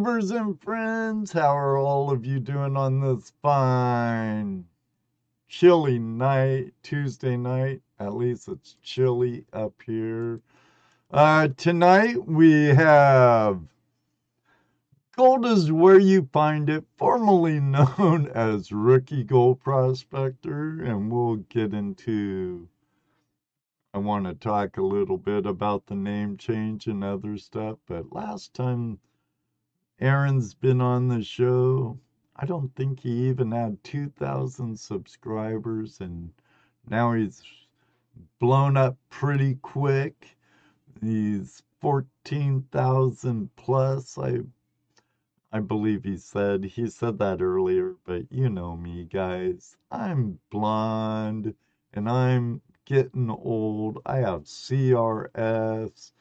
YouTubers and friends, how are all of you doing on this fine, chilly night, Tuesday night? At least it's chilly up here. Uh, tonight we have Gold is where you find it, formerly known as Rookie Gold Prospector, and we'll get into I want to talk a little bit about the name change and other stuff. But last time Aaron's been on the show, I don't think he even had 2,000 subscribers, and now he's blown up pretty quick. He's 14,000 plus. I I believe he said he said that earlier, but you know me, guys. I'm blonde and I'm getting old. I have CRS,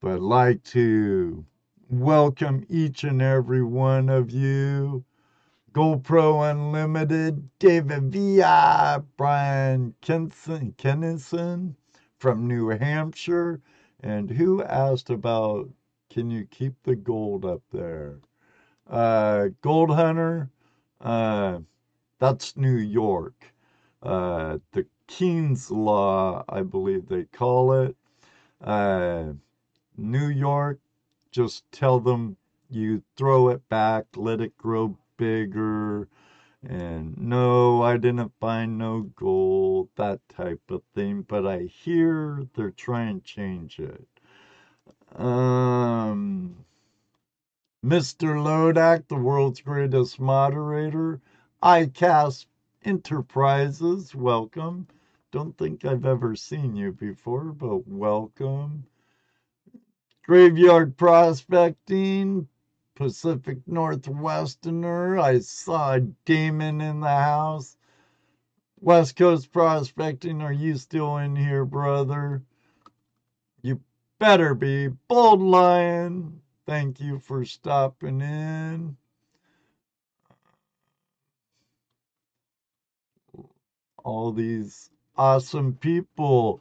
but like to welcome each and every one of you. GoPro Unlimited, David V.I., Brian Kenson, Kennison from New Hampshire. And who asked about can you keep the gold up there? Uh, gold Hunter, uh, that's New York. Uh, the Keynes Law, I believe they call it. Uh, New York, just tell them you throw it back, let it grow bigger. And no, I didn't find no gold, that type of thing. But I hear they're trying to change it. Um, Mr. Lodak, the world's greatest moderator. ICAST Enterprises, welcome. Don't think I've ever seen you before, but welcome. Graveyard Prospecting, Pacific Northwesterner. I saw a Damon in the house. West Coast Prospecting, are you still in here, brother? You better be. Bold Lion, thank you for stopping in. All these awesome people.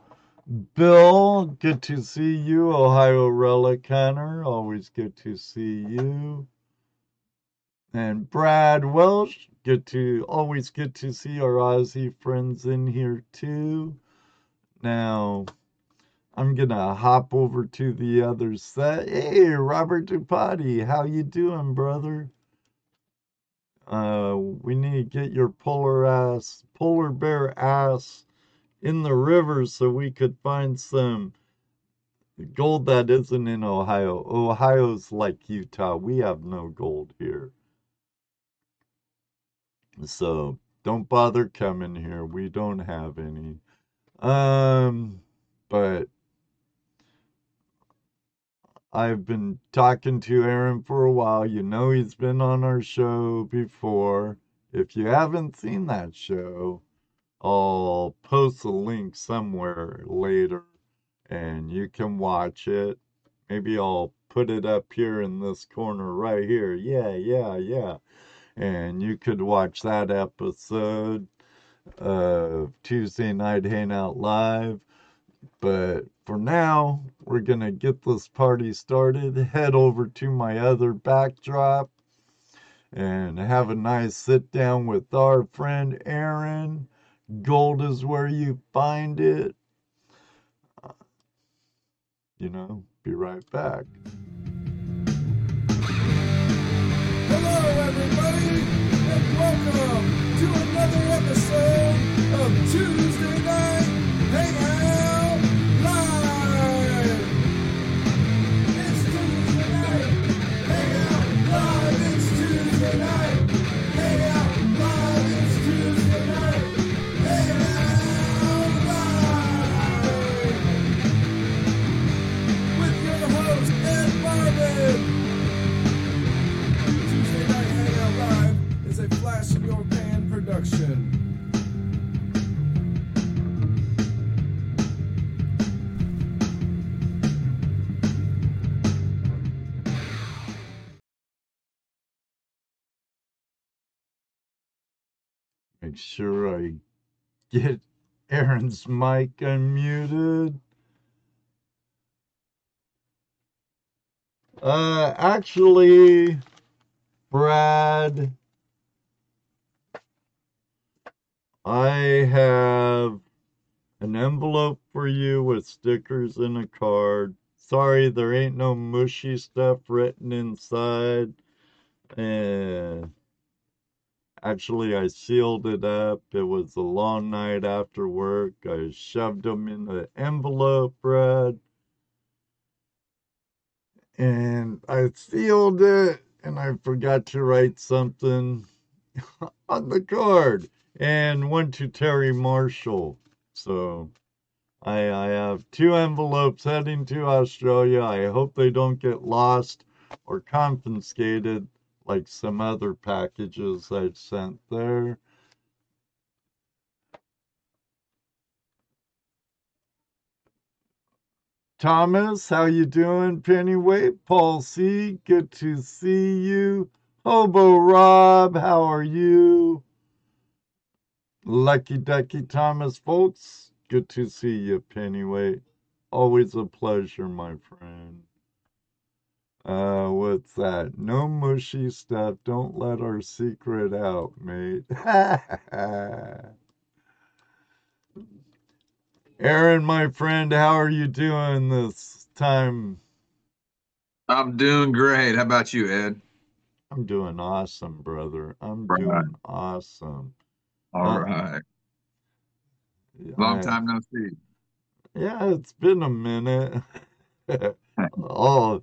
Bill, good to see you. Ohio Relic Hunter, always good to see you. And Brad Welsh, good to always good to see our Aussie friends in here too. Now, I'm gonna hop over to the other set. Hey, Robert Dupati, how you doing, brother? Uh, we need to get your polar ass, polar bear ass in the river so we could find some gold that isn't in Ohio. Ohio's like Utah. We have no gold here. So don't bother coming here. We don't have any. Um, but I've been talking to Aaron for a while. You know, he's been on our show before. If you haven't seen that show, I'll post a link somewhere later and you can watch it. Maybe I'll put it up here in this corner right here. Yeah, yeah, yeah. And you could watch that episode of Tuesday Night Hangout Live. But for now, we're going to get this party started, head over to my other backdrop, and have a nice sit down with our friend Aaron Gold is where you find it. you know, be right back. Hello, everybody, and welcome to another episode of Tuesday Night a flash in your pan production. Make sure I get Aaron's mic unmuted. Uh, actually, Brad, I have an envelope for you with stickers and a card. Sorry, there ain't no mushy stuff written inside. And actually, I sealed it up. It was a long night after work. I shoved them in the envelope, Brad. And I sealed it, and I forgot to write something on the card. And one to Terry Marshall. So I, I have two envelopes heading to Australia. I hope they don't get lost or confiscated like some other packages I've sent there. Thomas, how you doing? Pennyweight, Paul C, good to see you. Hobo Rob, how are you? Lucky Ducky Thomas, folks, good to see you, Pennyweight. Always a pleasure, my friend. Uh, what's that? No mushy stuff. Don't let our secret out, mate. Aaron, my friend, how are you doing this time? I'm doing great. How about you, Ed? I'm doing awesome, brother. I'm Right. doing awesome. All Uh, right. Long I- time no see. Yeah, it's been a minute. oh,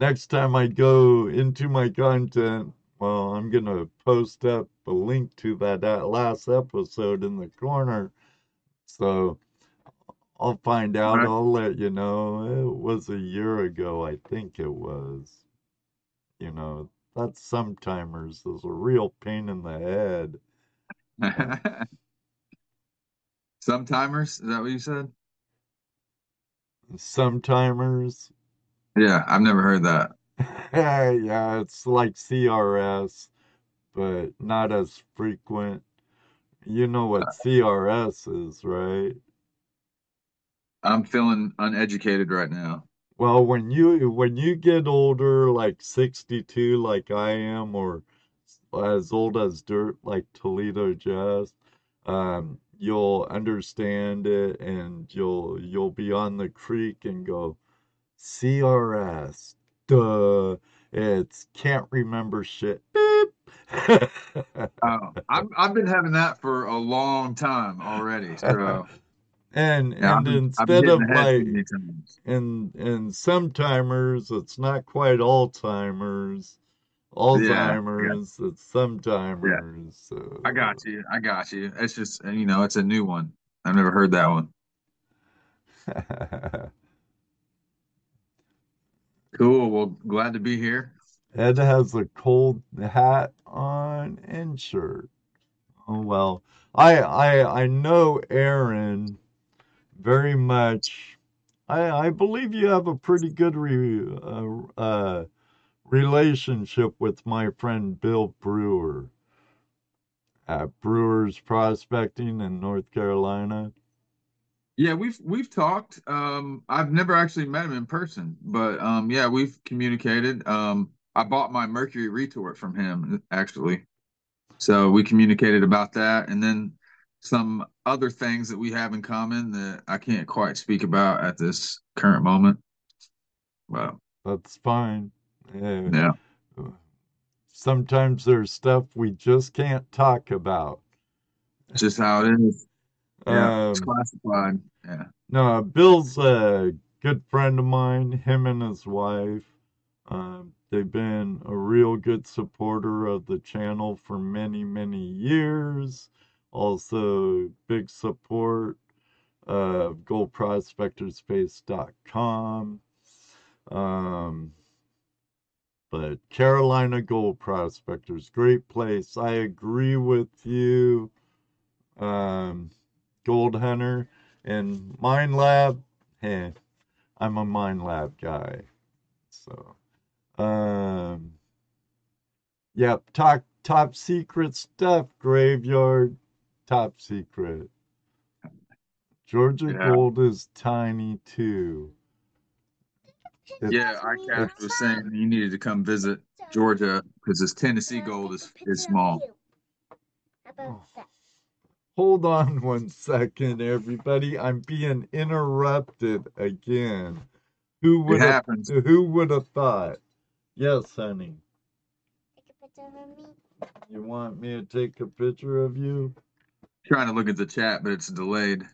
next time I go into my content, well, I'm gonna post up a link to that, that last episode in the corner. So I'll find out. Right. I'll let you know. It was a year ago, I think it was. You know, that's sometimers is a real pain in the head. Sometimers, is that what you said? Sometimers. Yeah, I've never heard that. yeah, it's like CRS, but not as frequent. You know what CRS is, right? I'm feeling uneducated right now. Well, when you when you get older, like 62, like I am, or as old as dirt, like Toledo Jazz, um, you'll understand it, and you'll you'll be on the creek and go, CRS, duh. It's can't remember shit. Beep. Oh, I've, I've been having that for a long time already. So And yeah, and been instead hitting of like times. and some timers, it's not quite Alzheimer's. Yeah, Alzheimer's, it's sometimers. So I got you. I got you. It's just, you know, it's a new one. I've never heard that one. Cool. Well, glad to be here. Ed has a cold hat on and shirt. Oh well, I I I know Aaron very much. I I believe you have a pretty good re, uh, uh, relationship with my friend Bill Brewer at Brewers Prospecting in North Carolina. Yeah, we've we've talked. Um, I've never actually met him in person, but um, yeah, we've communicated. Um, I bought my Mercury retort from him actually, so we communicated about that, and then some other things that we have in common that I can't quite speak about at this current moment. Well, That's fine. Yeah. yeah, Sometimes there's stuff we just can't talk about. It's just how it is. Yeah, it's Um, classified. Yeah. no, Bill's a good friend of mine, him and his wife. Um, they've been a real good supporter of the channel for many, many years. Also, big support of goldprospectorspace.com. Um, but Carolina Gold Prospectors, great place. I agree with you, um, Gold Hunter. And Minelab, hey, I'm a Minelab guy. So, um, yep, top, top secret stuff, Graveyard, top secret. Georgia Yeah. Gold is tiny too. It's- Yeah, ICAST was saying you needed to come visit Georgia because this Tennessee gold is is small. Oh. Hold on one second, everybody. I'm being interrupted again. Who It would have who would have thought? Yes, honey. You want me to take a picture of you? Trying to look at the chat, but it's delayed.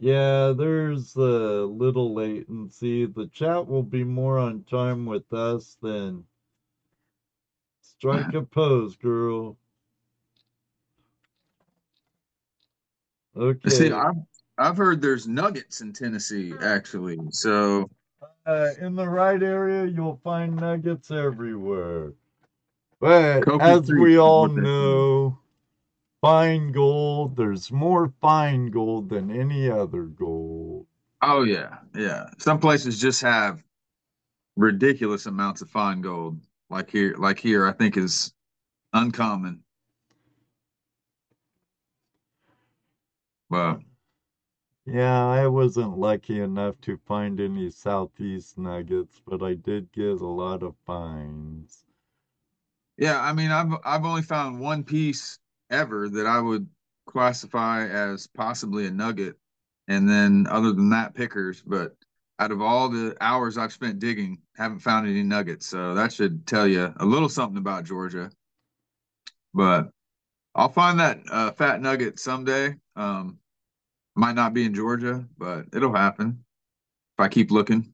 Yeah, there's a little latency. The chat will be more on time with us than strike a pose, girl. Okay. See, I've I've heard there's nuggets in Tennessee actually. So Uh, in the right area, you'll find nuggets everywhere. But Kobe as we all know, fine gold, there's more fine gold than any other gold. oh yeah, yeah. Some places just have ridiculous amounts of fine gold. Like here, like here, I think is uncommon. But Yeah, I wasn't lucky enough to find any southeast nuggets, but I did get a lot of finds. yeah, I mean, I've I've only found one piece ever that I would classify as possibly a nugget, and then other than that, pickers. But out of all the hours I've spent digging, haven't found any nuggets. So that should tell you a little something about Georgia. But I'll find that uh, fat nugget someday. Um, might not be in Georgia, but it'll happen if I keep looking.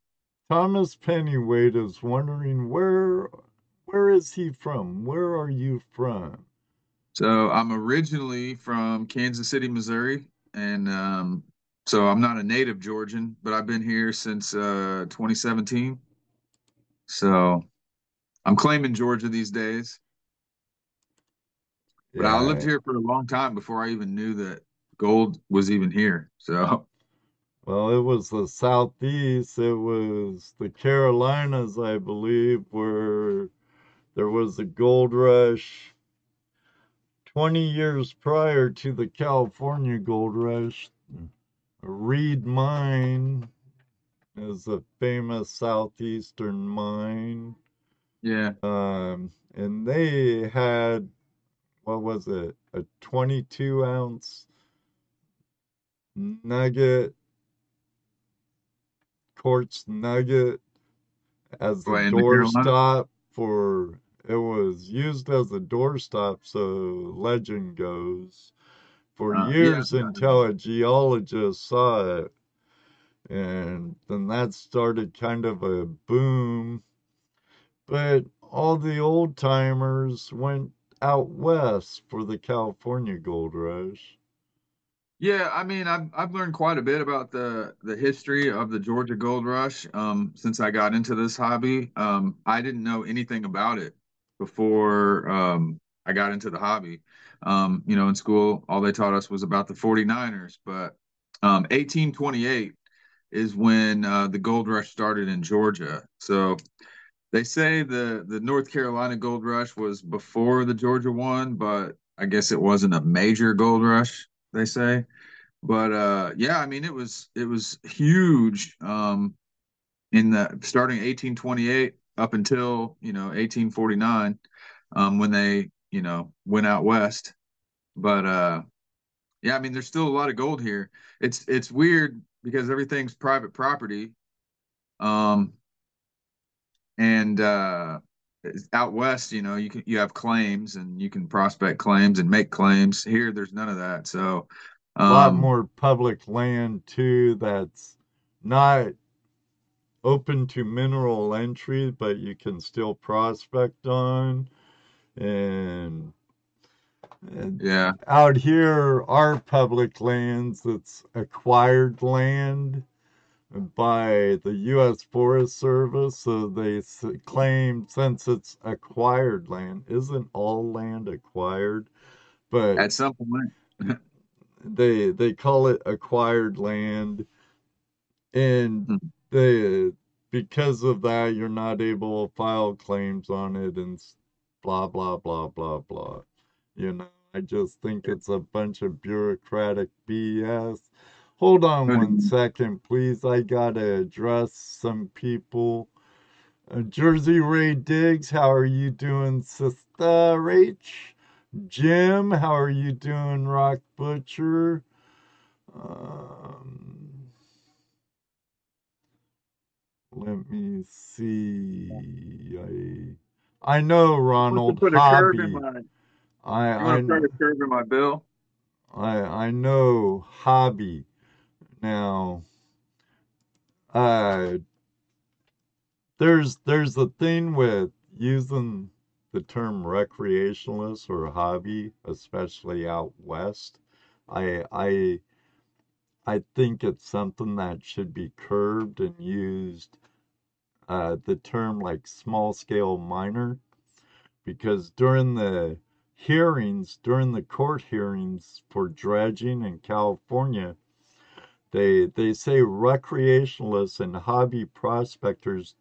Thomas Pennyweight is wondering where where is he from? Where are you from? So I'm originally from Kansas City, Missouri, and um, so I'm not a native Georgian, but I've been here since uh, 2017. So I'm claiming Georgia these days. But I lived here for a long time before I even knew that gold was even here. So Well, it was the southeast. It was the Carolinas, I believe, where there was a gold rush 20 years prior to the California gold rush. Reed Mine is a famous southeastern mine. yeah, Um, and they had, what was it, a 22 ounce nugget, quartz nugget as the Way in the door stop for, it was used as a doorstop, so legend goes. For Uh, yeah. years until a geologist saw it. And then that started kind of a boom. But all the old timers went out west for the California gold rush. Yeah, I mean, I've I've learned quite a bit about the the history of the Georgia Gold Rush um, since I got into this hobby. Um, I didn't know anything about it before um, I got into the hobby. Um, you know, in school, all they taught us was about the 49ers, but um, 1828 is when uh, the gold rush started in Georgia. So they say the the North Carolina gold rush was before the Georgia one, but I guess it wasn't a major gold rush, they say. But uh yeah, I mean it was it was huge um in the starting 1828 up until, you know, 1849 um when they, you know, went out west. But uh Yeah, I mean, there's still a lot of gold here. It's it's weird because everything's private property. Um, and uh, out west, you know, you can you have claims and you can prospect claims and make claims. Here, there's none of that. So, a lot um, more public land too that's not open to mineral entry, but you can still prospect on. And, and yeah, out here are public lands that's acquired land by the U.S. Forest Service. So they claim since it's acquired land, isn't all land acquired? But at some point, they they call it acquired land and Hmm. They because of that you're not able to file claims on it and blah blah blah blah blah. You know i just think it's a bunch of bureaucratic bs hold on one second please. I gotta address some people. Uh, jersey ray diggs how are you doing sister rach jim how are you doing rock butcher? Um, let me see. I I know Ronald put a curve in Hobby. my. I You I put a curve in my bill? I I know Hobby. Now, uh, there's there's a thing with using the term recreationalist or hobby, especially out west. I I I think it's something that should be curbed and used uh, the term like small scale miner because during the hearings, during the court hearings for dredging in California, they they say recreationalists and hobby prospectors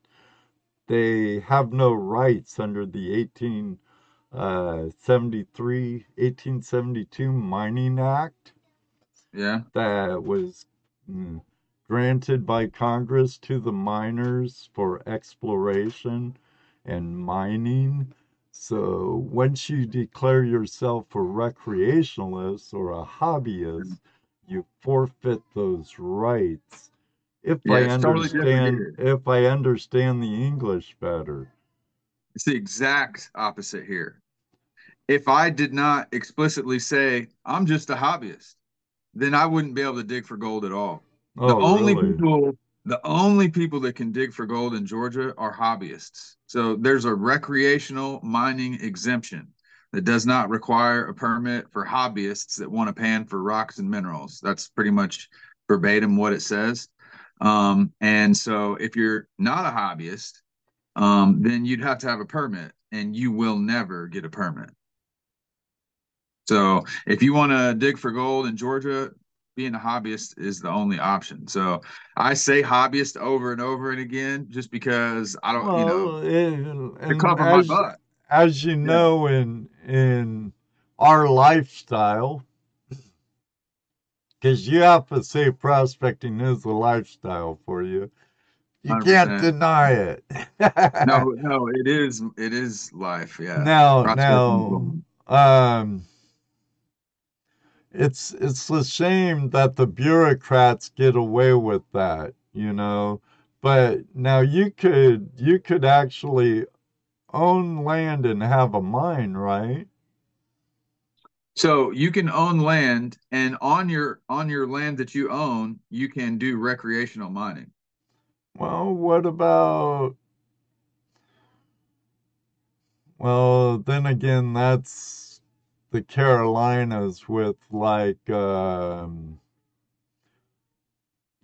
they have no rights under the 1873 1872 Mining Act Yeah. that was mm, granted by Congress to the miners for exploration and mining. So once you declare yourself a recreationalist or a hobbyist, mm-hmm. you forfeit those rights. If Yeah, I it's totally understand, if I understand the English better. It's the exact opposite here. If I did not explicitly say I'm just a hobbyist, then I wouldn't be able to dig for gold at all. The Oh, only really? people the only people that can dig for gold in Georgia are hobbyists. So there's a recreational mining exemption that does not require a permit for hobbyists that want to pan for rocks and minerals. That's pretty much verbatim what it says. Um, and so if you're not a hobbyist, um, then you'd have to have a permit, and you will never get a permit. So if you want to dig for gold in Georgia, being a hobbyist is the only option. So I say hobbyist over and over and again just because I don't, you know, Well, and, and as, butt. as you know, in in our lifestyle, because you have to say prospecting is a lifestyle for you. You can't deny it. No, no, it is, it is life. Yeah. now, now, um, it's it's a shame that the bureaucrats get away with that, you know. But now you could you could actually own land and have a mine, right? So you can own land, and on your on your land that you own, you can do recreational mining. Well, what about well, then again, that's the Carolinas with like um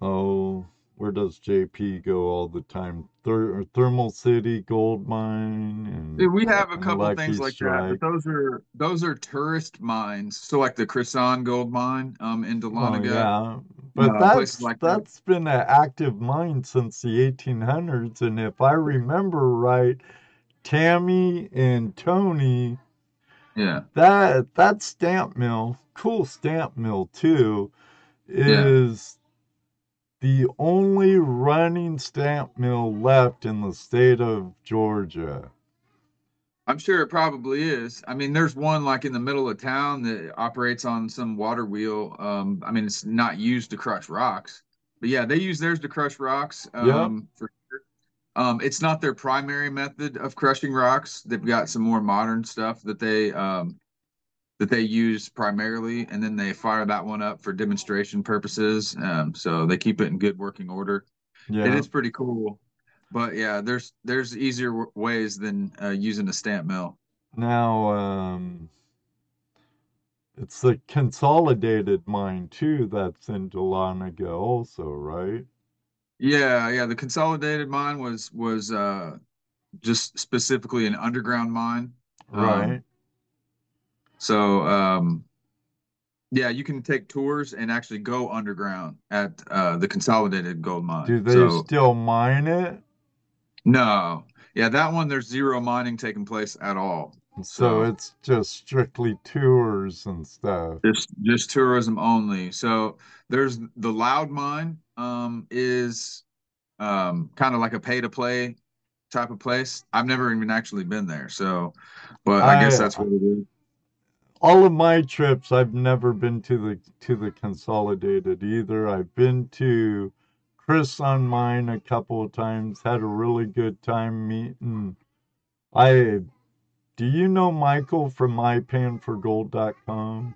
oh, where does JP go all the time? Ther- Thermal City Gold Mine and We have a couple things like that, but those are those are tourist mines. So like the Crisson Gold Mine um in Oh yeah, but uh, that's like that. that's been an active mine since the 1800s, and if I remember right, Tammy and Tony, Yeah, that that stamp mill, cool stamp mill too, yeah. is the only running stamp mill left in the state of Georgia. I'm sure it probably is. I mean, there's one like in the middle of town that operates on some water wheel. Um, I mean, it's not used to crush rocks, but yeah, they use theirs to crush rocks. Yeah. Um, for sure. Um, it's not their primary method of crushing rocks. They've got some more modern stuff that they um, that they use primarily, and then they fire that one up for demonstration purposes. Um, so they keep it in good working order. It Yeah. is pretty cool, but yeah, there's there's easier ways than uh, using a stamp mill. Now, um, it's the consolidated mine too that's in Dahlonega also, right? Yeah, yeah. The consolidated mine was was uh just specifically an underground mine. Right. Um, so um yeah, you can take tours and actually go underground at uh the consolidated gold mine. Do they So still mine it? no. Yeah, that one there's zero mining taking place at all. So it's just strictly tours and stuff. just just tourism only. So there's the Loud Mine um is um kind of like a pay to play type of place. I've never even actually been there, so but I guess that's what it is. all of my trips I've never been to the to the consolidated either. I've been to Crisson mine a couple of times, had a really good time meeting. I do you know Michael from mypanforgold.com?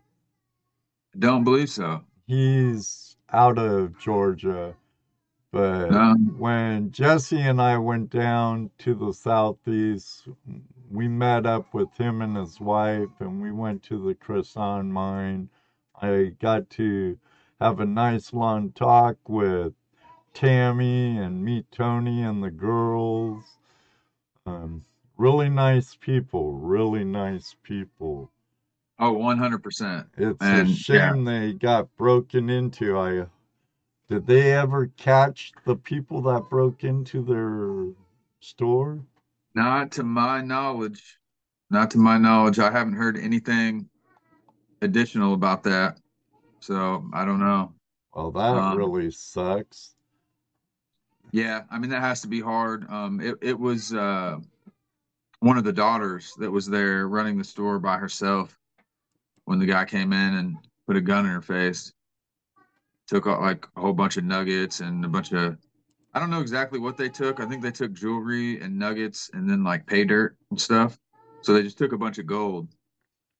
Don't believe so. He's out of Georgia, but No. when Jesse and I went down to the southeast, we met up with him and his wife, and we went to the Crisson mine. I got to have a nice long talk with Tammy and meet Tony and the girls. Um, really nice people, really nice people. Oh, 100%. It's a And yeah, shame they got broken into. I did they ever catch the people that broke into their store? not to my knowledge. Not to my knowledge. I haven't heard anything additional about that. So I don't know. Well, that Um, really sucks. yeah, I mean that has to be hard. Um, it it was uh one of the daughters that was there running the store by herself when the guy came in and put a gun in her face. Took like a whole bunch of nuggets and a bunch of I don't know exactly what they took. I think they took jewelry and nuggets and then like pay dirt and stuff. So they just took a bunch of gold.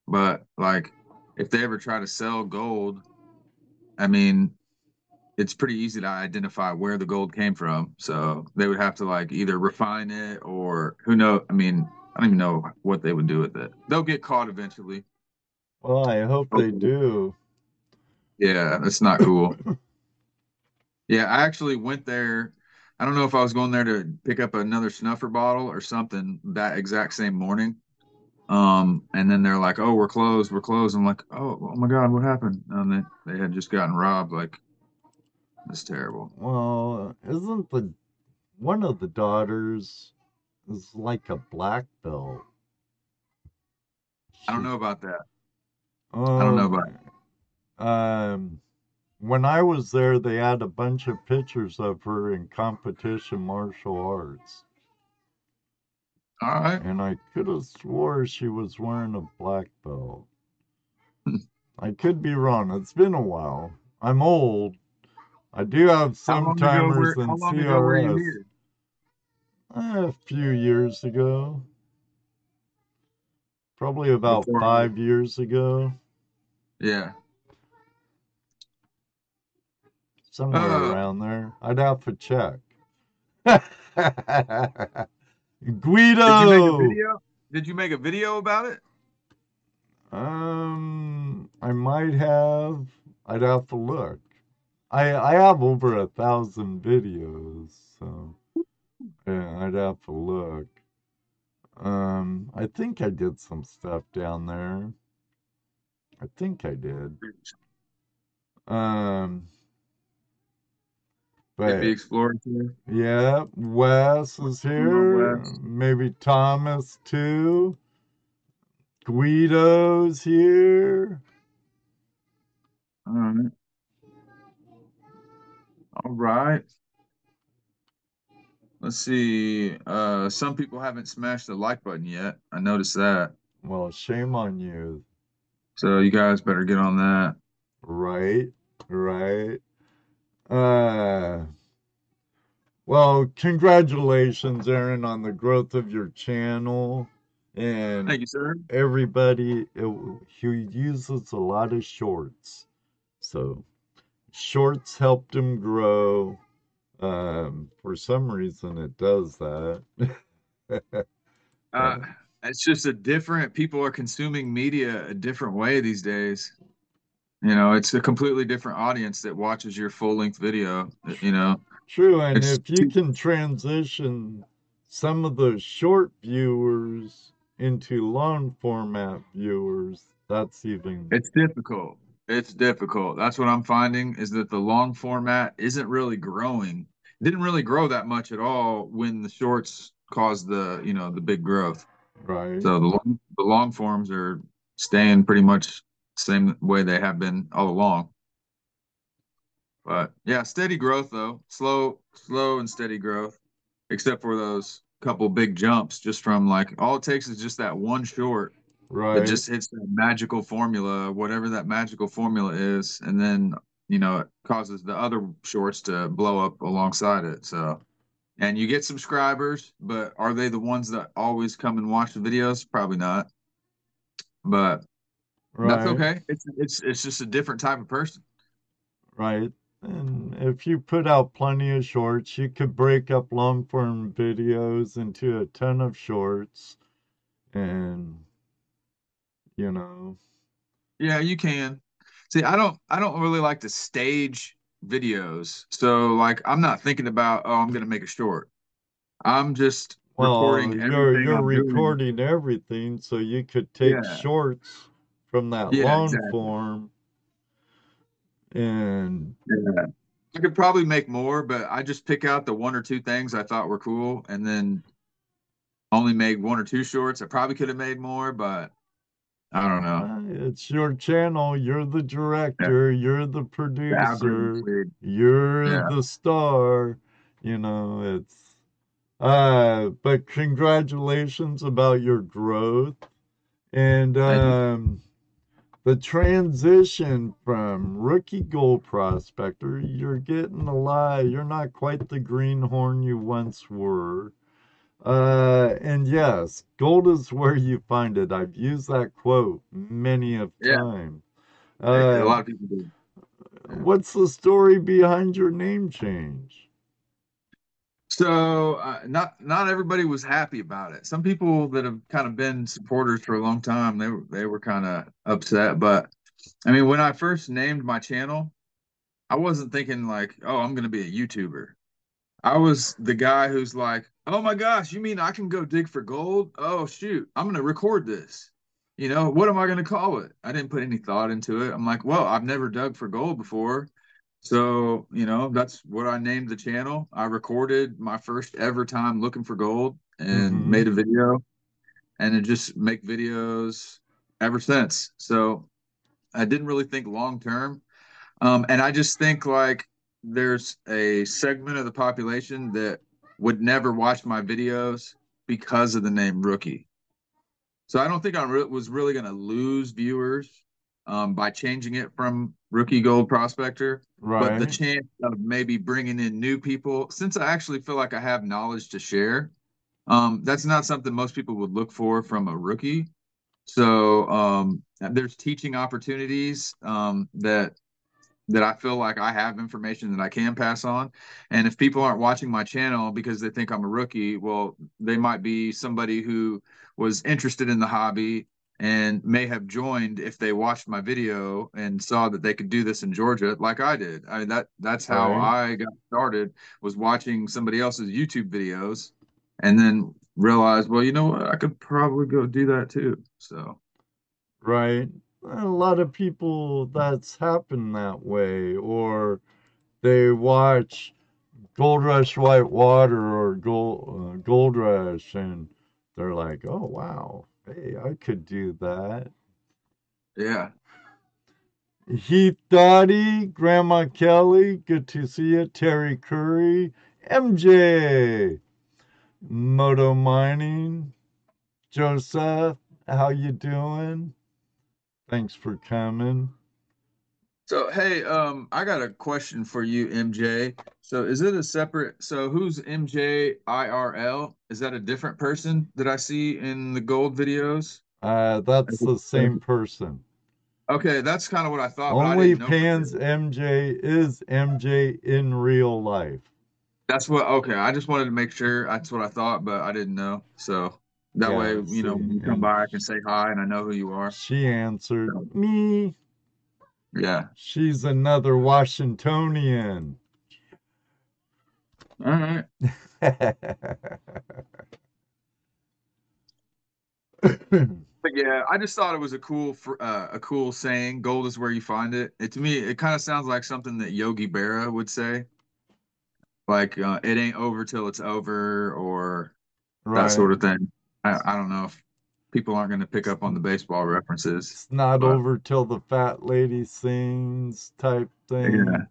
But like if they ever try to sell gold, I mean, it's pretty easy to identify where the gold came from. So they would have to like either refine it or who know. I mean, I don't even know what they would do with it. They'll get caught eventually. Well, I hope they do. Yeah, that's not cool. Yeah, I actually went there. I don't know if I was going there to pick up another snuffer bottle or something that exact same morning. Um, and then they're like, "Oh, we're closed. We're closed." I'm like, "Oh, oh my God, what happened?" And they they had just gotten robbed. Like, that's terrible. Well, isn't the one of the daughters is like a black belt? I don't know about that. I don't know about about. um, when I was there, they had a bunch of pictures of her in competition martial arts. All right. And I could have swore she was wearing a black belt. I could be wrong. It's been a while. I'm old. I do have some timers and How long ago were you CRS. A few years ago. Probably about Before. five years ago. Yeah. Somewhere Uh, around there. I'd have to check. Guido. did you make a Guido! video? Did you make a video about it? Um, I might have. I'd have to look. I I have over a thousand videos, so yeah, I'd have to look. Um, I think I did some stuff down there. I think I did. Um, but Explorer tour. yeah, Wes is here. Wes. Maybe Thomas too. Guido's here. All right. All right. Let's see. Uh, some people haven't smashed the like button yet. I noticed that. Well, shame on you. So you guys better get on that. Right, right. Uh, well, congratulations, Aaron, on the growth of your channel. And Thank you, sir. everybody, it, he uses a lot of shorts. So, shorts helped him grow. Um, for some reason, it does that. Uh, it's just a different. People are consuming media a different way these days. You know, it's a completely different audience that watches your full length video. You know, True, and it's if you can transition some of the short viewers into long format viewers, that's even it's difficult. It's difficult. That's what I'm finding is that the long format isn't really growing. It didn't really grow that much at all when the shorts caused the you know the big growth. right. So the long, the long forms are staying pretty much same way they have been all along. But yeah, steady growth though. Slow, slow and steady growth, except for those couple big jumps just from like all it takes is just that one short Right. just hits that magical formula, whatever that magical formula is, and then you know it causes the other shorts to blow up alongside it. So and you get subscribers, but are they the ones that always come and watch the videos? Probably not. But that's okay. It's it's it's just a different type of person. Right. And if you put out plenty of shorts, you could break up long form videos into a ton of shorts and you know, Yeah, you can. See, I don't I don't really like to stage videos. So like I'm not thinking about, oh, I'm gonna make a short. I'm just well, recording you're everything you're I'm doing. recording everything, so you could take Yeah. shorts from that Yeah, long exactly. form and Yeah. I could probably make more, but I just pick out the one or two things I thought were cool and then only made one or two shorts. I probably could have made more, but I don't know. uh, it's your channel. You're the director, you're the The producer. you're Yeah. the star you know it's uh but congratulations about your growth and um the transition from rookie gold prospector you're getting a lot you're not quite the greenhorn you once were uh and yes gold is where you find it i've used that quote many of Yeah. time A a uh lot of people do. Yeah. What's the story behind your name change? So uh, not not everybody was happy about it. Some people that have kind of been supporters for a long time, they were they were kind of upset. But I mean, when I first named my channel, I wasn't thinking like, oh, I'm gonna be a YouTuber. I was the guy who's like, oh my gosh, you mean I can go dig for gold? Oh shoot, I'm gonna record this. You know, what am I gonna call it? I didn't put any thought into it. I'm like, well, I've never dug for gold before. So, you know, that's what I named the channel. I recorded my first ever time looking for gold and Mm-hmm. made a video and it just make videos ever since. So I didn't really think long term. Um, and I just think like there's a segment of the population that would never watch my videos because of the name rookie. So I don't think I re- was really going to lose viewers um, by changing it from rookie gold prospector, Right. but the chance of maybe bringing in new people, since I actually feel like I have knowledge to share, um, that's not something most people would look for from a rookie. So um, there's teaching opportunities um, that that I feel like I have information that I can pass on. And if people aren't watching my channel because they think I'm a rookie, well, they might be somebody who was interested in the hobby and may have joined if they watched my video and saw that they could do this in Georgia like I did. I mean that that's how Right. I got started was watching somebody else's YouTube videos and then realized, well, you know what? I could probably go do that too. So, Right. A lot of people that's happened that way, or they watch Gold Rush White Water or Gold uh, Gold Rush, and they're like, "Oh wow, hey, I could do that." yeah. Heath Dottie, Grandma Kelly, good to see you. Terry Curry, MJ, Moto Mining, Joseph, how you doing? Thanks for coming. So hey, um, I got a question for you, MJ. So is it a separate? So who's MJ IRL? Is that a different person that I see in the gold videos? Uh, that's the same person. Okay, that's kind of what I thought. but I Only for Pans. MJ is MJ in real life. That's what. Okay, I just wanted to make sure. That's what I thought, but I didn't know. So that Yeah, way, you know, see, when you come and by, I can say hi and I know who you are. She answered me. Yeah. She's another Washingtonian. All right. But yeah, I just thought it was a cool, fr- uh, a cool saying. Gold is where you find it. It to me, it kind of sounds like something that Yogi Berra would say. Like uh, it ain't over till it's over, or that sort of thing. I, I don't know if people aren't going to pick up on the baseball references, It's not but over till the fat lady sings type yeah. thing.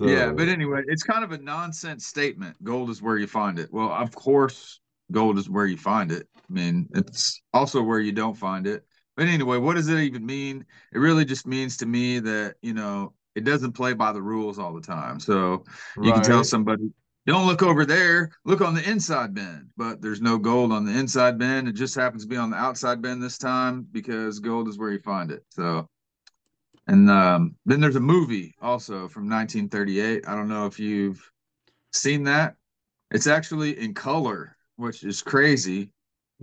Yeah, but anyway, it's kind of a nonsense statement. Gold is where you find it. Well, of course, gold is where you find it. I mean, it's also where you don't find it. But anyway, what does it even mean? It really just means to me that, you know, it doesn't play by the rules all the time. So you can tell somebody, don't look over there, look on the inside bin. But there's no gold on the inside bin. It just happens to be on the outside bin this time because gold is where you find it. So and um, then there's a movie also from 1938. I don't know if you've seen that. It's actually in color, which is crazy.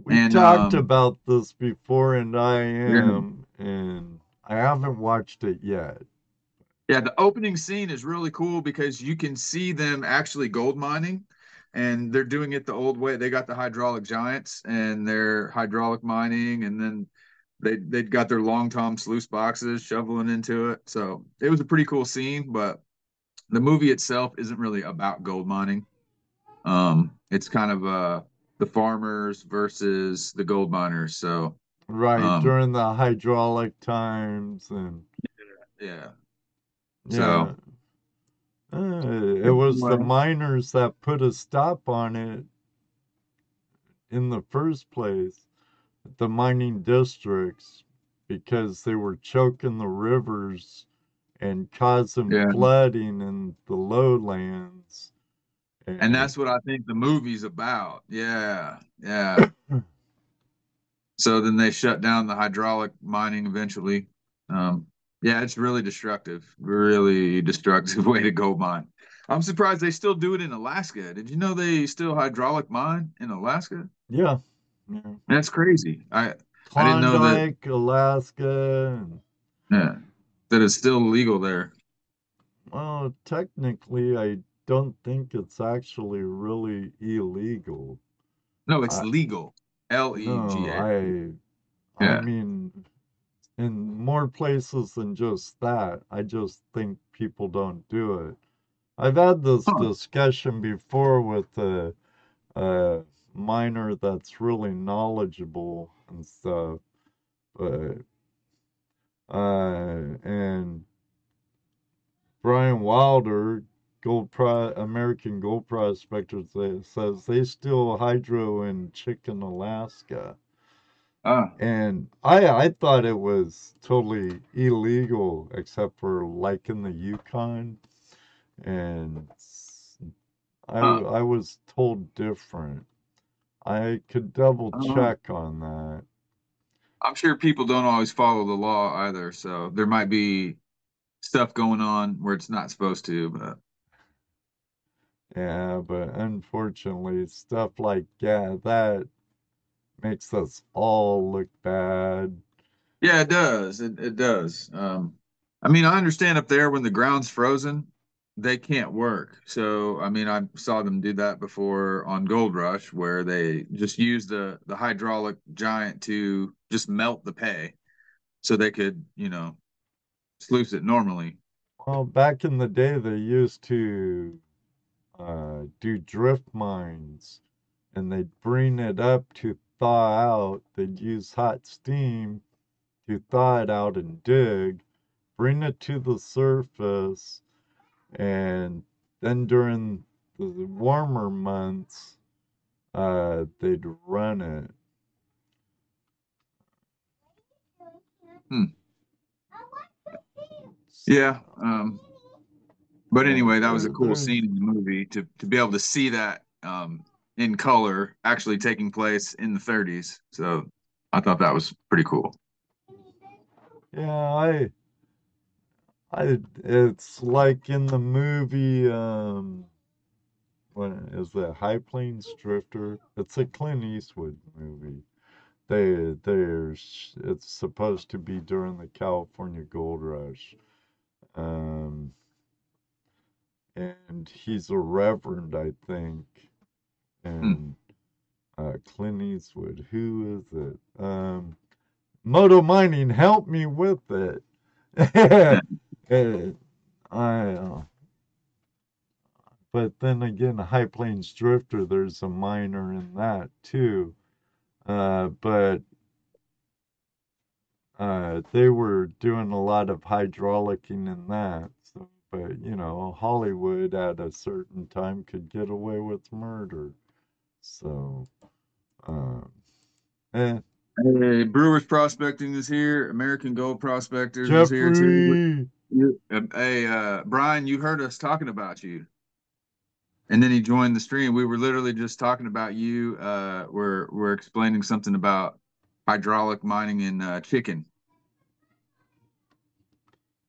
We And talked um, about this before, and I yeah, am, and I haven't watched it yet. Yeah, the opening scene is really cool because you can see them actually gold mining, and they're doing it the old way. They got the hydraulic giants, and they're hydraulic mining, and then they they got their long tom sluice boxes shoveling into it. So it was a pretty cool scene, but the movie itself isn't really about gold mining. Um, it's kind of uh the farmers versus the gold miners. So Right, um, during the hydraulic times, and yeah. yeah, So uh, it was the miners that put a stop on it in the first place, the mining districts, because they were choking the rivers and causing yeah. flooding in the lowlands. And And that's what I think the movie's about. Yeah. Yeah. So then they shut down the hydraulic mining eventually. Um, yeah, it's really destructive, really destructive way to go mine. I'm surprised they still do it in Alaska. Did you know they still hydraulic mine in Alaska? yeah, yeah. That's crazy. I I didn't know that. Klondike, Alaska, Yeah, that it's still legal there. well, technically, I don't think it's actually really illegal. No, it's I legal. L E G A. I Yeah. mean, in more places than just that, I just think people don't do it. I've had this Huh. discussion before with a, a miner that's really knowledgeable and stuff, but uh, and Brian Wilder, gold pro American gold prospector, says they still hydro in Chicken, Alaska. Ah, And I I thought it was totally illegal except for like in the Yukon and I huh. I was told different. I could double don't check on that. I'm sure people don't always follow the law either, so there might be stuff going on where it's not supposed to, but Yeah, but unfortunately stuff like yeah, that makes us all look bad. yeah, it does. It it does. Um, I mean, I understand up there when the ground's frozen, they can't work. So, I mean, I saw them do that before on Gold Rush, where they just use the the hydraulic giant to just melt the pay, so they could, you know, sluice it normally. Well, back in the day they used to uh, do drift mines and they'd bring it up to thaw out. They'd use hot steam to thaw it out and dig, bring it to the surface, and then during the warmer months, uh, they'd run it. Yeah. Um, but anyway, that was a cool scene in the movie to to be able to see that um, in color, actually taking place in the 30s. So I thought that was pretty cool. Yeah, I, I, it's like in the movie, um, what is that? High Plains Drifter. It's a Clint Eastwood movie. They, there's, it's supposed to be during the California Gold Rush. Um, and he's a reverend, I think. And uh, Clint Eastwood, who is it? Um, Moto Mining, help me with it. I, uh, but then again, High Plains Drifter, there's a miner in that too. Uh, but uh, they were doing a lot of hydraulicing in that. So, but you know, Hollywood at a certain time could get away with murder. So, um, eh, Hey, Brewers Prospecting is here. American Gold Prospectors is here too. Jeffrey. Uh, Hey, uh, Brian, you heard us talking about you. And then he joined the stream. We were literally just talking about you. Uh, we're we're explaining something about hydraulic mining in uh, chicken.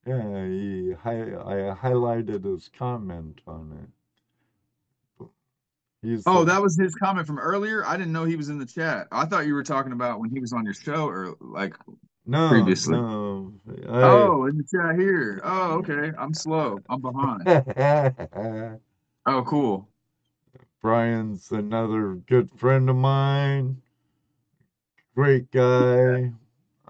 Yeah, he hi- I highlighted his comment on it. He's Oh, the- that was his comment from earlier. I didn't know he was in the chat. I thought you were talking about when he was on your show or like. no, previously. no. Oh, in the chat here. Oh, okay. I'm slow. I'm behind. Oh, cool. Brian's another good friend of mine. Great guy.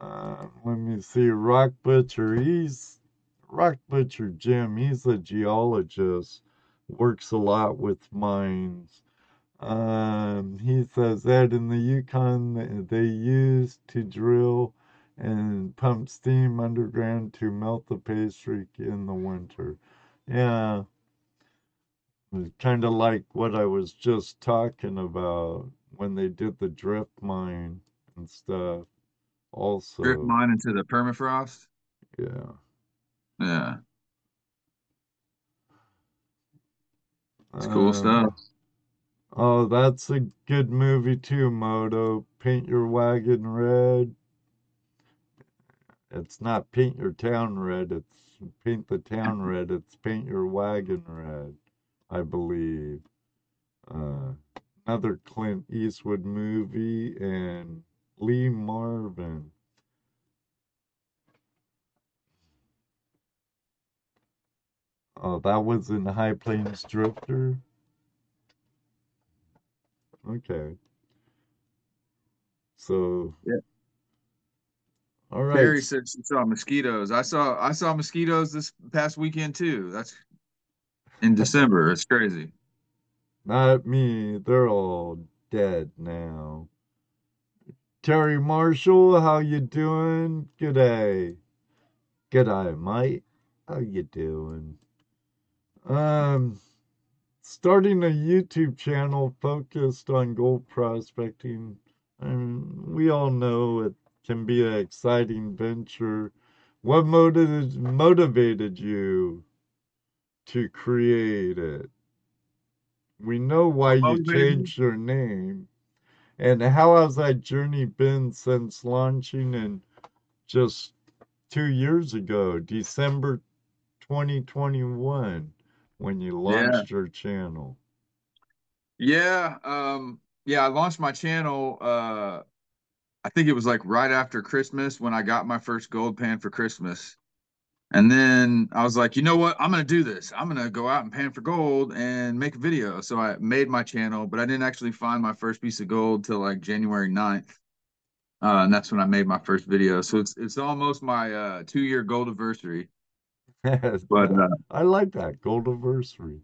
Uh, let me see, Rock Butcher. He's Rock Butcher Jim. He's a geologist. Works a lot with mines. Um, he says that in the Yukon they used to drill and pump steam underground to melt the paystreak in the winter. Yeah, kind of like what I was just talking about when they did the drift mine and stuff. Also, Drip mine into the permafrost. yeah. Yeah, it's cool Um, stuff. Oh, that's a good movie too, Moto. Paint Your Wagon Red. It's not Paint Your Town Red, it's Paint the Town Red. It's Paint Your Wagon Red, I believe. Uh, another Clint Eastwood movie and Lee Marvin. Oh, that was in the High Plains Drifter. Okay. So. Yeah. All right. Carrie said she saw mosquitoes. I saw I saw mosquitoes this past weekend too. That's in December. It's crazy. Not me. They're all dead now. Terry Marshall, how you doing? Good day. Good G'day, mate. How you doing? Um, starting a YouTube channel focused on gold prospecting. And we all know it can be an exciting venture. What motivated motivated you to create it? We know why you me? changed your name. And how has that journey been since launching in just two years ago, December 2021, when you launched your channel? Yeah, um, yeah, I launched my channel uh I think it was like right after Christmas when I got my first gold pan for Christmas. And then I was like, you know what? I'm gonna do this. I'm gonna go out and pan for gold and make a video. So I made my channel, but I didn't actually find my first piece of gold till like January 9th. Uh, and that's when I made my first video. So it's it's almost my uh two year gold anniversary. But uh, I like that gold anniversary.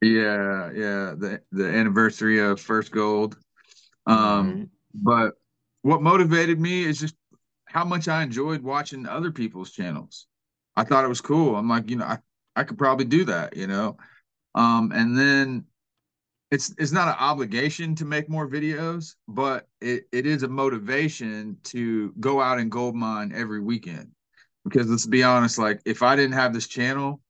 yeah, yeah, the the anniversary of first gold. Um, Right. but what motivated me is just how much I enjoyed watching other people's channels. I thought it was cool. I'm like, you know, I, I could probably do that, you know. Um, and then it's it's not an obligation to make more videos, but it, it is a motivation to go out and gold mine every weekend. Because let's be honest, like if I didn't have this channel,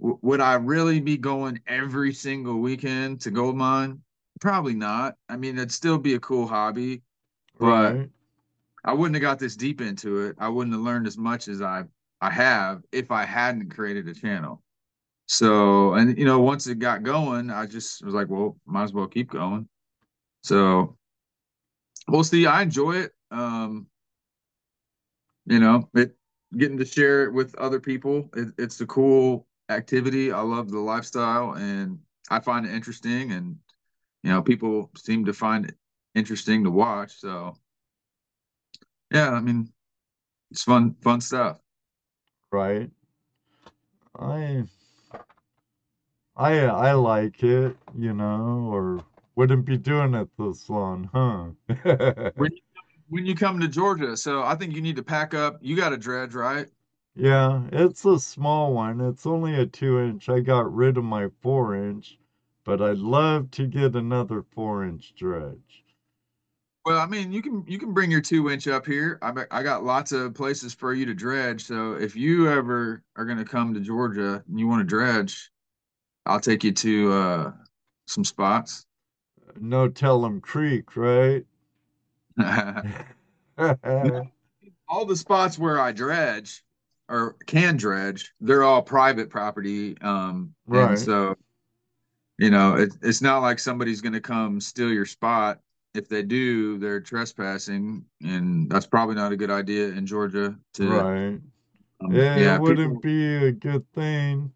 w- would I really be going every single weekend to gold mine? Probably not. I mean, it'd still be a cool hobby, but Right. I wouldn't have got this deep into it. I wouldn't have learned as much as I I have if I hadn't created a channel. So, and you know, once it got going, I just was like, well, might as well keep going. So, we'll see. I enjoy it. Um, you know, it getting to share it with other people. It, it's a cool activity. I love the lifestyle and I find it interesting and you know, people seem to find it interesting to watch. So, yeah, I mean, it's fun fun stuff. Right. I I I like it, you know, or wouldn't be doing it this long, huh? When when you come to Georgia, so I think you need to pack up. You got a dredge, right? Yeah, it's a small one. It's only a two inch. I got rid of my four inch, but I'd love to get another four inch dredge. Well, I mean, you can you can bring your two inch up here. I I got lots of places for you to dredge. So if you ever are going to come to Georgia and you want to dredge, I'll take you to uh, some spots. No Tellum Creek, right? all the spots where I dredge or can dredge, they're all private property. Um, Right. and so, you know, it, it's not like somebody's going to come steal your spot. If they do, they're trespassing, and that's probably not a good idea in Georgia. To Right. um, Yeah, yeah, it wouldn't people, be a good thing.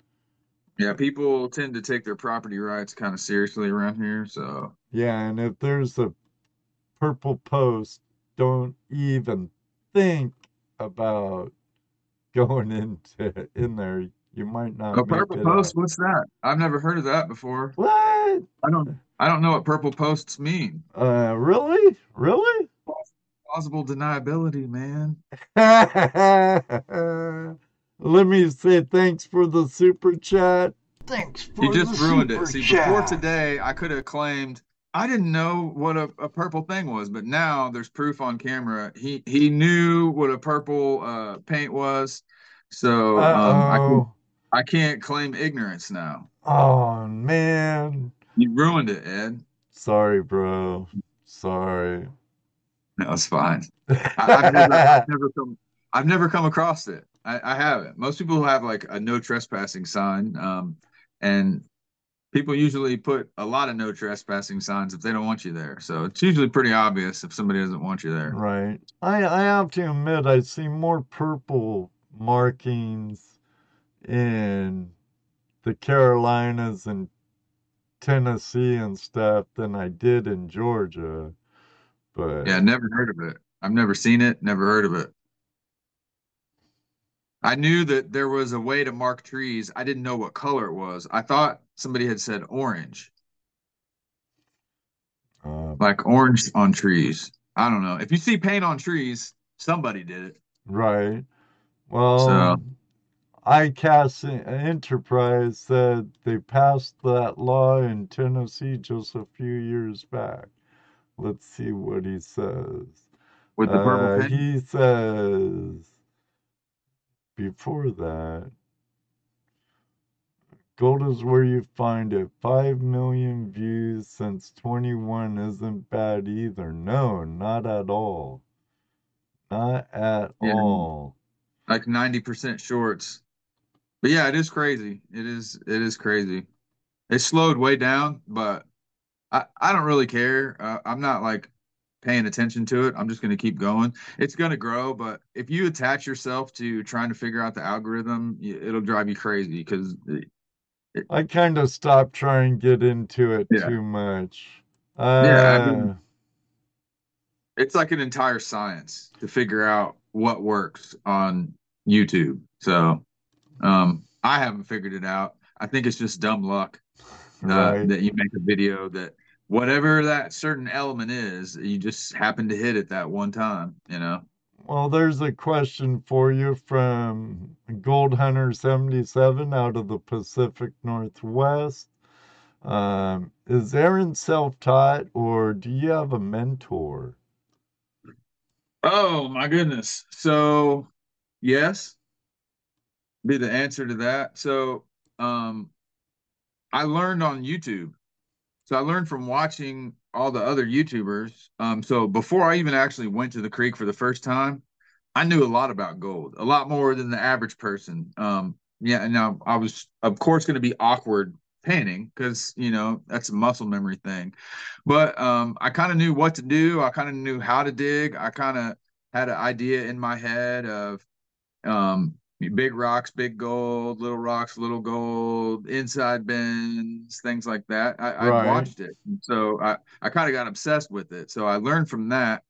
yeah, people tend to take their property rights kind of seriously around here. So, Yeah, and if there's a purple post, don't even think about going into in there. You might not a purple post, out. what's that? I've never heard of that before. What? I don't, I don't know what purple posts mean. Uh, really? Really? Plausible deniability, man. Let me say thanks for the super chat. Thanks for You just the ruined super it. See, before today, I could have claimed I didn't know what a, a purple thing was, but now there's proof on camera. He he knew what a purple uh, paint was, so um, I I can't claim ignorance now. Oh, man. You ruined it, Ed. Sorry, bro. Sorry. No, it's fine. I, I've never I've never come I've never come across it. I, I haven't. Most people have like a no trespassing sign, um, and people usually put a lot of no trespassing signs if they don't want you there. So it's usually pretty obvious if somebody doesn't want you there. Right. I I have to admit I see more purple markings in the Carolinas and Tennessee and stuff than I did in Georgia. But Yeah, never heard of it. I've never seen it, never heard of it. I knew that there was a way to mark trees. I didn't know what color it was. I thought somebody had said orange, uh, like orange on trees. I don't know. If you see paint on trees, somebody did it. right. Well, So ICAS Enterprise said they passed that law in Tennessee just a few years back. Let's see what he says. with the purple Uh, paint, he says before that, gold is where you find it. Five million views since 21 isn't bad either. No, not at all. Not at Yeah. all. like 90% shorts. But yeah, it is crazy. It is it is crazy. It slowed way down, but I I don't really care. Uh, I'm not like paying attention to it. I'm just going to keep going. It's going to grow, but if you attach yourself to trying to figure out the algorithm, it'll drive you crazy because I kind of stopped trying to get into it Yeah. too much. Yeah, I mean- Uh, it's like an entire science to figure out what works on YouTube. So, um, I haven't figured it out. I think it's just dumb luck uh, right. that you make a video that whatever that certain element is, you just happen to hit it that one time, you know? Well, there's a question for you from Gold Hunter 77 out of the Pacific Northwest. Um, is Aaron self-taught or do you have a mentor? Oh my goodness. So yes, be the answer to that. So um I learned on YouTube. So I learned from watching all the other YouTubers. Um so before I even actually went to the creek for the first time, I knew a lot about gold, a lot more than the average person. Um yeah, now I was of course going to be awkward panning because you know that's a muscle memory thing but um, i kind of knew what to do i kind of knew how to dig i kind of had an idea in my head of um, big rocks big gold little rocks little gold inside bends things like that i, Right. I watched it so i, I kind of got obsessed with it so i learned from that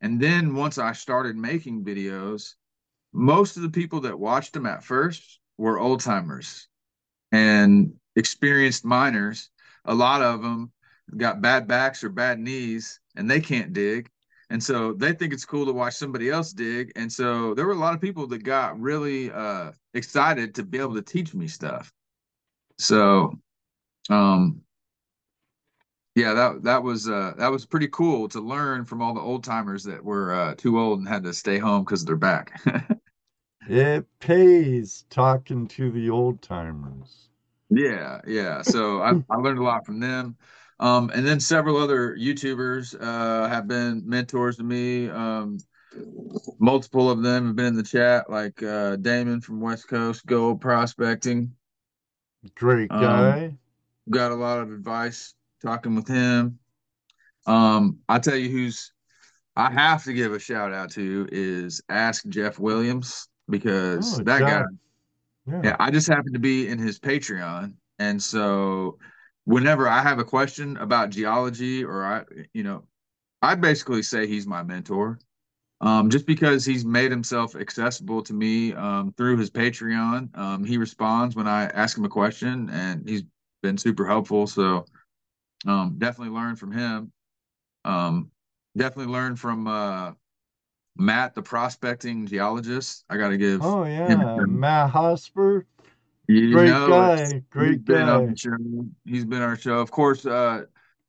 and then once i started making videos most of the people that watched them at first were old timers and experienced miners. A lot of them got bad backs or bad knees and they can't dig. And so they think it's cool to watch somebody else dig. And so there were a lot of people that got really uh, excited to be able to teach me stuff. So, um, yeah, that that was uh, that was pretty cool to learn from all the old timers that were uh, too old and had to stay home because they're back. It pays talking to the old timers. Yeah, yeah. So I, I learned a lot from them. Um, and then several other YouTubers uh, have been mentors to me. Um, multiple of them have been in the chat, like uh, Damon from West Coast Gold Prospecting. Great Um, guy. Got a lot of advice talking with him. Um, I tell you who's I have to give a shout out to is Ask Jeff Williams because Oh, that guy Yeah. Yeah, I just happened to be in his Patreon. And so whenever I have a question about geology or I, you know, I basically say he's my mentor. Um, just because he's made himself accessible to me um, through his Patreon. Um, he responds when I ask him a question and he's been super helpful. So um, definitely learn from him. Um, definitely learn from uh, Matt, the prospecting geologist. I got to give Oh yeah, Matt Hosper. You Great know, guy, great he's been guy. show. He's been our show. Of course, uh,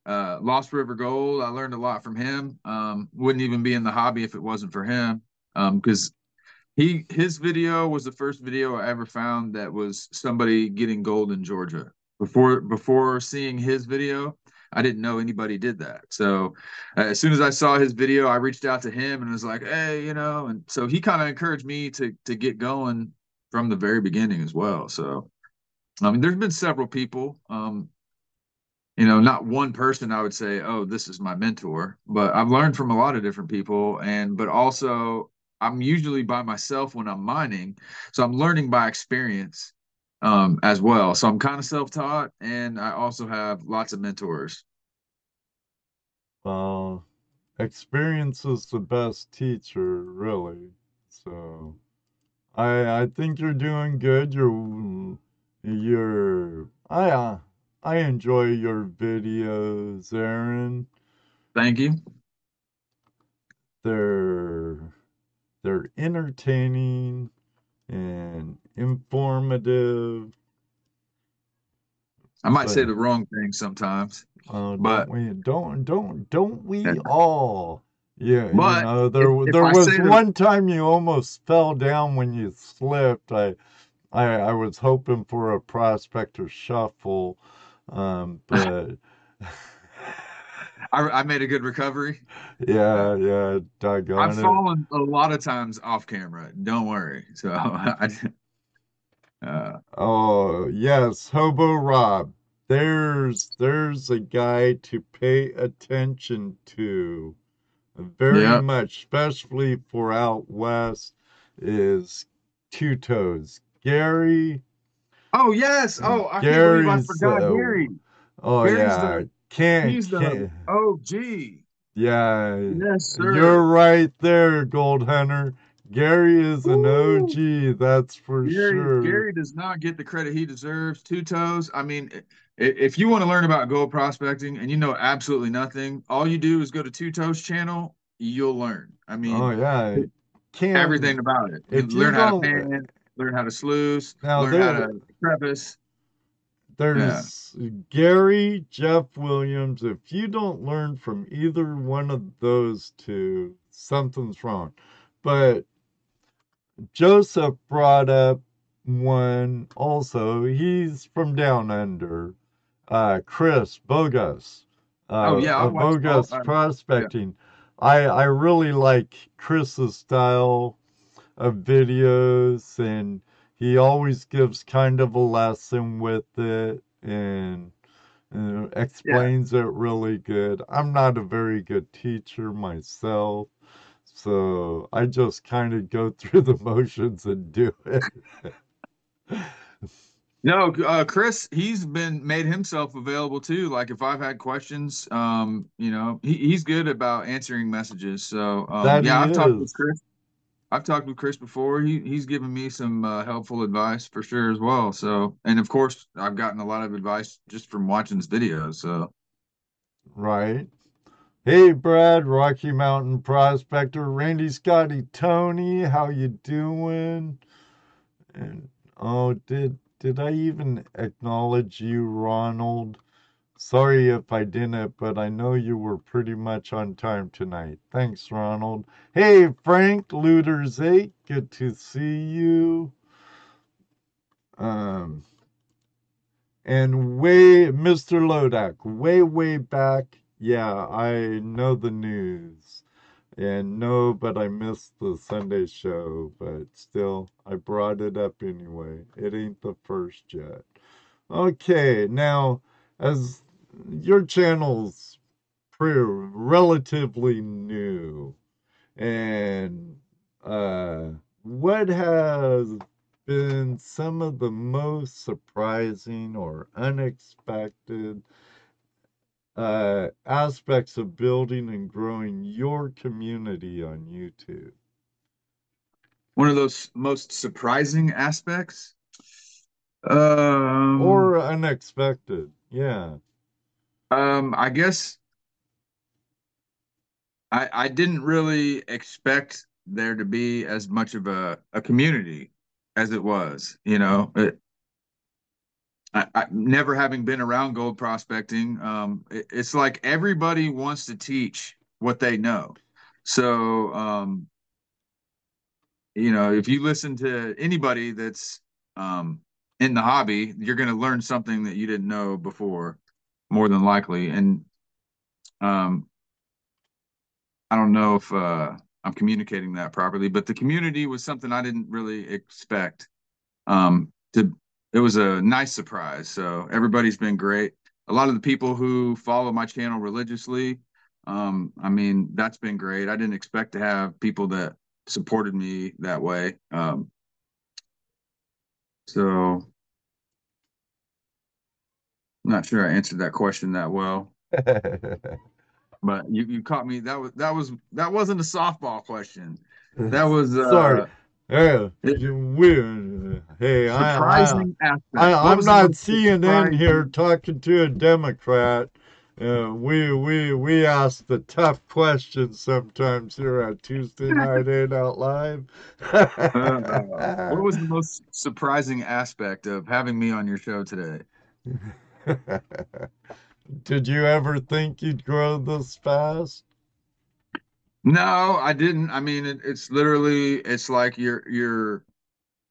uh, Lost River Gold. I learned a lot from him. Um, wouldn't even be in the hobby if it wasn't for him. Um, because he his video was the first video I ever found that was somebody getting gold in Georgia. Before before seeing his video, I didn't know anybody did that. So uh, as soon as I saw his video, I reached out to him and was like, "Hey, you know," and so he kind of encouraged me to to get going from the very beginning as well. So, I mean, there's been several people. Um, you know, not one person I would say, "Oh, this is my mentor," but I've learned from a lot of different people, and but also I'm usually by myself when I'm mining, so I'm learning by experience um, as well. So I'm kind of self-taught, and I also have lots of mentors. Well, experience is the best teacher, really. So, I I think you're doing good. You're you're I uh, I enjoy your videos, Aaron. Thank you. They're they're entertaining and informative. I might say the wrong thing sometimes. Uh, But- don't we don't don't don't we all? Yeah, you know there if- if there I was one time you almost fell down when you slipped. I I I was hoping for a prospector shuffle, um, but I, I made a good recovery. yeah, yeah, doggone I've it. fallen a lot of times off camera. Don't worry. So, I, uh, Oh, yes, Hobo Rob. There's there's a guy to pay attention to. Very Yeah. much, especially for out west, is Two Toes. Gary. oh yes. Oh, I can't believe I forgot uh, Gary. Oh Gary's yeah. the- can't He's the can't OG. yeah. Yes, sir. You're right there, Gold Hunter. Gary is an Woo! OG, that's for Gary, sure. Gary does not get the credit he deserves. Two toes. I mean, if you want to learn about gold prospecting and you know absolutely nothing, all you do is go to Two Toes channel. You'll learn. I mean, Oh yeah. Can't everything about it. You learn how to pan, learn how to sluice, learn how to crevice. there's Gary, Jeff Williams. If you don't learn from either one of those two, something's wrong. But Joseph brought up one also. He's from down under. Uh, Chris Bogus. Uh, Oh, yeah, I of watched Bogus Prospecting. I I really like Chris's style of videos, and he always gives kind of a lesson with it, and explains it really good. I'm not a very good teacher myself, so I just kind of go through the motions and do it. No, uh, Chris, he's been made himself available too. Like if I've had questions, um, you know, he, he's good about answering messages. So um, yeah, I've talked with Chris. I've talked with Chris before. He he's given me some uh, helpful advice for sure as well. So and of course I've gotten a lot of advice just from watching his videos. So Right. Hey, Brad, Rocky Mountain Prospector, Randy, Scotty, Tony, how you doing? And oh, did did I even acknowledge you, Ronald? Sorry if I didn't, but I know you were pretty much on time tonight. Thanks, Ronald. Hey, Frank, Looters 8, good to see you. Um, and way, Mr. Lodak, way, way back, yeah, I know the news. And no, but I missed the Sunday show, but still, I brought it up anyway. It ain't the first yet. Okay, now, as your channel's pretty relatively new, and uh, what has been some of the most surprising or unexpected uh, aspects of building and growing your community on YouTube? one of those most surprising aspects. Um, Or unexpected, yeah. Um, I guess I I didn't really expect there to be as much of a, a community as it was. You know, it, I, I never having been around gold prospecting, um, it, it's like everybody wants to teach what they know. So, um, you know, if you listen to anybody that's um, in the hobby, you're going to learn something that you didn't know before, more than likely. And um, I don't know if uh, I'm communicating that properly, but the community was something I didn't really expect. Um, to it was a nice surprise. So everybody's been great. A lot of the people who follow my channel religiously, um, I mean, that's been great. I didn't expect to have people that supported me that way. Um, so I'm not sure I answered that question that well. But you, you caught me. That was that was that wasn't a softball question. That was uh, Sorry. Hey, weird. Hey, I, I, I, I'm not CNN surprising- here talking to a Democrat. Uh, we we we ask the tough questions sometimes here at Tuesday Night Hangout Live. Uh, what was the most surprising aspect of having me on your show today? Did you ever think you'd grow this fast? No, I didn't. I mean, it, it's literally it's like you're you're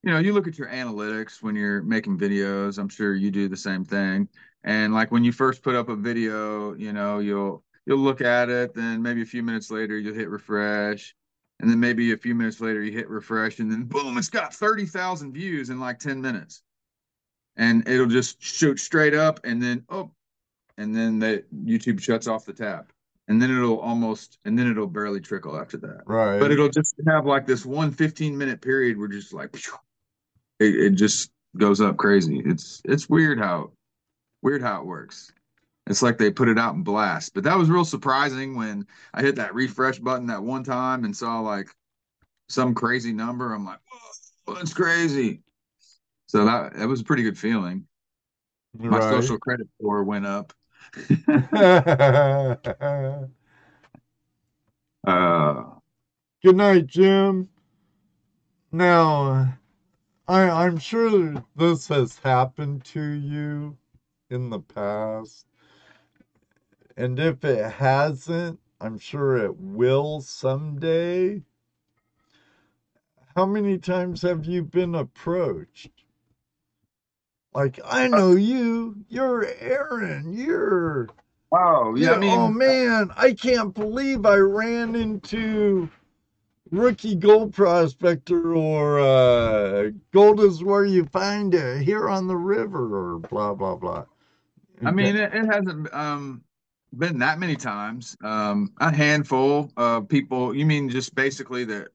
you know, you look at your analytics when you're making videos. I'm sure you do the same thing. And like when you first put up a video, you know, you'll you'll look at it, then maybe a few minutes later you'll hit refresh, and then maybe a few minutes later you hit refresh, and then boom, it's got 30,000 views in like 10 minutes. And it'll just shoot straight up and then oh, and then the YouTube shuts off the tap. And then it'll almost and then it'll barely trickle after that. Right. but it'll just have like this one 15 minute period where just like it, it just goes up crazy. It's it's weird how weird how it works. It's like they put it out in blast. But that was real surprising when i hit that refresh button that one time and saw like some crazy number. I'm like whoa that's crazy. So that that was a pretty good feeling. My right. social credit score went up uh Good night, Jim. Now, I, I'm sure this has happened to you in the past. And if it hasn't, I'm sure it will someday. How many times have you been approached? Like, I know you. You're Aaron. You're. Oh yeah, Yeah, I mean, oh man, I can't believe I ran into rookie gold prospector or uh, gold is where you find it here on the river or blah blah blah. I mean, it, it hasn't um been that many times. Um, a handful of people. You mean just basically that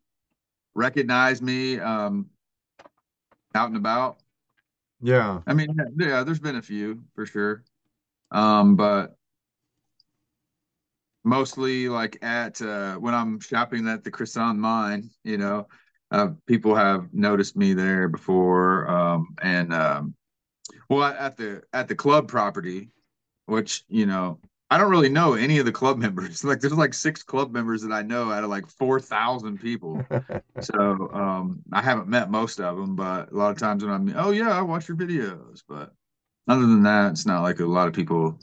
recognize me um out and about? Yeah, I mean, yeah, there's been a few for sure. Um, but mostly like at uh when I'm shopping at the Crisson Mine, you know, uh people have noticed me there before. Um and um well at the at the club property, which, you know, I don't really know any of the club members. Like there's like six club members that I know out of like four thousand people. So um I haven't met most of them, but a lot of times when I'm oh yeah, I watch your videos. But other than that, it's not like a lot of people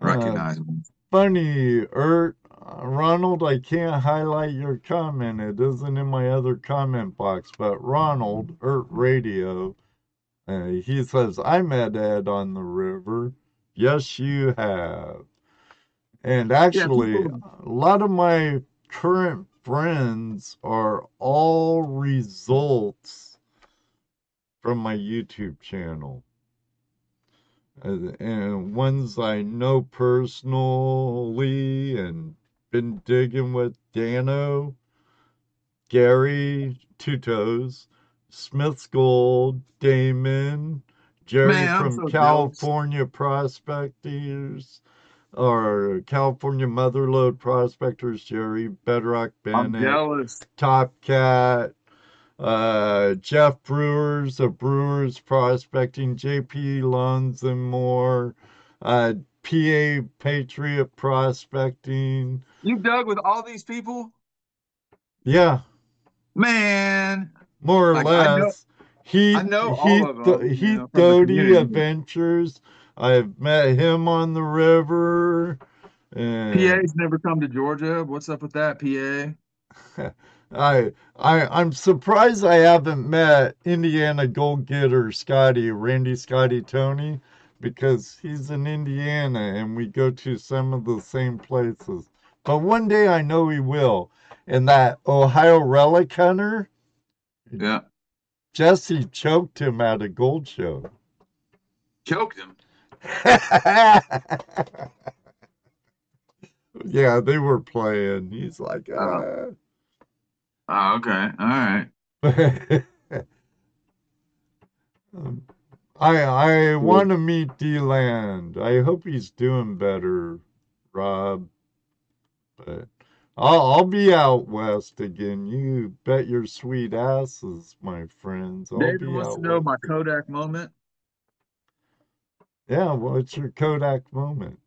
Uh, recognize me. funny, Ert. Uh, Ronald, I can't highlight your comment. It isn't in my other comment box. But Ronald, Ert Radio, uh, he says, I met Ed on the river. Yes, you have. And actually, people- a lot of my current friends are all results from my YouTube channel. Uh, and ones I know personally and been digging with Dano, Gary Two Toes, Smith's Gold, Damon, Jerry Man, from so jealous. California Prospectors, or California Motherlode Prospectors, Jerry, Bedrock I'm Bennett. Top Cat, uh, Jeff Brewers of Brewers Prospecting, JP Loans and more, uh, PA Patriot Prospecting. You dug with all these people? Yeah, Man, more or Like, I know- less. Heath, I know all Heath, of them, you know, Doty. Adventures. I've met him on the river. And PA's never come to Georgia. What's up with that, PA? I I I'm surprised I haven't met Indiana gold getter Scotty, Randy Scotty Tony, because he's in Indiana and we go to some of the same places. But one day I know he will. And that Ohio relic hunter, Yeah. Jesse choked him at a gold show. Choked him. yeah, they were playing. He's like, ah. Oh, okay. All right. Um, I I want to meet D-Land. I hope he's doing better, Rob. But I'll I'll be out west again. You bet your sweet asses, my friends. I'll David be wants out to know west my. Kodak moment. Yeah, what's your Kodak moment?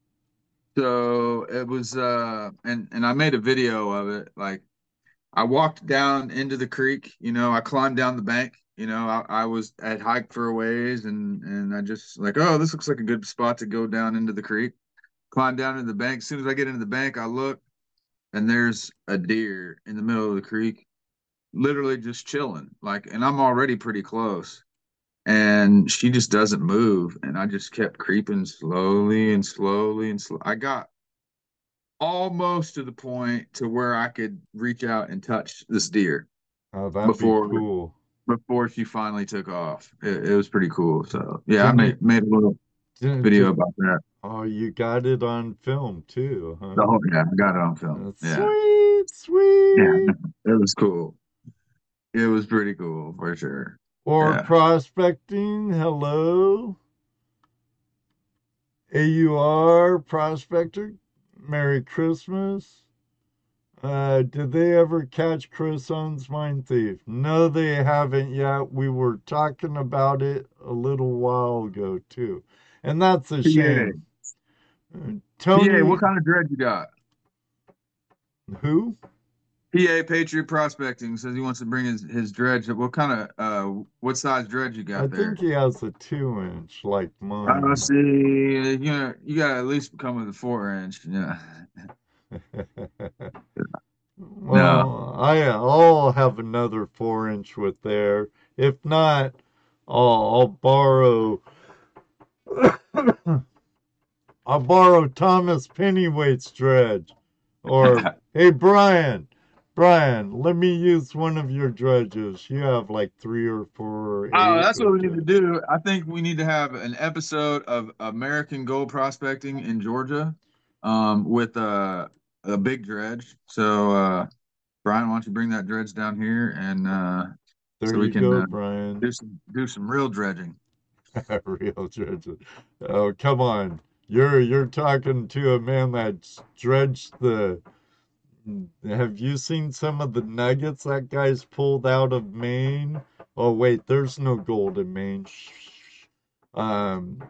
So it was uh and and I made a video of it. Like I walked down into the creek, you know, I climbed down the bank, you know, I, I was at hike for a ways and and I just like, oh, this looks like a good spot to go down into the creek. Climb down into the bank. As soon as I get into the bank, I look and there's a deer in the middle of the creek, literally just chilling. Like, and I'm already pretty close. And she just doesn't move. And I just kept creeping slowly and slowly and slow. I got almost to the point to where I could reach out and touch this deer Oh, that'd Before- be cool. before she finally took off. It, it was pretty cool. So yeah, I made made a little video about that. Oh, you got it on film too, huh? Oh yeah, I got it on film. That's Yeah, Sweet, sweet. yeah, it was cool. It was pretty cool for sure. Or Yeah. prospecting, hello. AUR prospector, Merry Christmas. Uh, did they ever catch Chris Owens Mine Thief? No, they haven't yet. We were talking about it a little while ago too, and that's a PA. shame. Uh, Tony, PA, what kind of dread you got? who? PA, PA Patriot Prospecting says he wants to bring his, his dredge. What kind of uh what size dredge you got I there? think he has a two inch like mine. I don't see you know you gotta at least come with a four inch. Yeah. Well, I I'll have another four inch with there. If not, I'll I'll borrow I'll borrow Thomas Pennywaite's dredge. Or hey Brian, Brian, let me use one of your dredges. You have like three or four. Oh, that's what we need to do. I think we need to have an episode of American gold prospecting in Georgia, um, with a a big dredge. So, uh, Brian, why don't you bring that dredge down here and uh, so we can go, uh, Brian. do some do some real dredging. Real dredges. Oh, come on. You're you're talking to a man that's dredged the have you seen some of the nuggets that guy's pulled out of Maine? Oh wait, there's no gold in Maine. Um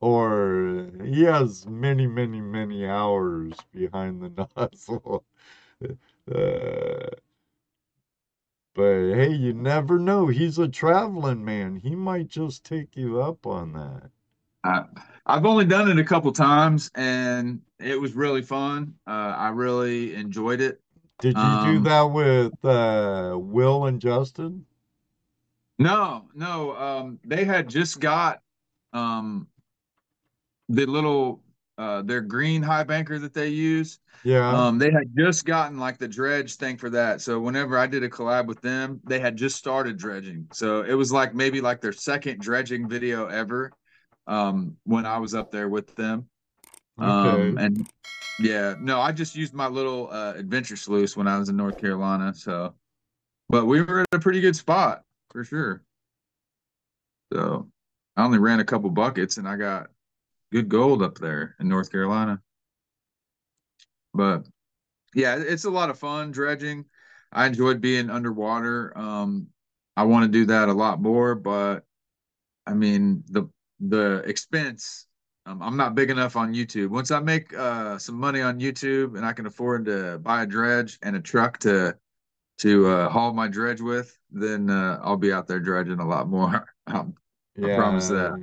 or he has many, many, many hours behind the nozzle. Uh, but hey, you never know. He's a traveling man. He might just take you up on that. I, I've only done it a couple times, and it was really fun. Uh, I really enjoyed it. Did you do Um, that with uh, Will and Justin? No, no, um, they had just got um, the little uh, their green high banker that they use. Yeah. Um, they had just gotten like the dredge thing for that. So whenever I did a collab with them, they had just started dredging. So it was like maybe like their second dredging video ever. Um, when I was up there with them. Um, Okay. and yeah, no, I just used my little uh, adventure sluice when I was in North Carolina. So, but we were at a pretty good spot for sure. So I only ran a couple buckets and I got good gold up there in North Carolina. But yeah, it's a lot of fun dredging. I enjoyed being underwater. Um, I want to do that a lot more, but I mean the the expense. Um, I'm not big enough on YouTube. Once I make uh, some money on YouTube and I can afford to buy a dredge and a truck to to uh, haul my dredge with, then uh, I'll be out there dredging a lot more. Um, I promise that.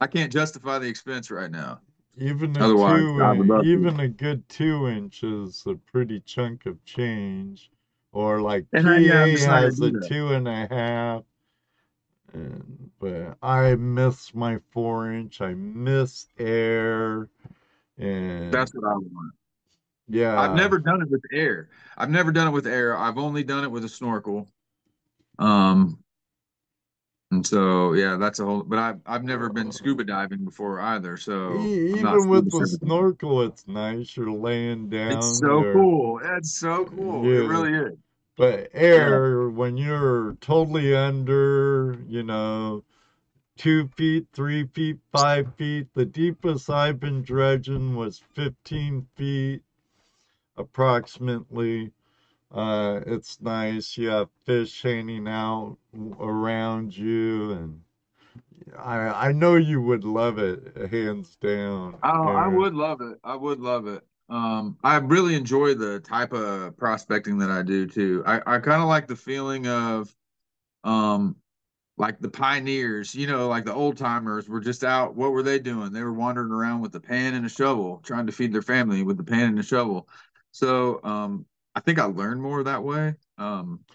Yeah. I can't justify the expense right now. Even a Otherwise, two, I to. even a good two inch is a pretty chunk of change. Or like And I, yeah, PA not gonna has a that. two and a half. And, but I miss my four inch. I miss air. And That's what I want. yeah, I've never done it with air. I've never done it with air. I've only done it with a snorkel. Um, and so yeah, that's a whole. But I've I've never been scuba diving before either. So even with the snorkel, it's nice. You're laying down. It's so you're- cool. It's so cool. It really is. But air, when you're totally under, you know, two feet, three feet, five feet, the deepest I've been dredging was 15 feet approximately. Uh, it's nice. You have fish hanging out around you, and I I know you would love it, hands down. Oh, I would love it. I would love it. Um, I really enjoy the type of prospecting that I do too. I, I kind of like the feeling of, um, like the pioneers, you know, like the old timers were just out. What were they doing? They were wandering around with a pan and a shovel, trying to feed their family with the pan and the shovel. So, um, I think I learned more that way. Um,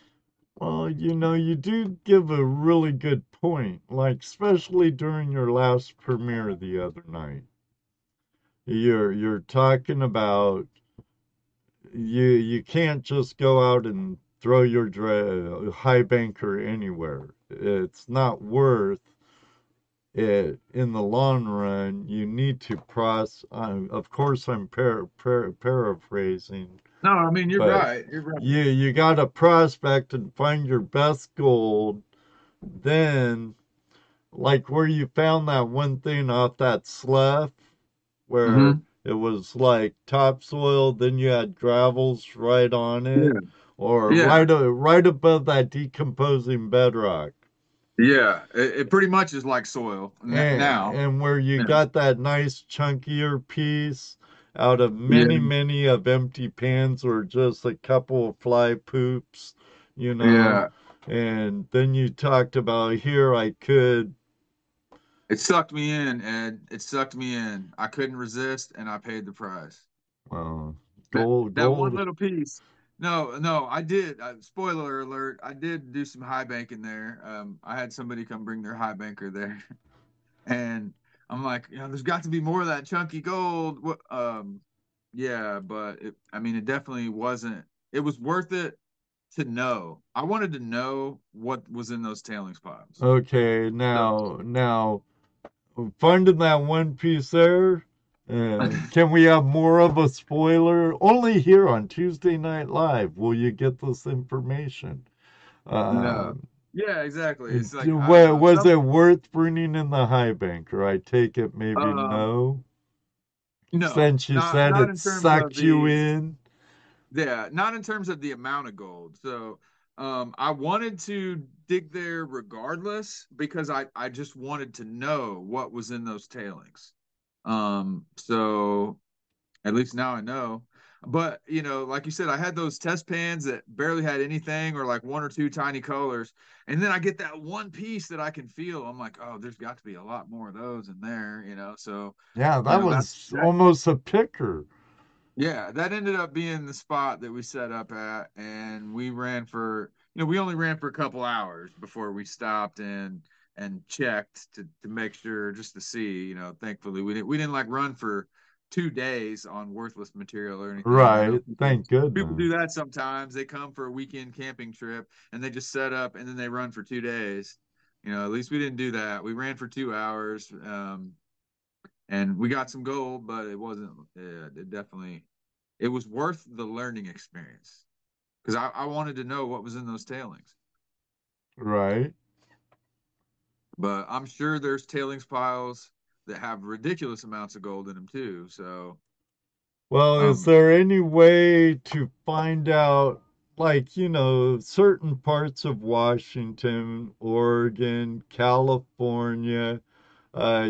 Well, you know, you do give a really good point, like especially during your last premiere the other night. You're you're talking about you you can't just go out and throw your dra- high banker anywhere. It's not worth it in the long run. You need to. Uh, of course, I'm par- par- paraphrasing. No, I mean, you're But right. You're right. you you got to prospect and find your best gold. Then, like where you found that one thing off that slough, where Mhm. it was like topsoil, then you had gravels right on it, Yeah. or Yeah. right a- right above that decomposing bedrock. Yeah. It, it pretty much is like soil And, now. and where you Yeah. got that nice chunkier piece, out of many, Yeah. many of empty pans or just a couple of fly poops, you know. Yeah. And then you talked about here I could It sucked me in, Ed. It sucked me in. I couldn't resist, and I paid the price. well That, gold that one gold little piece. No, no, I did. Uh, spoiler alert: I did do some high banking there. Um, I had somebody come bring their high banker there, and I'm like, you know, there's got to be more of that chunky gold. What? Um, yeah, but it, I mean, it definitely wasn't. It was worth it to know. I wanted to know what was in those tailings piles. Okay, now now finding that one piece there. Can we have more of a spoiler? Only here on Tuesday Night Live will you get this information. Uh, Yeah, exactly. It's like do- I wa- don't was it worth bringing in the high banker? I take it maybe Um, no. no, Since you not- said not it sucked of you in. Yeah, not in terms of the amount of gold. So um, I wanted to dig there regardless because I, I just wanted to know what was in those tailings. Um, so at least now I know. But you know, like you said, I had those test pans that barely had anything or like one or two tiny colors. And then I get that one piece that I can feel. I'm like, oh, there's got to be a lot more of those in there, you know. So Yeah, that know, was that- almost a picker. yeah, that ended up being the spot that we set up at, and we ran for you know we only ran for a couple hours before we stopped and and checked to to make sure just to see you know thankfully we didn't we didn't like run for two days on worthless material or anything. Right. Thank goodness. People do that sometimes. They come for a weekend camping trip and they just set up and then they run for two days. You know, at least we didn't do that. We ran for two hours. Um, and we got some gold, but it wasn't. Yeah, it definitely, it was worth the learning experience because I, I wanted to know what was in those tailings. Right. But I'm sure there's tailings piles that have ridiculous amounts of gold in them too. So Well, is Um, there any way to find out, like, you know, certain parts of Washington, Oregon, California, uh,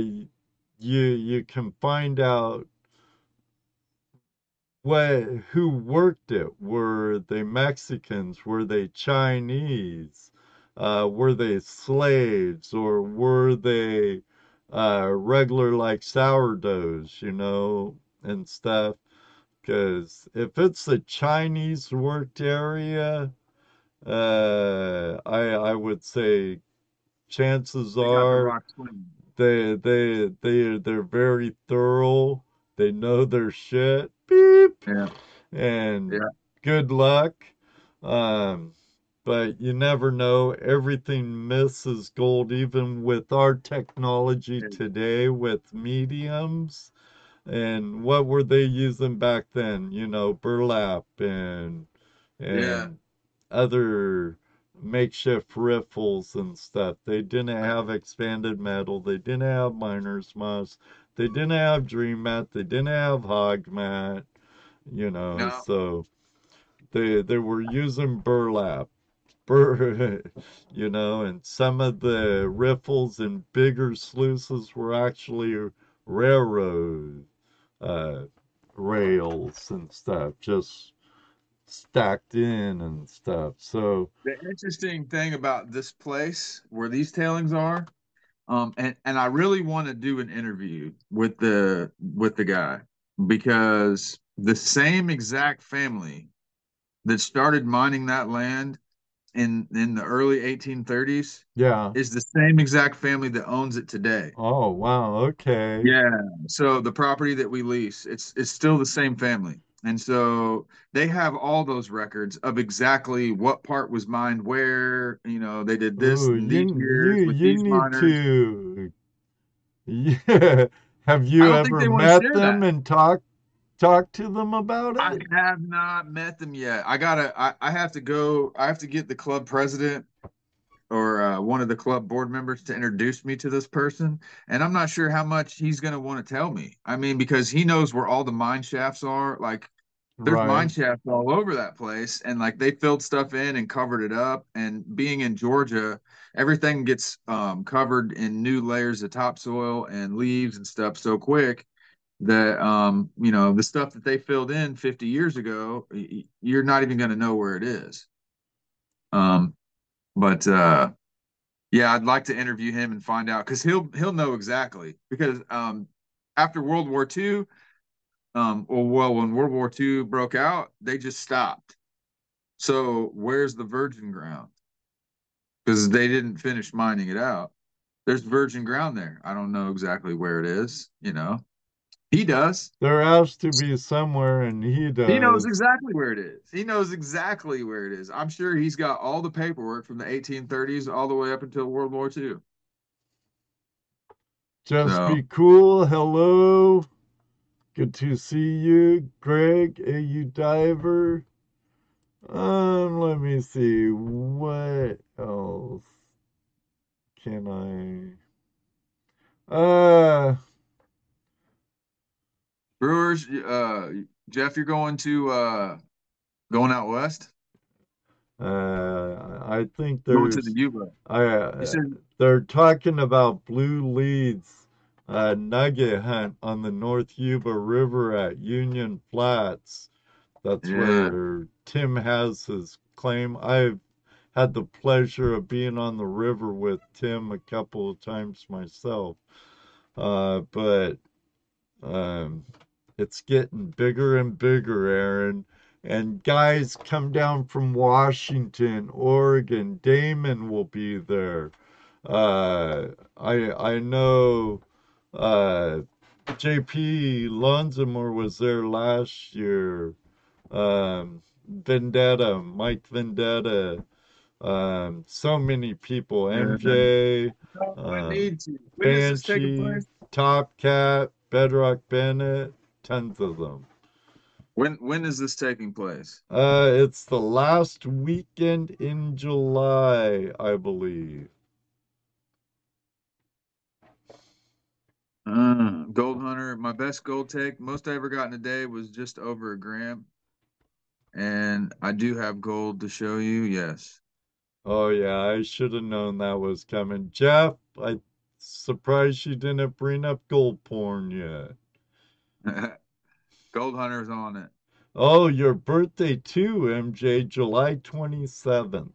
you you can find out what who worked it. Were they Mexicans? Were they Chinese? Uh, were they slaves or were they uh, regular like sourdoughs, you know, and stuff? Because if it's a Chinese worked area, uh, I I would say chances they got the are they they they they're very thorough. They know their shit. Beep. Yeah. And Yeah. good luck. Um, but you never know. Everything misses gold, even with our technology today with mediums. And what were they using back then? You know, burlap and and Yeah. other makeshift riffles and stuff. They didn't have expanded metal. They didn't have miner's moss. They didn't have dream mat. They didn't have hog mat. You know, No. so they they were using burlap. You know, and some of the riffles and bigger sluices were actually railroad uh, rails and stuff, just stacked in and stuff. So, The interesting thing about this place where these tailings are, um, and and I really want to do an interview with the with the guy because the same exact family that started mining that land in in the early 1830s yeah. is the same exact family that owns it today. Oh, wow. Okay. Yeah. So the property that we lease, it's it's still the same family. And so they have all those records of exactly what part was mined where, you know, they did this Ooh, you, these years you, with you these need miners. to. Yeah. Have you I don't think ever met them that. and talked talked to them about it? I have not met them yet. I gotta I, I have to go, I have to get the club president or uh, one of the club board members to introduce me to this person. And I'm not sure how much he's gonna want to tell me. I mean, because he knows where all the mine shafts are. Like there's mine shafts all over that place and like they filled stuff in and covered it up and being in georgia everything gets um, covered in new layers of topsoil and leaves and stuff so quick that um, you know, the stuff that they filled in 50 years ago, you're not even going to know where it is. Um, but uh, yeah, I'd like to interview him and find out because he'll he'll know exactly because um, after World War II, um, well, well, when World War II broke out, they just stopped. So where's the virgin ground? Because they didn't finish mining it out. There's virgin ground there. I don't know exactly where it is. You know, he does. There has to be somewhere, and he does. He knows exactly where it is. He knows exactly where it is. I'm sure he's got all the paperwork from the 1830s all the way up until World War II. Just So- be cool. Hello. Good to see you, Greg, AU Diver. Um, let me see. What else can I? Uh, Brewers, uh, Jeff, you're going to uh, going out west. uh, I think Going to the Yuba. I, uh, said they're talking about blue leads uh, nugget hunt on the North Yuba River at Union Flats. That's Yeah. where Tim has his claim. I've had the pleasure of being on the river with Tim a couple of times myself. Uh, but um, it's getting bigger and bigger, Aaron. And guys come down from Washington, Oregon. Damon will be there. Uh, I I know uh, JP Lonzamore was there last year. Um, Vendetta, Mike Vendetta. Um, so many people. MJ, I um, need to. When is this taking Banshee. Top Cat, Bedrock Bennett, tons of them. When when is this taking place? Uh, it's the last weekend in July, I believe. Uh, gold hunter, my best gold take, most I ever got in a day was just over a gram. And I do have gold to show you, yes. Oh yeah, I should have known that was coming. Jeff, I surprised you didn't bring up gold porn yet. gold hunter's on it. Oh, your birthday too, MJ, July 27th.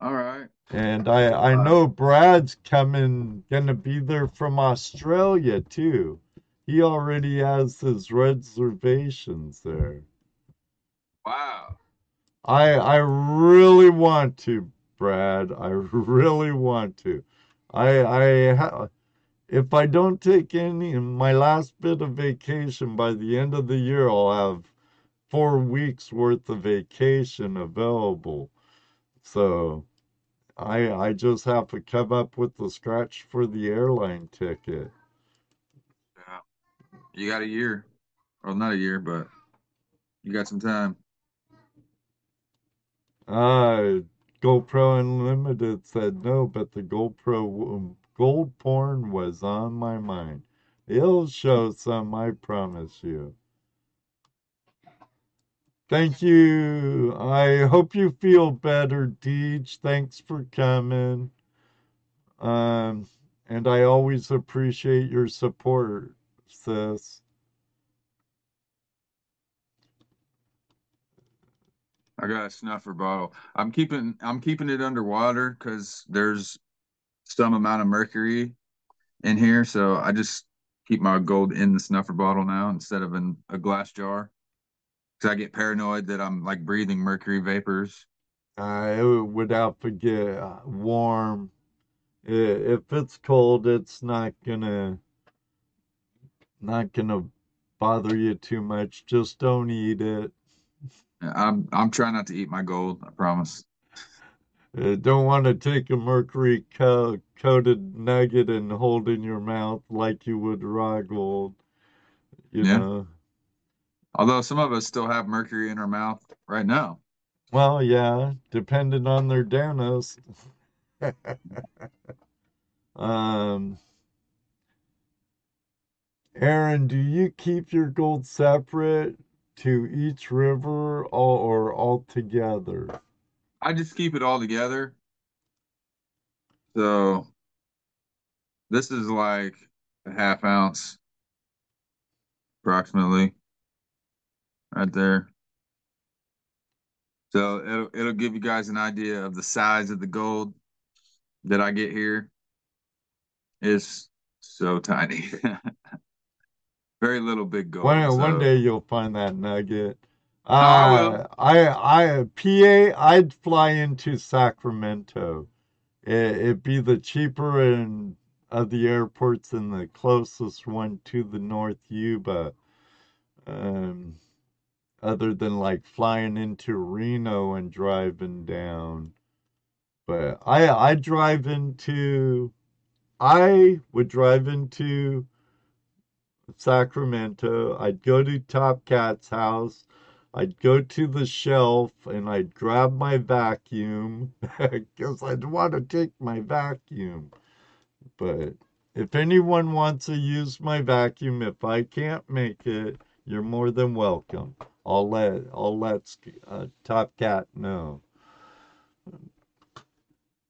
All right. And I I know Brad's coming, gonna be there from Australia too. He already has his reservations there. Wow. I I really want to, Brad. I really want to. I I ha if I don't take any my last bit of vacation by the end of the year, I'll have four weeks worth of vacation available. So I I just have to come up with the scratch for the airline ticket. Yeah. You got a year. Well, not a year, but you got some time. Uh, GoPro Unlimited said no, but the GoPro um, gold porn was on my mind. It'll show some, I promise you. Thank you. I hope you feel better, Deej. Thanks for coming. Um, and I always appreciate your support, sis. I got a snuffer bottle. I'm keeping I'm keeping it underwater because there's some amount of mercury in here, so I just keep my gold in the snuffer bottle now instead of in a glass jar. Because I get paranoid that I'm like breathing mercury vapors. I would have to get warm. If it's cold, it's not gonna not gonna bother you too much. Just don't eat it. I'm I'm trying not to eat my gold. I promise. Uh, don't want to take a mercury co- coated nugget and hold in your mouth like you would raw gold. You Yeah. know. Although some of us still have mercury in our mouth right now. Well, yeah, depending on their dentist. Um, Aaron, do you keep your gold separate to each river or, or all together? I just keep it all together. So this is like a half ounce, approximately, right there. So it'll it'll give you guys an idea of the size of the gold that I get here. It's so tiny. Very little big gold. One one day you'll find that nugget. Uh, I I PA I'd fly into Sacramento. It, it'd be the cheaper and of the airports and the closest one to the North Yuba. Um, other than like flying into Reno and driving down. But I I drive into I would drive into Sacramento. I'd go to Top Cat's house. I'd go to the shelf and I'd grab my vacuum because I'd want to take my vacuum. But if anyone wants to use my vacuum, if I can't make it, you're more than welcome. I'll let I'll let uh, Top Cat know.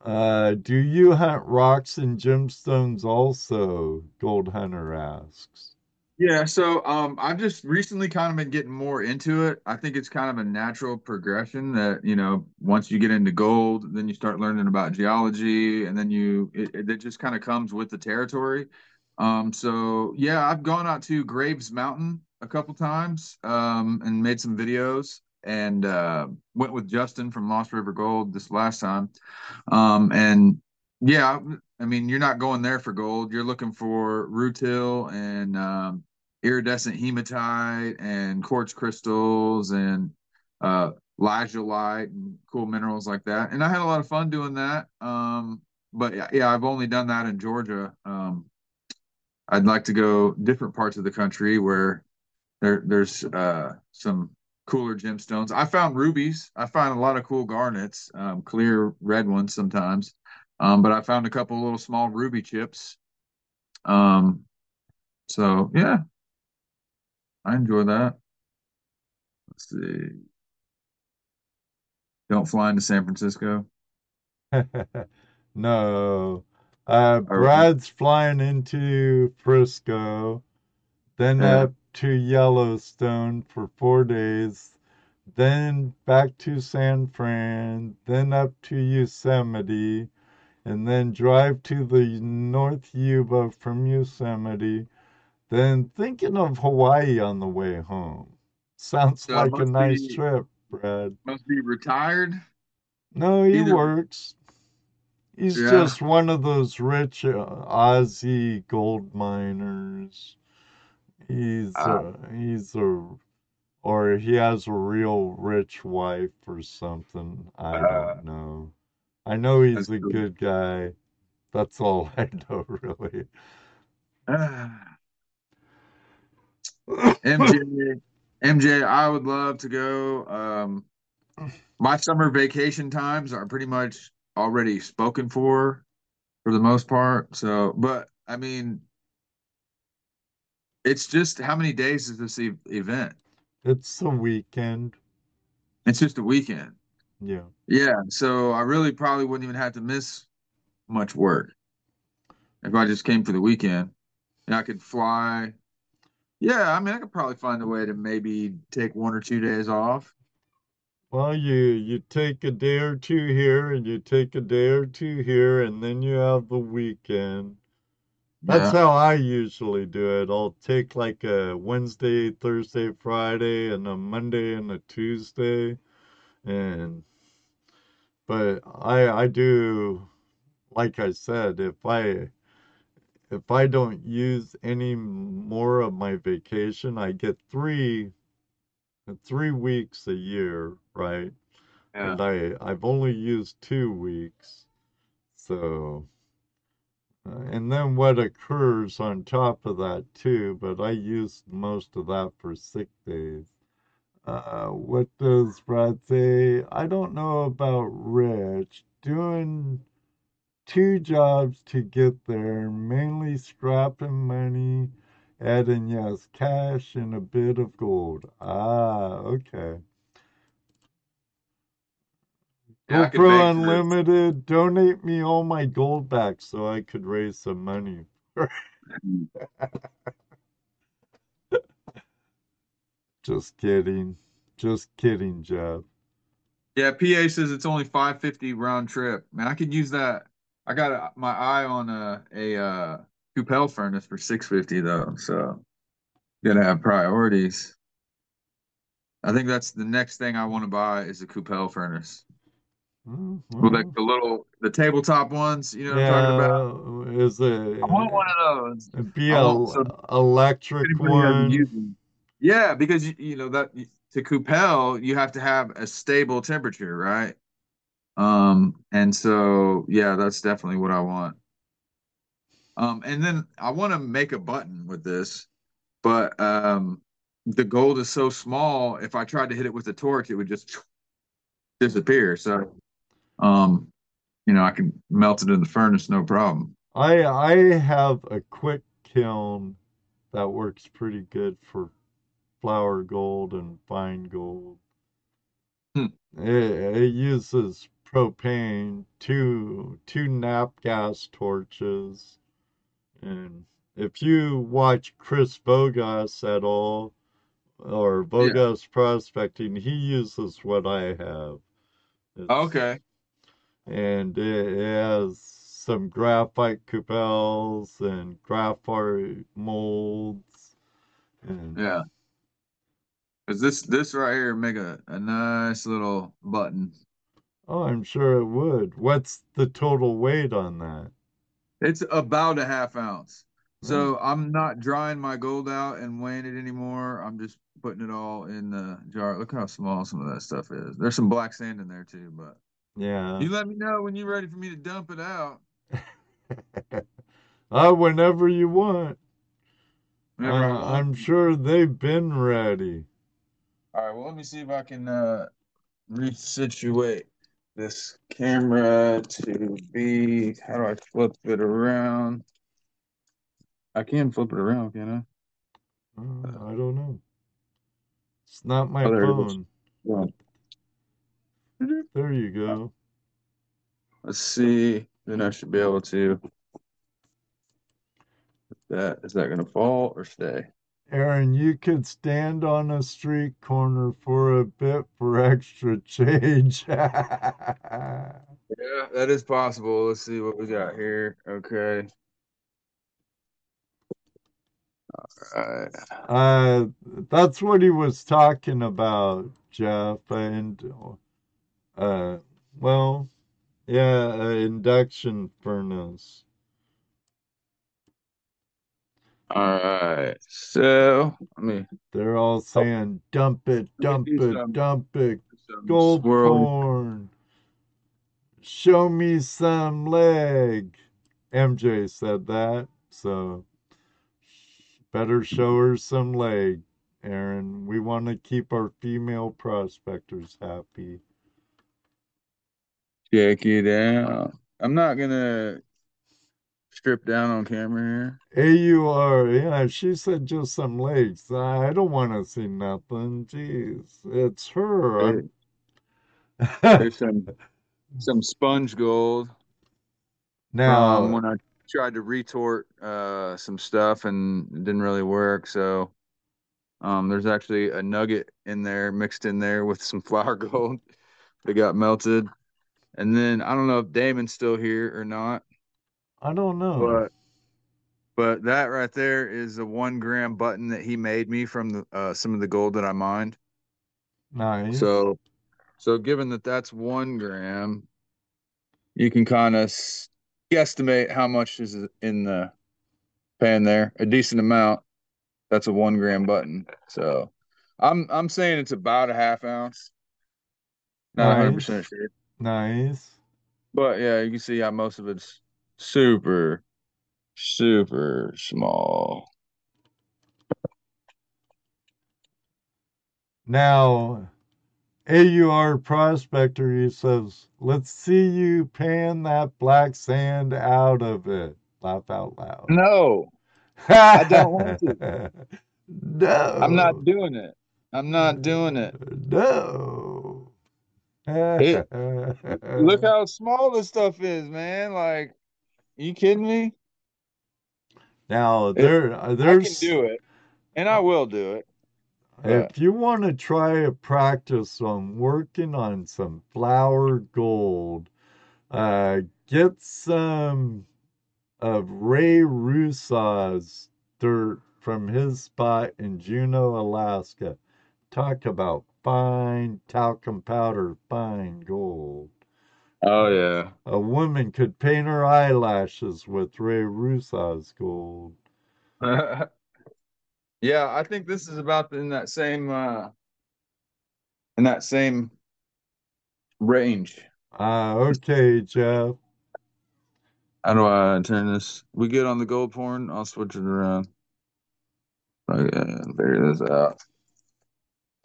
Uh, do you hunt rocks and gemstones also? Gold Hunter asks. Yeah, so um, I've just recently kind of been getting more into it. I think it's kind of a natural progression that, you know, once you get into gold, then you start learning about geology, and then you it, it just kind of comes with the territory. Um, so yeah, I've gone out to Graves Mountain a couple times um, and made some videos, and uh, went with Justin from Lost River Gold this last time. Um, and yeah, I mean, you're not going there for gold. You're looking for rutile and um, iridescent hematite and quartz crystals and uh, and cool minerals like that. And I had a lot of fun doing that. Um, but yeah, I've only done that in Georgia. Um, I'd like to go different parts of the country where there there's uh, some cooler gemstones. I found rubies. I found a lot of cool garnets, um, clear red ones sometimes. Um, but I found a couple little small ruby chips. Um, so yeah, I enjoy that. Let's see. Don't fly into San Francisco. No. Uh, Brad's flying into Frisco, then Yeah. up to Yellowstone for four days, then back to San Fran, then up to Yosemite, and then drive to the North Yuba from Yosemite, then thinking of Hawaii on the way home. Sounds So like a nice be- trip, Brad. Must be retired. No, he Either- works. He's Yeah. just one of those rich uh, Aussie gold miners. He's Ah. uh, he's a or he has a real rich wife or something. I Ah. don't know. I know he's a good guy. That's all I know, really. MJ, MJ, I would love to go. Um, my summer vacation times are pretty much already spoken for, for the most part. So, but I mean, it's just how many days is this e- event? It's a weekend. It's just a weekend. Yeah. Yeah, so I really probably wouldn't even have to miss much work if I just came for the weekend. And I could fly. Yeah, I mean, I could probably find a way to maybe take one or two days off. Well, you you take a day or two here, and you take a day or two here, and then you have the weekend. That's Yeah. how I usually do it. I'll take like a Wednesday, Thursday, Friday, and a Monday and a Tuesday, and but I I do like I said, if I if I don't use any more of my vacation, I get three three weeks a year, right? Yeah. And I I've only used two weeks, so. Uh, and then what occurs on top of that too, but I used most of that for sick days. Uh, what does Brad say? I don't know about Rich doing two jobs to get there, mainly scrapping money, adding yes, cash and a bit of gold. Ah, okay. Yeah, GoPro. Unlimited, donate me all my gold back so I could raise some money. Just kidding. Just kidding, Jeff. Yeah, PA says it's only 550 round trip. Man, I could use that. I got my eye on a a uh, cupel furnace for 650 though, so gotta have priorities. I think that's the next thing I want to buy is a cupel furnace. Mm, With like the little the tabletop ones, you know what I'm talking about? is it I want one of those. it'd be a electric one? Yeah, because you, you know that to cupel you have to have a stable temperature, right? Um, and so yeah, that's definitely what I want. Um, and then I want to make a button with this, but um, the gold is so small. If I tried to hit it with a torch, it would just disappear. So, um, you know, I can melt it in the furnace, no problem. I I have a quick kiln that works pretty good for flour gold and fine gold. Hmm. It, it uses propane, two two MAPP gas torches, and if you watch Chris Vogas at all or Yeah. Vogas Prospecting, he uses what I have. It's Okay. and it, has some graphite cupels and graphite molds and Yeah. Cause this this right here make a, a nice little button. Oh i'm sure it would what's the total weight on that It's about a half ounce. oh, So I'm not drying my gold out and weighing it anymore. I'm just putting it all in the jar. Look how small some of that stuff is. There's some black sand in there too, but yeah you let me know when you're ready for me to dump it out. uh, whenever you want Whenever uh, want. i'm sure they've been ready All right, well, let me see if I can uh resituate this camera to be how do I flip it around? I can flip it around, can I? uh, i don't know it's not my Oh, there phone Yeah. there you go Let's see. Then I should be able to. That is that gonna fall or stay? Aaron, you could stand on a street corner for a bit for extra change. Yeah, that is possible. Let's see what we got here. Okay. All right. uh, that's what he was talking about, Jeff. And, uh, well, yeah, an induction furnace. All right. So let me They're all oh. saying, dump it, dump it, some dump it, gold swirl. corn. Show me some leg. MJ said that, so better show her some leg, Aaron. We want to keep our female prospectors happy. Check it out. I'm not gonna strip down on camera here. AUR, yeah, she said just some legs. I don't want to see nothing. Jeez, it's her. here. There's some some sponge gold now, when I tried to retort uh some stuff and it didn't really work. So um there's actually a nugget in there mixed in there with some flour gold that got melted. And then I don't know if Damon's still here or not, I don't know. but but that right there is a one gram button that he made me from the uh some of the gold that I mined. Nice. So so given that that's one gram, you can kind of guesstimate how much is in the pan there. A decent amount. That's a one gram button. So I'm I'm saying it's about a half ounce. Not 100 Nice. percent sure, Nice. but yeah, you can see how most of it's super super small. Now, AUR Prospector, he says, let's see you pan that black sand out of it. Laugh out loud. No, I don't want to. No, I'm not doing it. I'm not doing it. No. It look how small this stuff is, man. Like, you kidding me? Now there uh, I can do it, and I will do it. If you want to try to practice on working on some flour gold, uh, get some of Ray Rusaw's dirt from his spot in Juneau, Alaska. Talk about fine talcum powder, fine gold. Oh yeah. A woman could paint her eyelashes with Ray Rusaw's gold. Yeah, I think this is about in that same uh in that same range. Ah, okay, Jeff. How do I turn this? We good on the gold porn? I'll switch it around. Okay, figure this out.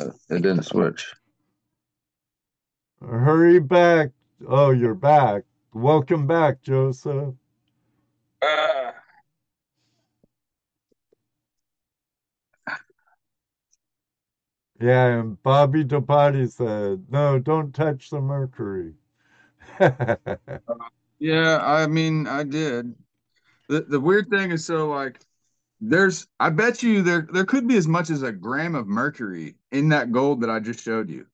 It didn't switch. Hurry back. Oh, you're back. Welcome back, Joseph. Ah. Yeah, and Bobby Dopati said, no, don't touch the mercury. Yeah, I mean, I did. The the weird thing is so like there's I bet you there there could be as much as a gram of mercury in that gold that I just showed you.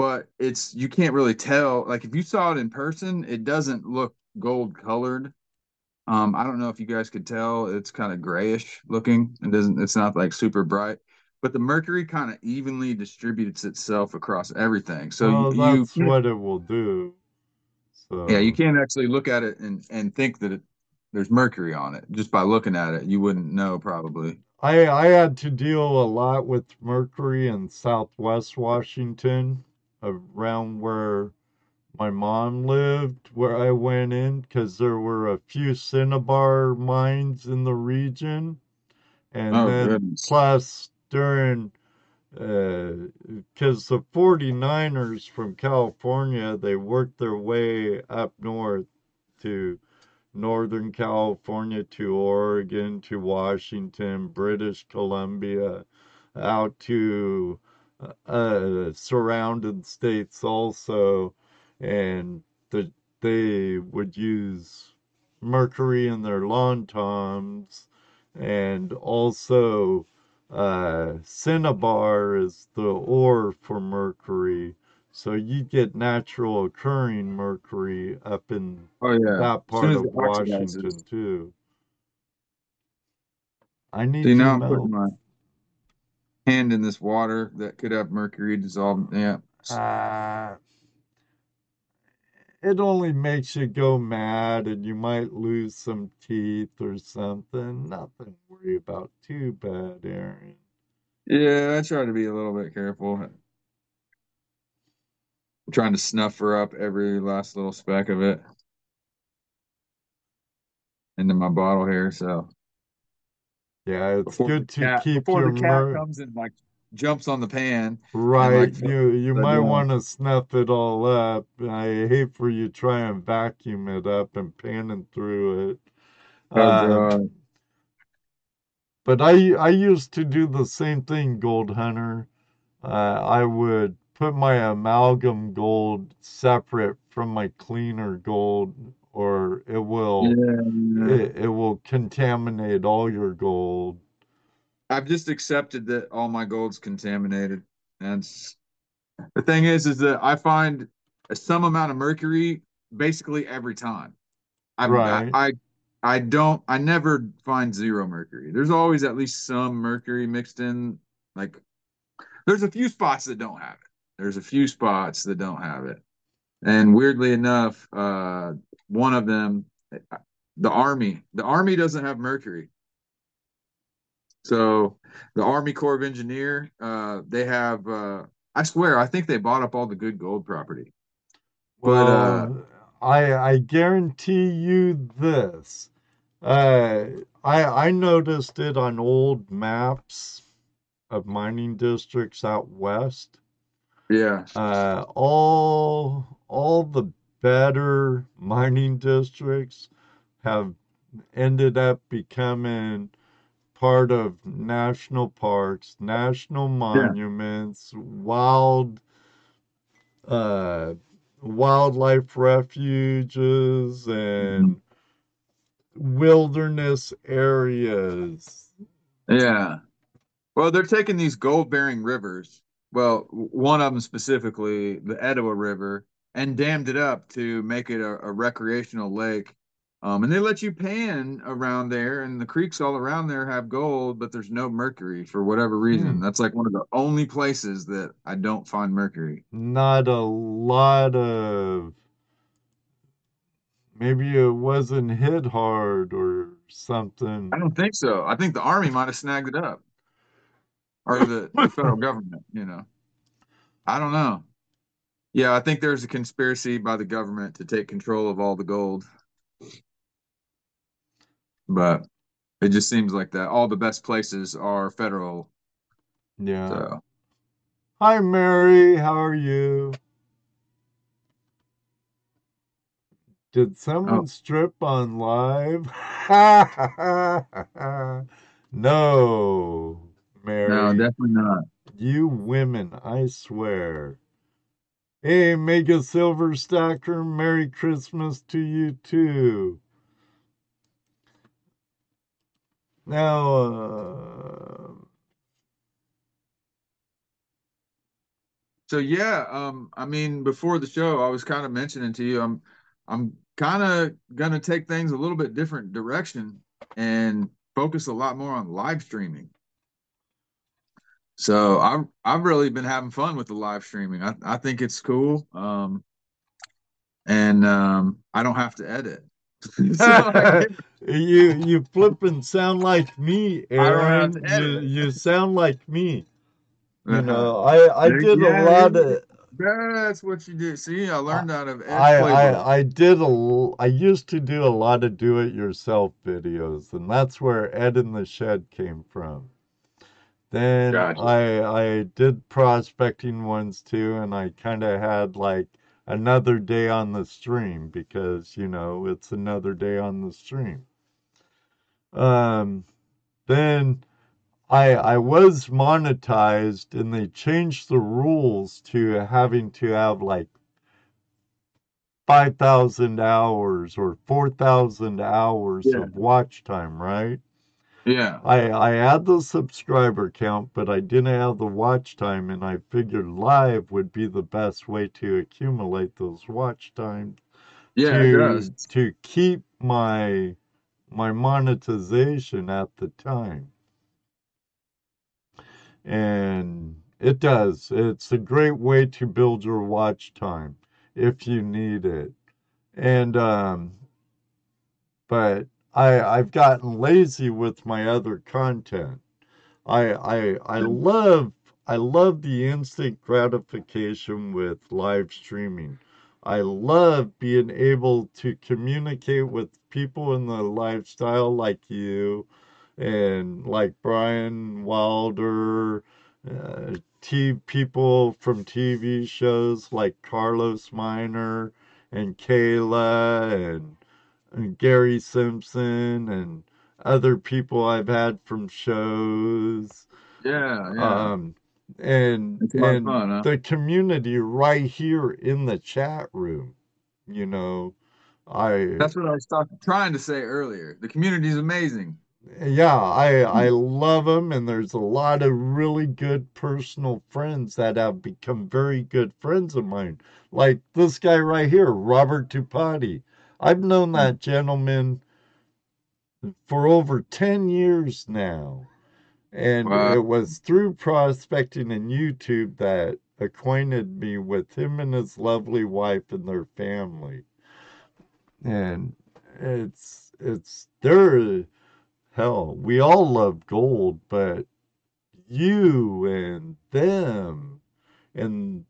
But it's you can't really tell. Like if you saw it in person, it doesn't look gold colored. Um, I don't know if you guys could tell. It's kind of grayish looking. It doesn't. It's not like super bright. But the mercury kind of evenly distributes itself across everything. So well, you, that's you what it will do. yeah, you can't actually look at it and and think that it, there's mercury on it just by looking at it. You wouldn't know probably. I I had to deal a lot with mercury in Southwest Washington, around where my mom lived, where I went in, because there were a few cinnabar mines in the region, and Oh then goodness. plus during uh, because the 49ers from California, they worked their way up north to Northern California to Oregon to Washington, British Columbia, out to uh, surrounded states also, and the, they would use mercury in their long toms, and also uh, cinnabar is the ore for mercury. So you get natural occurring mercury up in Oh yeah. that part of Washington oxidizes. too. I need to now I'm putting my hand in this water that could have mercury dissolved. Yeah. Uh, it only makes you go mad and you might lose some teeth or something. Nothing to worry about too bad, Aaron. Yeah, I try to be a little bit careful. I'm trying to snuff her up every last little speck of it into my bottle here. So Yeah, it's before good to cat keep before your the cat mer comes and like jumps on the pan right. like You you might want to snuff it all up. I hate for you try and vacuum it up and panning through it. Oh Um, but I I used to do the same thing, Gold Hunter. Uh, I would put my amalgam gold separate from my cleaner gold, or it will Yeah. it, it will contaminate all your gold. I've just accepted that all my gold's contaminated. And the thing is, is that I find some amount of mercury basically every time. I, I, Right. I, I don't, I never find zero mercury. There's always at least some mercury mixed in. Like, there's a few spots that don't have it. There's a few spots that don't have it. And weirdly enough, uh, one of them, the Army, the Army doesn't have mercury. So the Army Corps of Engineer, uh, they have. Uh, I swear, I think they bought up all the good gold property. But uh, Well, I I guarantee you this. Uh, I I noticed it on old maps of mining districts out west. yeah, Uh, all all the better mining districts have ended up becoming part of national parks, national yeah, monuments, wild uh wildlife refuges and wilderness areas. Yeah. Well, they're taking these gold bearing rivers. Well, one of them specifically, the Etowah River, and dammed it up to make it a, a recreational lake. Um, and they let you pan around there, and the creeks all around there have gold, but there's no mercury for whatever reason. Hmm. That's like one of the only places that I don't find mercury. Not a lot of. Maybe it wasn't hit hard or something. I don't think so. I think the army might have snagged it up, or the, the federal government. You know, I don't know. Yeah, I think there's a conspiracy by the government to take control of all the gold, but it just seems like that. All the best places are federal. Yeah. So Hi, Mary. How are you? Did someone Oh. strip on live? no, Mary. no, definitely not. You women, I swear. Hey, Mega Silver Stacker, Merry Christmas to you too. Now, uh, So yeah, um, I mean, before the show, I was kind of mentioning to you, I'm, I'm kind of gonna take things a little bit different direction and focus a lot more on live streaming. So I've I've really been having fun with the live streaming. I I think it's cool, um, and um, I don't have to edit. So you you flip and sound like me, I Aaron. You you sound like me. You Uh-huh. know, I I did a lot of That's what you do. See, I learned out of Ed's I. I I did a I used to do a lot of do it yourself videos, and that's where Ed in the Shed came from. Then Gotcha. I I did prospecting ones too, and I kind of had like another day on the stream because you know it's another day on the stream. Um, then I I was monetized, and they changed the rules to having to have like 5,000 hours or 4,000 hours Yeah. of watch time, right? Yeah. I I had the subscriber count, but I didn't have the watch time, and I figured live would be the best way to accumulate those watch times Yeah, it to does. to keep my my monetization at the time. And it does. It's a great way to build your watch time if you need it. And um but I I've gotten lazy with my other content. I I I love I love the instant gratification with live streaming. I love being able to communicate with people in the lifestyle like you and like Brian Wilder, uh, t- people from TV shows like Carlos Miner and Kayla and, and Gary Simpson and other people I've had from shows. Yeah, yeah. Um, and It's a lot of and fun, huh? the community right here in the chat room, you know, I That's what I was talking, trying to say earlier. The community is amazing. yeah, I I love them, and there's a lot of really good personal friends that have become very good friends of mine. Like this guy right here, Robert Tupati. I've known that gentleman for over 10 years now. And Wow. it was through prospecting and YouTube that acquainted me with him and his lovely wife and their family. And it's it's they're hell, we all love gold, but you and them and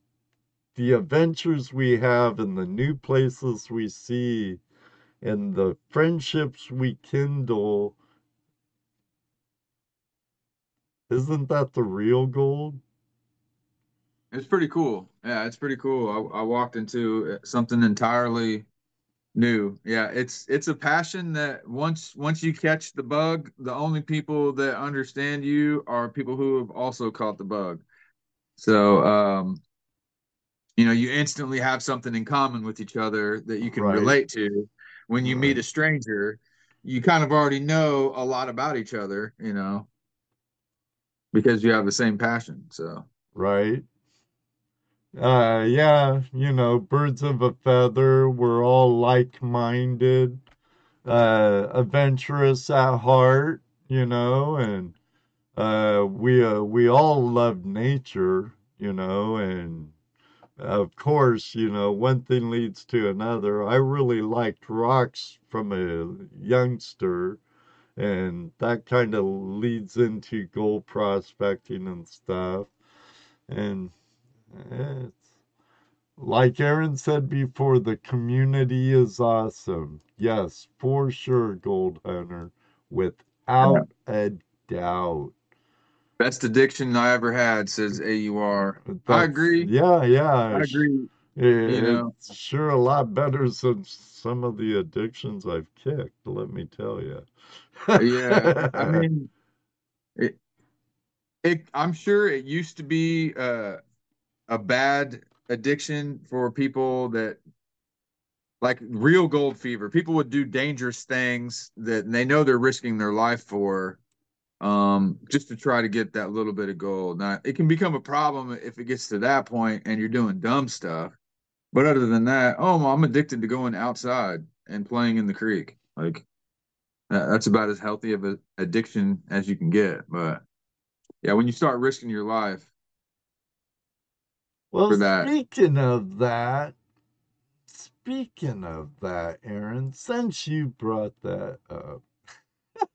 the adventures we have and the new places we see and the friendships we kindle isn't that the real gold? It's pretty cool. Yeah, it's pretty cool. I, I walked into uh, something entirely new. Yeah, it's it's a passion that once once you catch the bug, the only people that understand you are people who have also caught the bug. So, um, you know, you instantly have something in common with each other that you can Right. relate to when you meet a stranger you kind of already know a lot about each other, you know, because you have the same passion. So right? Uh, yeah, you know, birds of a feather. We're all like-minded, uh, adventurous at heart, you know, and uh, we uh, we all love nature, you know, and of course, you know, one thing leads to another. I really liked rocks from a youngster, and that kind of leads into gold prospecting and stuff. And it's like Aaron said before, the community is awesome. Yes, for sure, Gold Hunter, without a doubt. Best addiction I ever had, says AUR. I agree. Yeah, yeah. I agree. It- know. It's sure a lot better than some of the addictions I've kicked, let me tell you. yeah i mean it, it i'm sure it used to be uh, a bad addiction for people that like real gold fever people would do dangerous things that they know they're risking their life for um just to try to get that little bit of gold. Now it can become a problem if it gets to that point and you're doing dumb stuff. But other than that oh i'm addicted to going outside and playing in the creek. Like that's about as healthy of an addiction as you can get. But yeah, when you start risking your life, Well, speaking of that, speaking of that, Aaron, since you brought that up,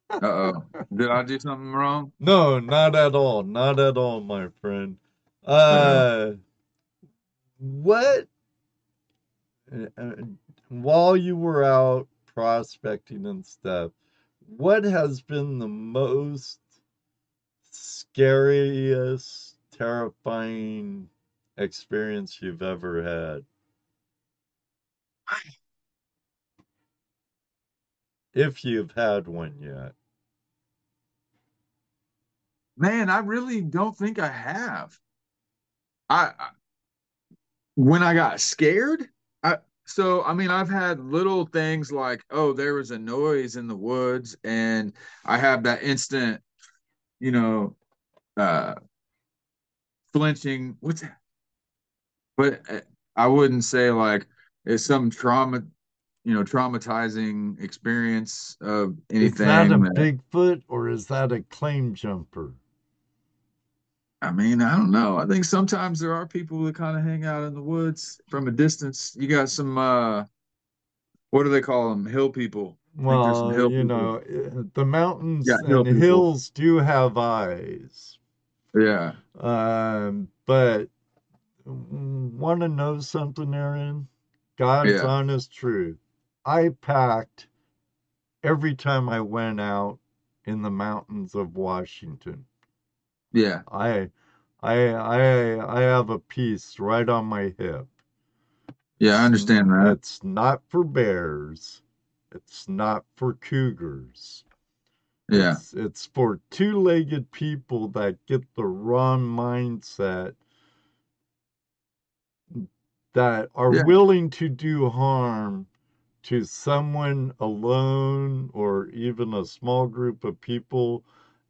uh oh, did I do something wrong? No, not at all. Not at all, my friend. Uh, what? uh, uh, While you were out prospecting and stuff, what has been the most scariest, terrifying experience you've ever had? If you've had one yet. Man, I really don't think I have. I, I when I got scared, I so I mean I've had little things like oh there was a noise in the woods and I have that instant, you know, uh flinching. What's that? But uh, I wouldn't say like it's some trauma, you know, traumatizing experience of anything. Is that a that- Bigfoot or is that a claim jumper? I mean, I don't know. I think sometimes there are people that kind of hang out in the woods from a distance. You got some uh what do they call them? Hill people. think there's some Well, hill you people. know, uh, the mountains Yeah, hill and people. hills do have eyes. Yeah. Um, but want to know something, Aaron? God's Yeah. honest truth. I packed every time I went out in the mountains of Washington. Yeah. I, I, I, I have a piece right on my hip. Yeah, I understand that. It's not for bears. It's not for cougars. Yeah. It's, it's for two-legged people that get the wrong mindset that are Yeah. willing to do harm to someone alone or even a small group of people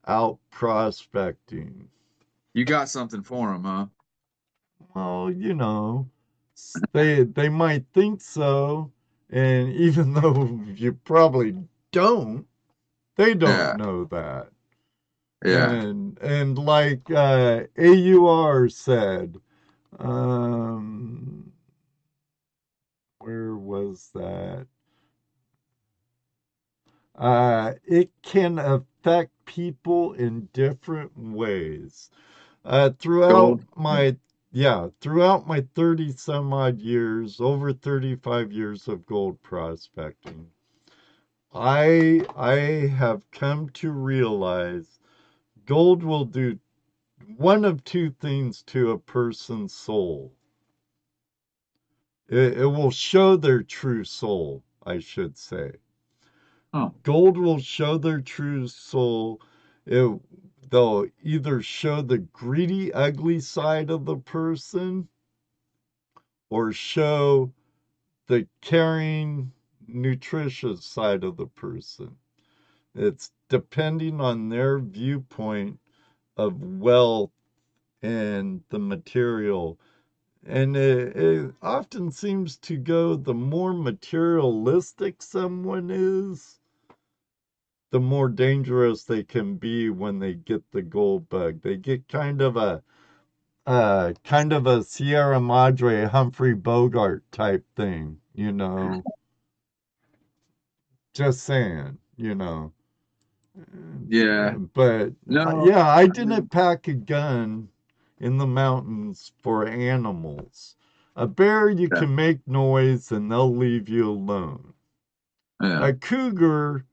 out prospecting. You got something for them, huh? Well, you know, they they might think so, and even though you probably don't, they don't Yeah. know that. Yeah. And and like uh, AUR said, um, where was that? Uh, it can affect people in different ways. Uh, throughout Gold. my yeah, throughout my 30 some odd years, over 35 years of gold prospecting, I I have come to realize gold will do one of two things to a person's soul. It, it will show their true soul, I should say. Oh. Gold will show their true soul. It, they'll either show the greedy, ugly side of the person or show the caring, nutritious side of the person. It's depending on their viewpoint of wealth and the material. And it, it often seems to go the more materialistic someone is, the more dangerous they can be when they get the gold bug. They get kind of a uh, kind of a Sierra Madre Humphrey Bogart type thing, you know. Just saying, you know. Yeah. But No, uh, yeah, I I didn't pack a gun in the mountains for animals. A bear, you Yeah. can make noise and they'll leave you alone. Yeah. A cougar,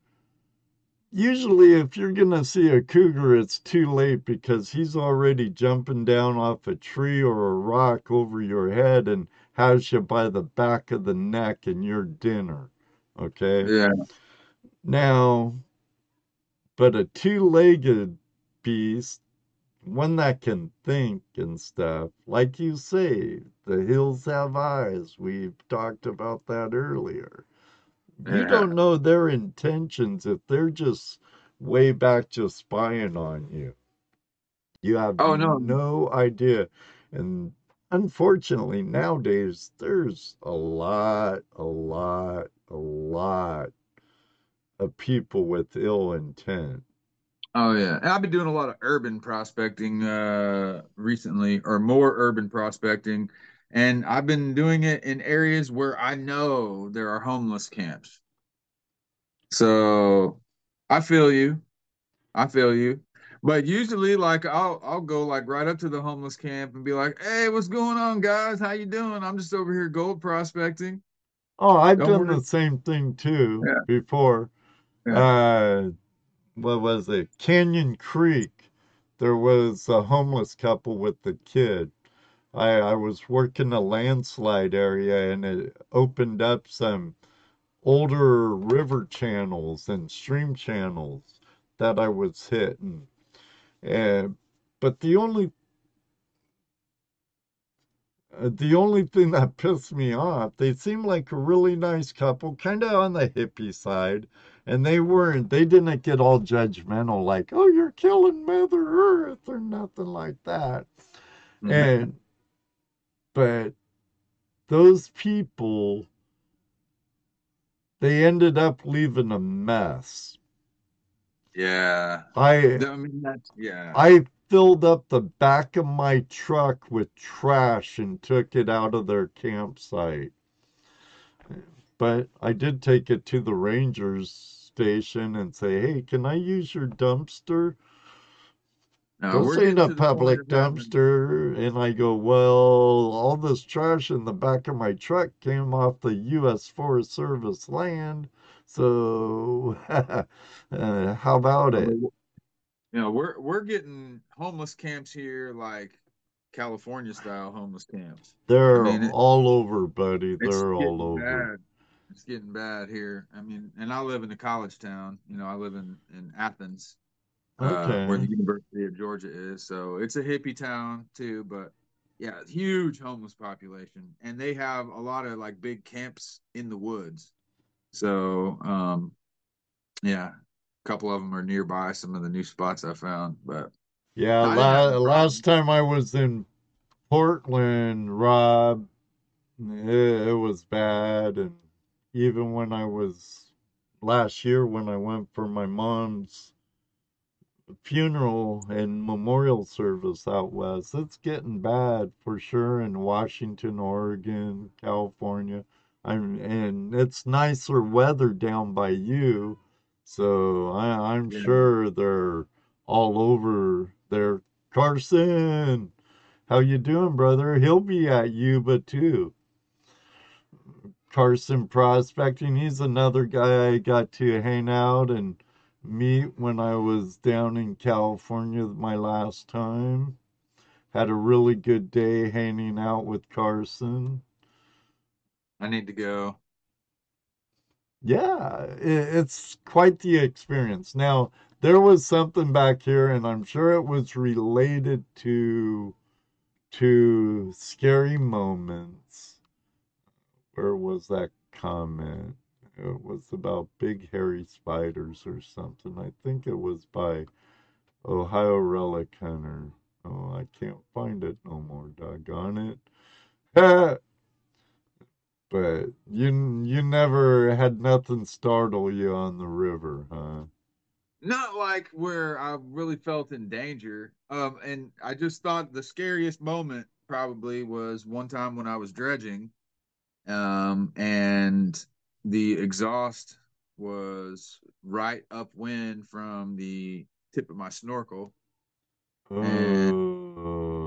usually if you're gonna see a cougar, it's too late because he's already jumping down off a tree or a rock over your head and has you by the back of the neck and your dinner. Okay? Yeah. Now, but a two-legged beast, one that can think and stuff, like you say, the hills have eyes. We've talked about that earlier. You Yeah. don't know their intentions if they're just way back just spying on you. You have Oh, no. no idea. And unfortunately, nowadays, there's a lot, a lot, a lot of people with ill intent. Oh yeah, and I've been doing a lot of urban prospecting uh recently, or more urban prospecting, and I've been doing it in areas where I know there are homeless camps. So I feel you. I feel you. But usually like I'll I'll go like right up to the homeless camp and be like, "Hey, what's going on, guys? How you doing? I'm just over here gold prospecting." Oh, I've Don't done worry. the same thing too Yeah. before. Uh, what was it? Canyon Creek. There was a homeless couple with the kid. I, I was working a landslide area and it opened up some older river channels and stream channels that I was hitting. And but the only uh, the only thing that pissed me off, they seemed like a really nice couple, kind of on the hippie side, and they weren't, they didn't get all judgmental, like, oh, you're killing Mother Earth or nothing like that. Mhm. And, but those people, they ended up leaving a mess. Yeah. I, I mean that's yeah. I filled up the back of my truck with trash and took it out of their campsite. But I did take it to the ranger's station and say, hey, can I use your dumpster? No, Don't say getting a public dumpster. And I go, well, all this trash in the back of my truck came off the U.S. Forest Service land. So uh, how about it? You know, we're we're getting homeless camps here like California style homeless camps. They're mean, it- all over, buddy. They're all over. bad. It's getting bad here. I mean, and I live in a college town. You know, I live in in Athens, uh, where the University of Georgia is. So it's a hippie town too, but yeah, huge homeless population, and they have a lot of like big camps in the woods. So, um, yeah, a couple of them are nearby. Some of the new spots I found, but Yeah, I didn't have la last time I was in Portland, Rob, it, it was bad. And even when I was last year, when I went for my mom's funeral and memorial service out west, it's getting bad for sure in Washington, Oregon, California. I'm, and it's nicer weather down by you. So I, I'm Yeah. sure they're all over there. Carson, how you doing, brother? He'll be at Yuba too. Carson Prospecting, he's another guy I got to hang out and meet when I was down in California my last time. Had a really good day hanging out with Carson. I need to go. Yeah, it's quite the experience. Now, there was something back here, and I'm sure it was related to to scary moments. Where was that comment? It was about big hairy spiders or something. I think it was by Ohio Relic Hunter. Oh, I can't find it no more. Doggone it. but you you never had nothing startle you on the river, huh? Not like where I really felt in danger. Um, and I just thought the scariest moment probably was one time when I was dredging, um, and the exhaust was right upwind from the tip of my snorkel. Oh,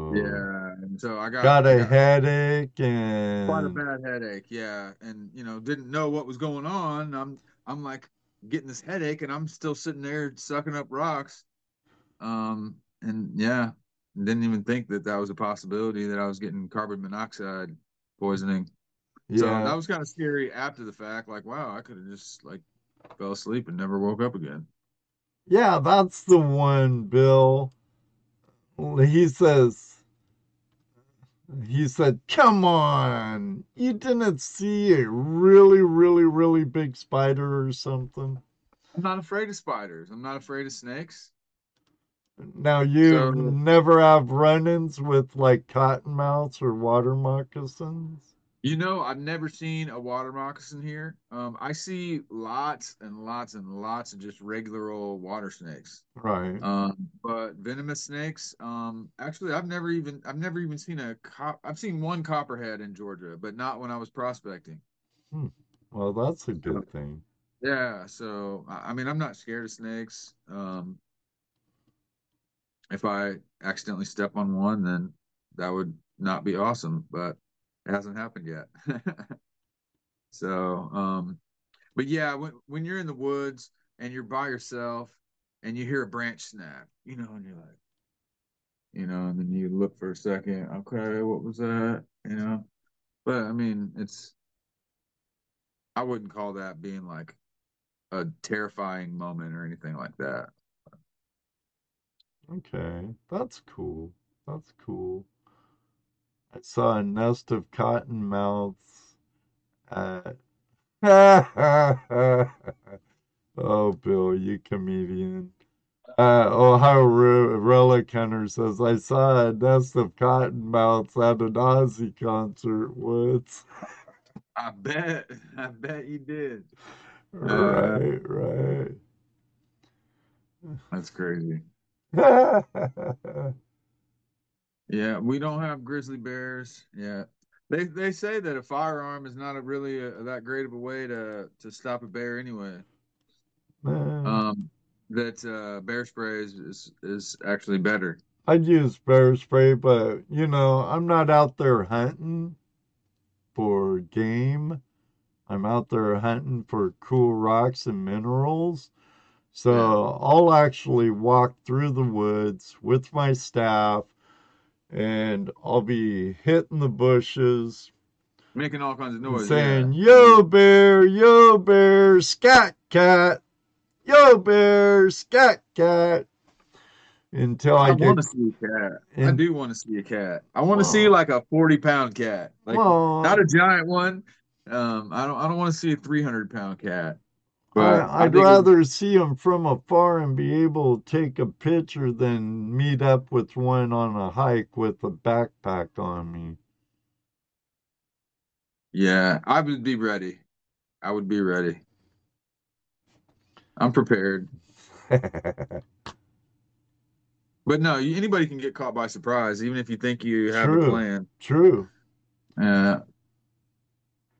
Yeah, and so I got got a got headache quite a bad headache. Yeah, and you know didn't know what was going on. I'm I'm like getting this headache, and I'm still sitting there sucking up rocks. Um, and yeah, didn't even think that that was a possibility that I was getting carbon monoxide poisoning. So that was kind of scary after the fact. Like, wow, I could have just like fell asleep and never woke up again. yeah, that's the one, Bill. He says, he said, come on, you didn't see a really, really, really big spider or something. I'm not afraid of spiders. I'm not afraid of snakes. Now you So never have run-ins with like cottonmouths or water moccasins? You know, I've never seen a water moccasin here. Um, I see lots and lots and lots of just regular old water snakes. Right. Um, but venomous snakes, um, actually, I've never even I've never even seen a cop. I've seen one copperhead in Georgia, but not when I was prospecting. Hmm. Well, that's a good thing. yeah, so I mean, I'm not scared of snakes. Um, if I accidentally step on one, then that would not be awesome, but it hasn't happened yet. So, um, but yeah, when when you're in the woods and you're by yourself and you hear a branch snap, you know, and you're like, you know, and then you look for a second, okay, what was that? You know, but I mean, it's I wouldn't call that being like a terrifying moment or anything like that. Okay, that's cool. That's cool. I saw a nest of cottonmouths at Oh, Bill, you comedian. Uh, Ohio Re- Relic Hunter says, I saw a nest of cottonmouths at an Ozzy concert once. I bet, I bet you did. Uh, Right, right. that's crazy. Yeah, we don't have grizzly bears. Yeah. They they say that a firearm is not a really a, that great of a way to to stop a bear anyway. Um, that uh, bear spray is, is is actually better. I'd use bear spray, but you know, I'm not out there hunting for game. I'm out there hunting for cool rocks and minerals. So. I'll actually walk through the woods with my staff and I'll be hitting the bushes Making all kinds of noise. saying, Yeah. Yo, bear, yo, bear, scat cat, yo, bear, scat cat, until I I want to see a cat. I do want to see a cat. I want to see like a 40 pound cat. Like not a giant one. Um, I don't I don't want to see a 300 pound cat, but I it, rather see them from afar and be able to take a picture than meet up with one on a hike with a backpack on me. yeah, I would be ready. I would be ready. I'm prepared. But no, anybody can get caught by surprise, even if you think you have a plan. true. Uh,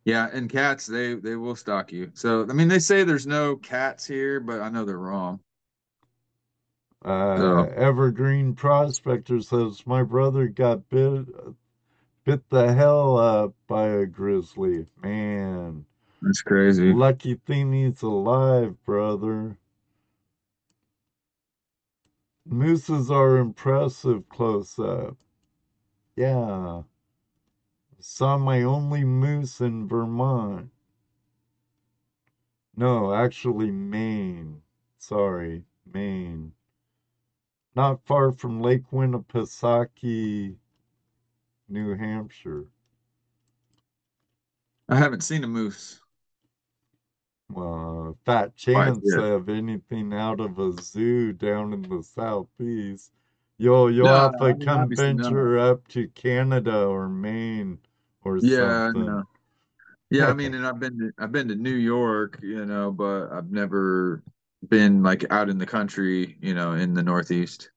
yeah, and cats, they they will stalk you. So I mean, they say there's no cats here, but I know they're wrong. Uh, So Evergreen Prospector says my brother got bit bit the hell up by a grizzly. Man, that's crazy. lucky thing he's alive, brother. Mooses are impressive close up. Yeah, saw my only moose in Vermont. No, actually Maine. Sorry, Maine. Not far from Lake Winnipesaukee, New Hampshire. I haven't seen a moose. Well, uh, fat chance of anything out of a zoo down in the southeast. You'll you'll No, have I to mean, come venture up to Canada or Maine or Yeah, something. no. Yeah, I mean, and I've been to, I've been to New York, you know, but I've never been like out in the country, you know, in the Northeast.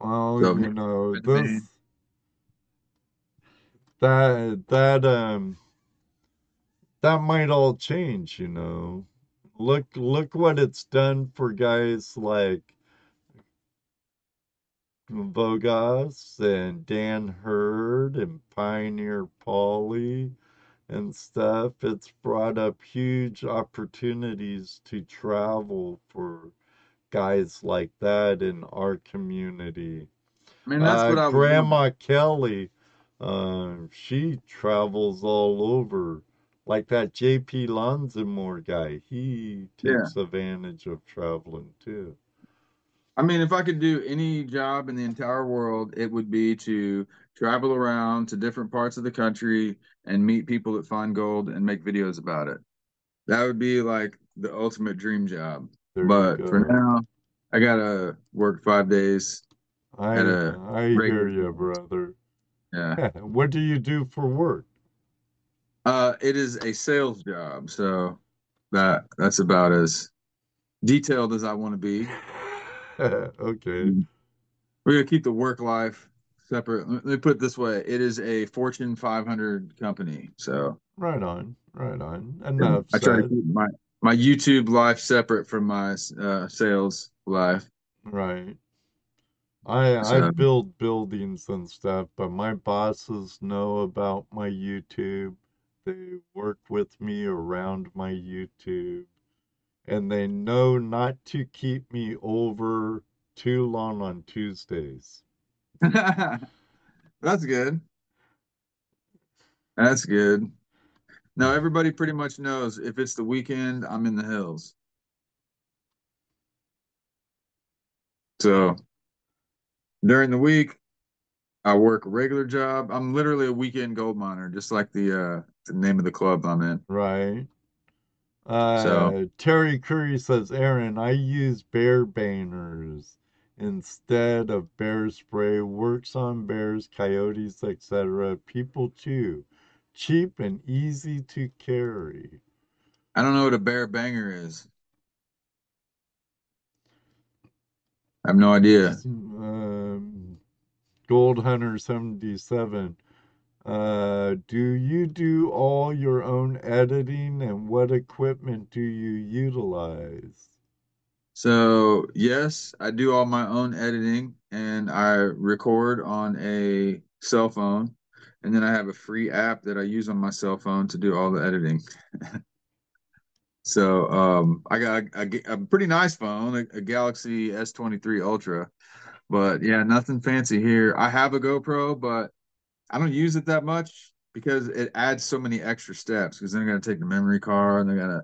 Well, So you know, been to Maine. this that that um that might all change, you know. Look look what it's done for guys like Vogas and Dan Hurd and Pioneer Polly and stuff. It's brought up huge opportunities to travel for guys like that in our community. I mean, that's Uh, what I. Grandma Kelly, uh, she travels all over. Like that JP Lanzamore guy, he Yeah. takes advantage of traveling too. I mean, if I could do any job in the entire world, it would be to travel around to different parts of the country and meet people that find gold and make videos about it. That would be like the ultimate dream job. There But for now, I gotta work five days I at a I hear you, brother. Yeah. What do you do for work? Uh, it is a sales job, so that that's about as detailed as I want to be. Okay. We're gonna keep the work life separate. Let me put it this way: it is a Fortune 500 company, so Right on. Right on. Enough I try to keep my my YouTube life separate from my uh, sales life. Right. I I build buildings and stuff, but my bosses know about my YouTube. They work with me around my YouTube, and they know not to keep me over too long on Tuesdays. that's good. That's good. Now everybody pretty much knows if it's the weekend, I'm in the hills. So during the week, I work a regular job. I'm literally a weekend gold miner, just like the uh the name of the club I'm in. Right. So Uh, Terry Curry says, Aaron, I use bear bangers instead of bear spray. Works on bears, coyotes, etc. People too. Cheap and easy to carry. I don't know what a bear banger is. I have no idea. Um, Gold Hunter 77. Uh, do you do all your own editing and what equipment do you utilize? So yes, I do all my own editing and I record on a cell phone. And then I have a free app that I use on my cell phone to do all the editing. So um, I got a, a pretty nice phone, a, a Galaxy S23 Ultra. But yeah, nothing fancy here. I have a GoPro, but I don't use it that much because it adds so many extra steps. Because then I got to take the memory card and I got to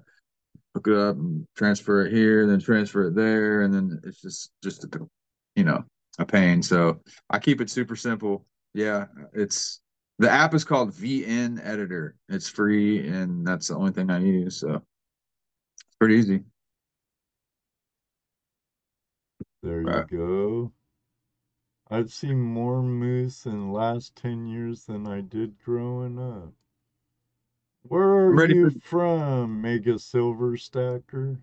hook it up and transfer it here, and then transfer it there, and then it's just just a, you know a pain. So I keep it super simple. Yeah, it's the app is called VN Editor. It's free, and that's the only thing I use. So it's pretty easy. There you Right. go. I've seen more moose in the last 10 years than I did growing up. Where are you for from, Mega Silver Stacker?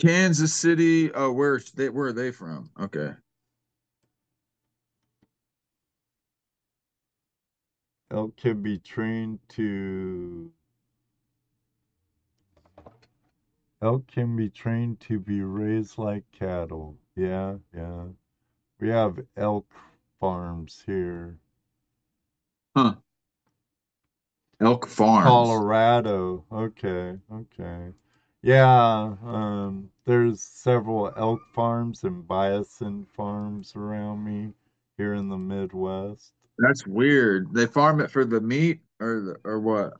Kansas City. Oh, where they where are they from? Okay. Elk can be trained to elk can be trained to be raised like cattle. Yeah, yeah. We have elk farms here. Huh. Elk Farms. Colorado. Okay, okay. Yeah, um, there's several elk farms and bison farms around me here in the Midwest. That's weird. They farm it for the meat or the, or what?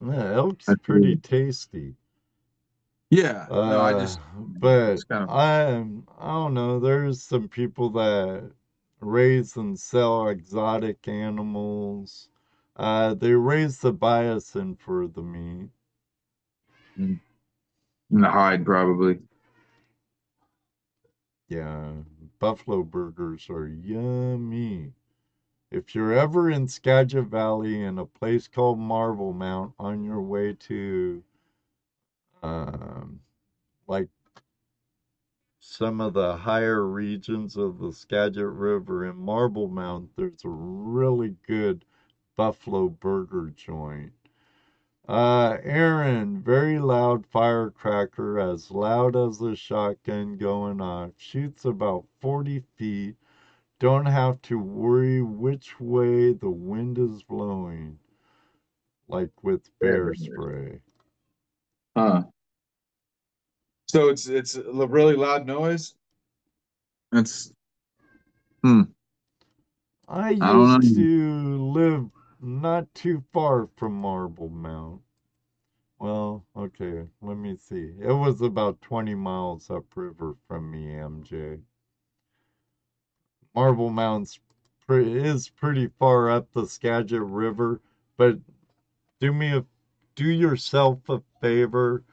Yeah, elk's That's pretty weird. tasty. Yeah. No, I Uh, just but kind of I I don't know, there's some people that raise and sell exotic animals. Uh, they raise the bison for the meat. And the hide, probably. Yeah, buffalo burgers are yummy. If you're ever in Skagit Valley in a place called Marblemount on your way to um, like some of the higher regions of the Skagit River in Marblemount, there's a really good buffalo burger joint. Uh, Aaron, very loud firecracker, as loud as a shotgun going off. Shoots about 40 feet. Don't have to worry which way the wind is blowing, like with bear spray. Huh. So it's it's a really loud noise. It's hmm. I used know. to live not too far from Marblemount. Well, okay, let me see. It was about 20 miles upriver from me, MJ. Marblemount's pre- is pretty far up the Skagit River, but do me a do yourself a favor.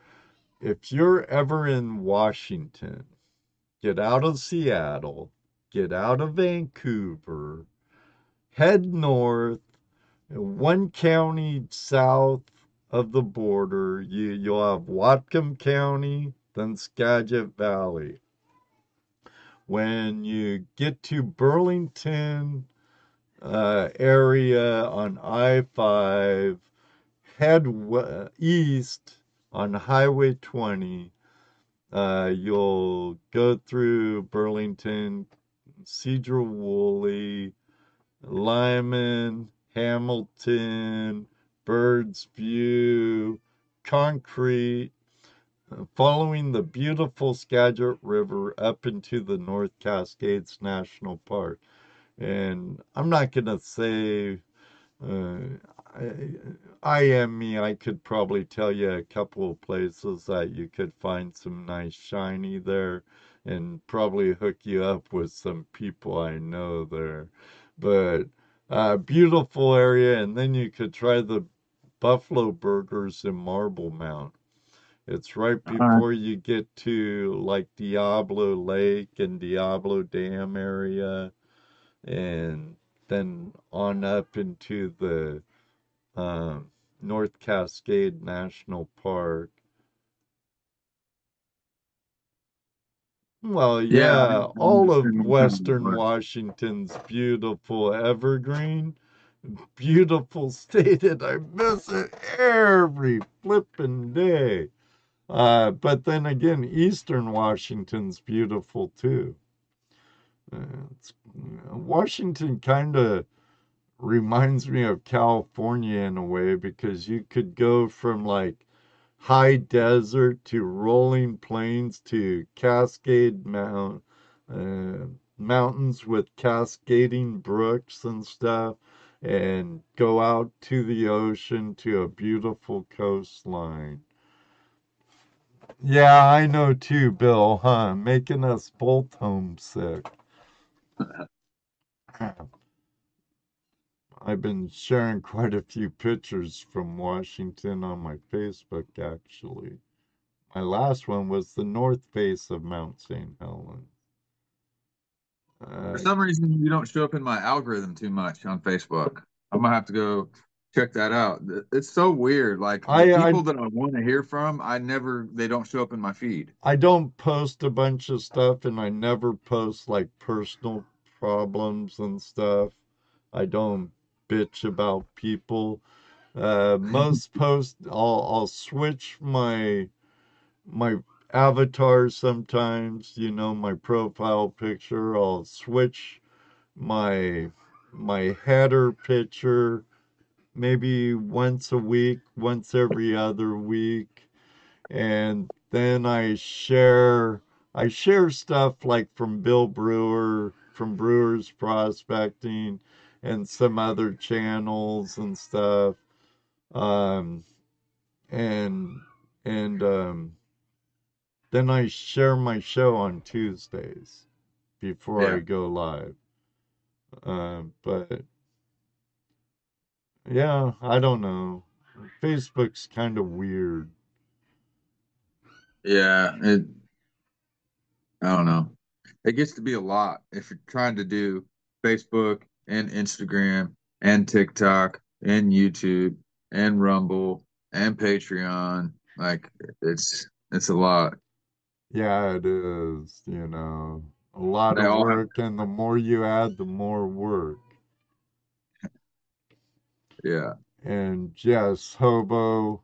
If you're ever in Washington, get out of Seattle, get out of Vancouver, head north, one county south of the border, you, you'll have Whatcom County, then Skagit Valley. When you get to Burlington uh, area on I 5, head we- east on Highway 20. Uh, you'll go through Burlington, Sedro-Woolley, Lyman, Hamilton, Birdsview, Concrete, uh, following the beautiful Skagit River up into the North Cascades National Park. And I'm not going to say uh, I, I am me. I could probably tell you a couple of places that you could find some nice shiny there and probably hook you up with some people I know there. But uh, beautiful area, and then you could try the buffalo burgers in Marblemount. It's right before you get to like Diablo Lake and Diablo Dam area, and then on up into the um, North Cascade National Park. Well, Yeah, yeah, all of understand what you're Western. Washington's beautiful evergreen, beautiful state, and I miss it every flippin' day. Uh, but then again, Eastern Washington's beautiful too. Uh, it's, Washington kind of reminds me of California in a way because you could go from like high desert to rolling plains to cascade mount uh, mountains with cascading brooks and stuff and go out to the ocean to a beautiful coastline. Yeah, I know too, Bill, huh? Making us both homesick. I've been sharing quite a few pictures from Washington on my Facebook, actually. My last one was the north face of Mount St. Helens. Uh, For some reason, you don't show up in my algorithm too much on Facebook. I'm gonna have to go check that out. It's so weird. Like the I- I- people that I want to hear from, I never they don't show up in my feed. I don't post a bunch of stuff and I never post like personal problems and stuff. I don't bitch about people. Uh, most posts, I'll, I'll switch my my avatar sometimes, you know, my profile picture. I'll switch my my header picture maybe once a week, once every other week. And then I share I share stuff like from Bill Brewer, from Brewers Prospecting and some other channels and stuff. Um and and um then I share my show on Tuesdays before I go live. Uh, but yeah, I don't know. Facebook's kind of weird. Yeah, it. I don't know. It gets to be a lot if you're trying to do Facebook and Instagram and TikTok and YouTube and Rumble and Patreon. Like it's it's a lot. Yeah, it is, you know. A lot They of all have- work, and the more you add, the more work. Yeah. And yes, Hobo,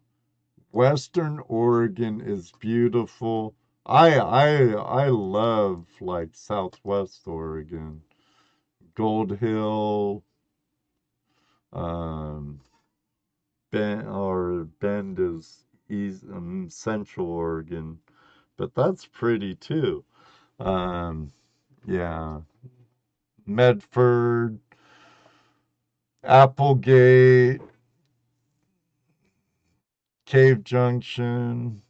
Western Oregon is beautiful. I I I love like Southwest Oregon, Gold Hill, um, Bend or Bend is east, um, Central Oregon, but that's pretty too. Um, yeah, Medford, Applegate, Cave Junction.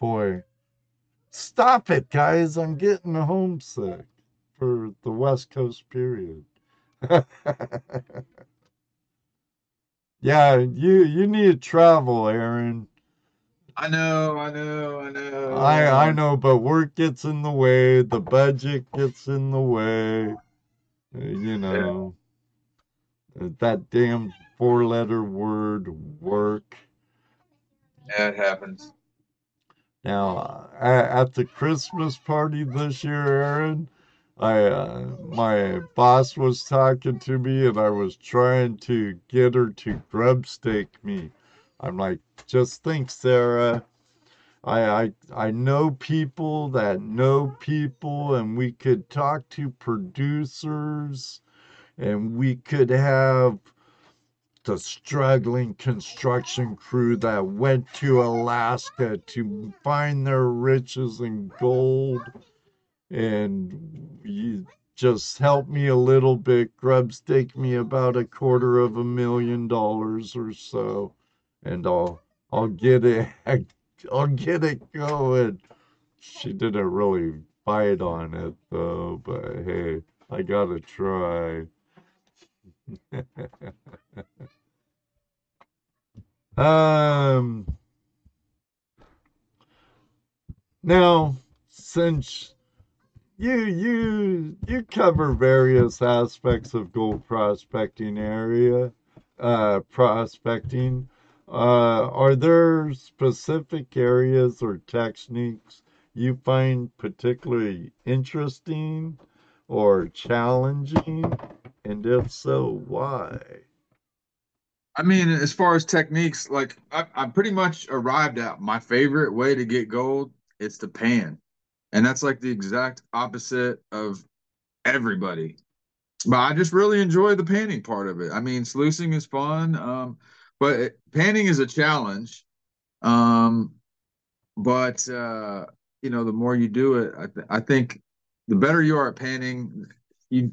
Boy, stop it, guys. I'm getting homesick for the West Coast period. yeah, you you need to travel, Aaron. I know, I know, I know. I I know, but work gets in the way, the budget gets in the way. You know, uh, that damn four-letter word work. Yeah, it happens. Now, at the Christmas party this year, Aaron, I uh, my boss was talking to me, and I was trying to get her to grub steak me. I'm like, just think, Sarah. I, I I know people that know people, and we could talk to producers, and we could have the struggling construction crew that went to Alaska to find their riches and gold. And you just help me a little bit, grub stake me about a quarter of a million dollars or so, and I'll I'll get it I'll get it going. She didn't really bite on it though, but hey, I gotta try. Um, now, since you you you cover various aspects of gold prospecting area, uh, prospecting, uh, are there specific areas or techniques you find particularly interesting or challenging? And if so, why? I mean, as far as techniques, like I, I pretty much arrived at my favorite way to get gold. It's the pan, and that's like the exact opposite of everybody. But I just really enjoy the panning part of it. I mean, sluicing is fun, um, but it, panning is a challenge. Um, but uh, you know, the more you do it, I, th- I think the better you are at panning. You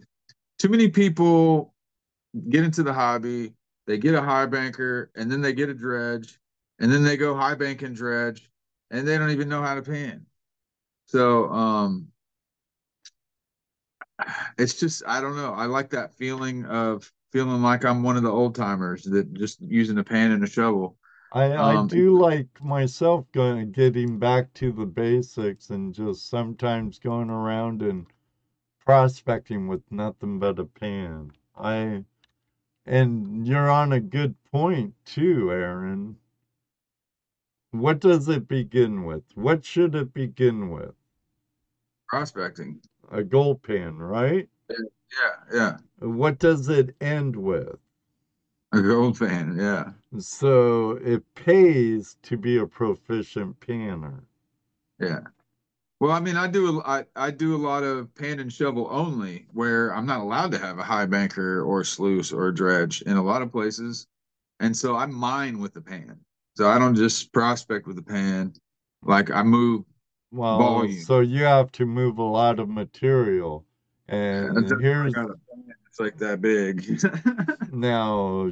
too many people get into the hobby they get a high banker and then they get a dredge and then they go high bank and dredge and they don't even know how to pan so um it's just i don't know i like that feeling of feeling like i'm one of the old timers that just using a pan and a shovel I, I Um, do like myself going getting back to the basics and just sometimes going around and prospecting with nothing but a pan. I and you're on a good point too, Aaron. What does it begin with? What should it begin with? Prospecting. A gold pan, right? yeah yeah. What does it end with? a gold pan yeah. So it pays to be a proficient panner. yeah. Well i mean i do a- I, I do a lot of pan and shovel only where i'm not allowed to have a high banker or sluice or dredge in a lot of places. And so i mine with the pan. So i don't just prospect with the pan. Like i move Well, Volume. so you have to move a lot of material. And I here's a it's like that big now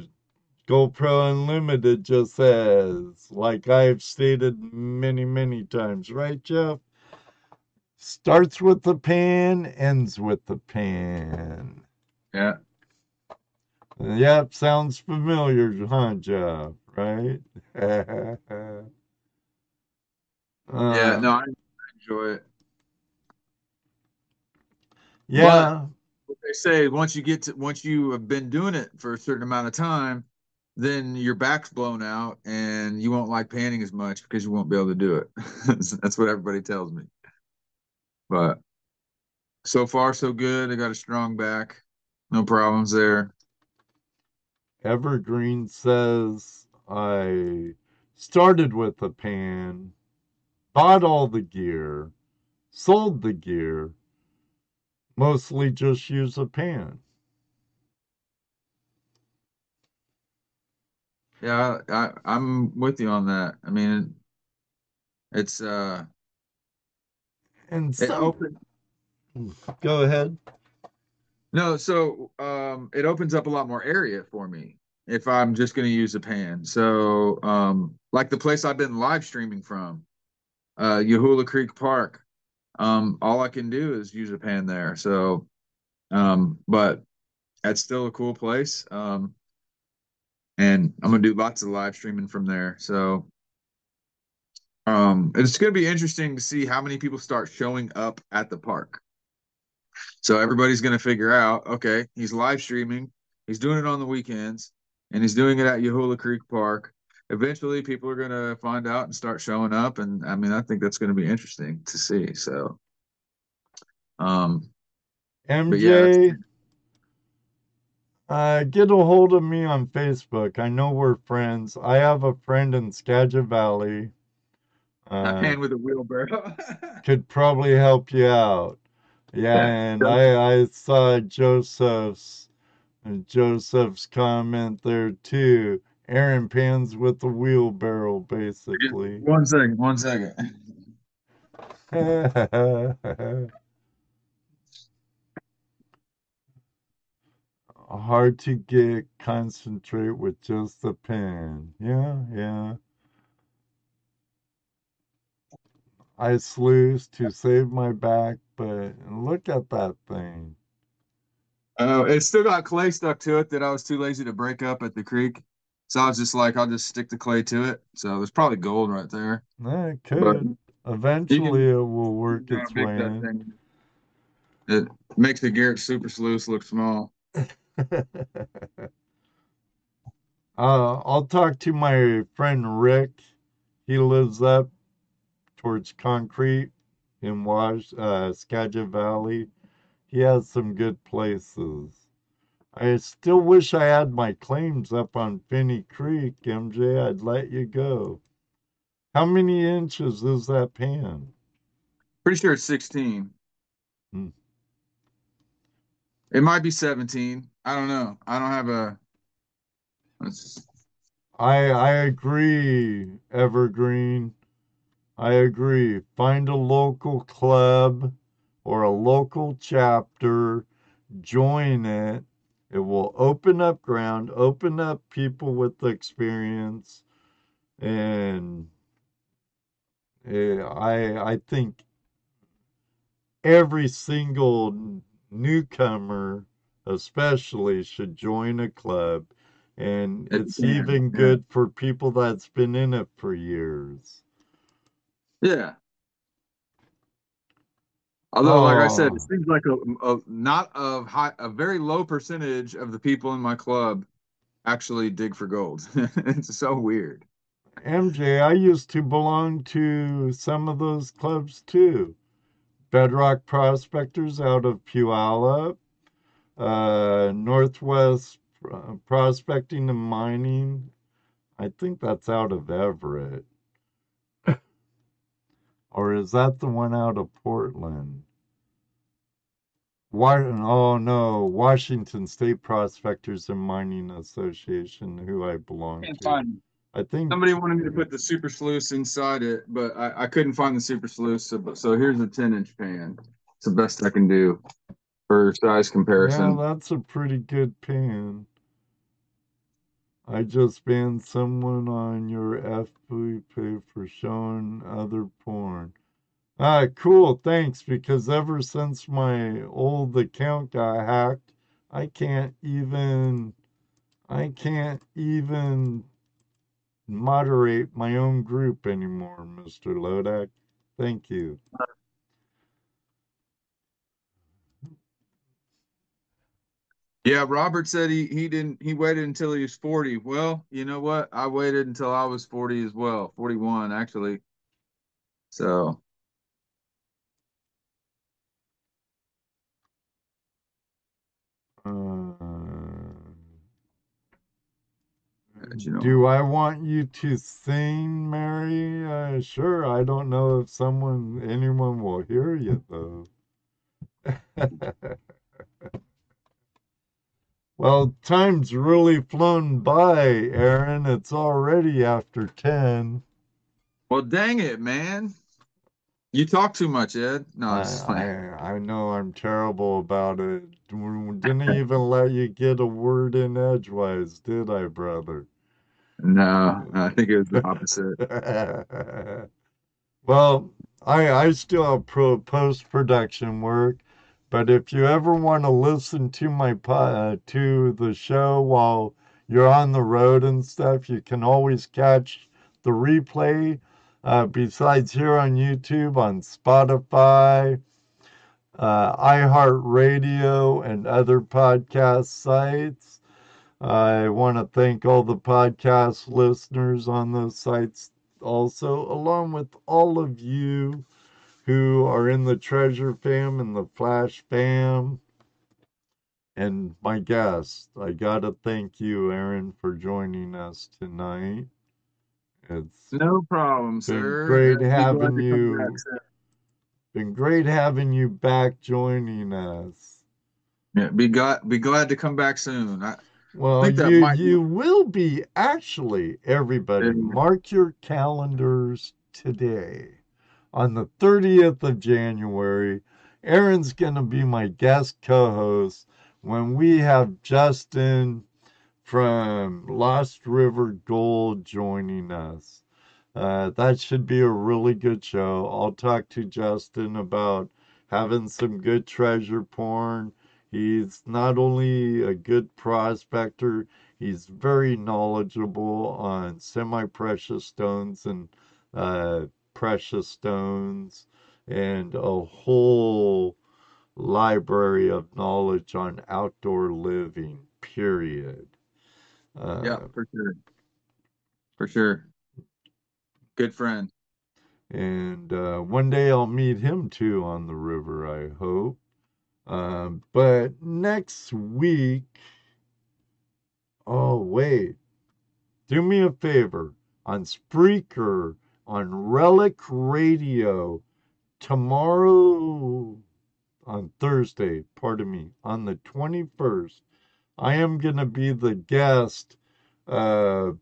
GoPro Unlimited just says, like I've stated many, many times, right, Jeff? Starts with the pan, ends with the pan. yeah Yep, sounds familiar, huh, Jeff? Right? yeah, Uh, no, I enjoy it. yeah, What they say once you get to once you have been doing it for a certain amount of time, then your back's blown out and you won't like panning as much because you won't be able to do it. That's what everybody tells me. But so far so good. I got a strong back. No problems there. Evergreen says I started with a pan, bought all the gear, sold the gear, mostly just use a pan. Yeah, I, I I'm with you on that. I mean, it's uh And it some, open go ahead. no, so um it opens up a lot more area for me if I'm just gonna use a pan. So um like the place I've been live streaming from, uh Yahoola Creek Park. Um all I can do is use a pan there. So um but that's still a cool place. Um and I'm gonna do lots of live streaming from there. So um it's gonna be interesting to see how many people start showing up at the park. So everybody's gonna figure out, okay, he's live streaming, he's doing it on the weekends, and he's doing it at Yahoola Creek Park. Eventually people are gonna find out and start showing up, and I mean I think that's gonna be interesting to see. So um but yeah, MJ, uh, get a hold of me on Facebook. I know we're friends. I have a friend in Skagit Valley. a man with a wheelbarrow. could probably help you out. Yeah, and I I saw Joseph's Joseph's comment there too. Aaron pans with the wheelbarrow, basically. one second, one second. Hard to get concentrate with just a pen. Yeah, yeah. I sluiced to save my back, but look at that thing. Oh, it still got clay stuck to it that I was too lazy to break up at the creek. So I was just like, I'll just stick the clay to it. So there's probably gold right there. Eh, It But could. Eventually, can it will work its way in. It makes the Garrett Super Sluice look small. Uh, I'll talk to my friend Rick. He lives up towards Concrete in Wash, uh, Skagit Valley. He has some good places. I still wish I had my claims up on Finney Creek, MJ. I'd let you go. How many inches is that pan? Pretty sure it's 16. Hmm. It might be 17. I don't know. I don't have a. Let's, I I agree, Evergreen. I agree. Find a local club or a local chapter, join it. It will open up ground, open up people with experience, and eh, I I think every single newcomer, especially, should join a club. And it's even Yeah. good for people that's been in it for years. Yeah. Although, like I said, it Oh, seems like a, a not of high, a very low percentage of the people in my club actually dig for gold. it's so weird. MJ, I used to belong to some of those clubs too. Bedrock Prospectors out of Puyallup, uh, Northwest uh, Prospecting and Mining. I think that's out of Everett. Or is that the one out of Portland? Why, oh no, Washington State Prospectors and Mining Association, who I belong Can't to. find. I think, Somebody wanted me to put the super sluice inside it, but I, I couldn't find the super sluice. So, so here's a 10 inch pan. It's the best I can do for size comparison. yeah, comparison. that's a pretty good pan. I just banned someone on your FB for showing other porn. Ah, cool, thanks, because ever since my old account got hacked, I can't even I can't even moderate my own group anymore, Mr. Lodak. Thank you. Yeah, Robert said he he didn't he waited until he was 40. Well, you know what? I waited until I was 40 as well. 41 actually. So Uh, you know. do I want you to sing, Mary? Uh, sure. I don't know if someone, anyone will hear you though. well, time's really flown by, Aaron. It's already after 10. Well, dang it, man. You talk too much, Ed. No, I. I, I know I'm terrible about it. Didn't even let you get a word in edgewise, did I, brother? No, I think it was the opposite. well, I I still have pro post production work, but if you ever want to listen to my uh, to the show while you're on the road and stuff, you can always catch the replay. Uh, besides here on YouTube, on Spotify, uh, iHeartRadio, and other podcast sites. I want to thank all the podcast listeners on those sites also, along with all of you who are in the Treasure Fam and the Flash Fam. And my guest, I got to thank you, Aaron, for joining us tonight. It's No problem, sir. great having you. back. Been great having you back joining us. Yeah, be glad be glad to come back soon. I Well, that you might you will be actually, everybody, mark your calendars today. On the 30th of January, Aaron's going to be my guest co-host when we have Justin from Lost River Gold joining us. Uh, that should be a really good show. I'll talk to Justin about having some good treasure porn. He's not only a good prospector, he's very knowledgeable on semi precious stones and uh, precious stones and a whole library of knowledge on outdoor living, period. Uh, Yeah, for sure. For sure. Good friend. and uh, one day I'll meet him too on the river, I hope. Um, but next week, oh, wait, do me a favor on Spreaker, on Relic Radio, tomorrow, on Thursday, pardon me, on the 21st, I am going to be the guest. Uh,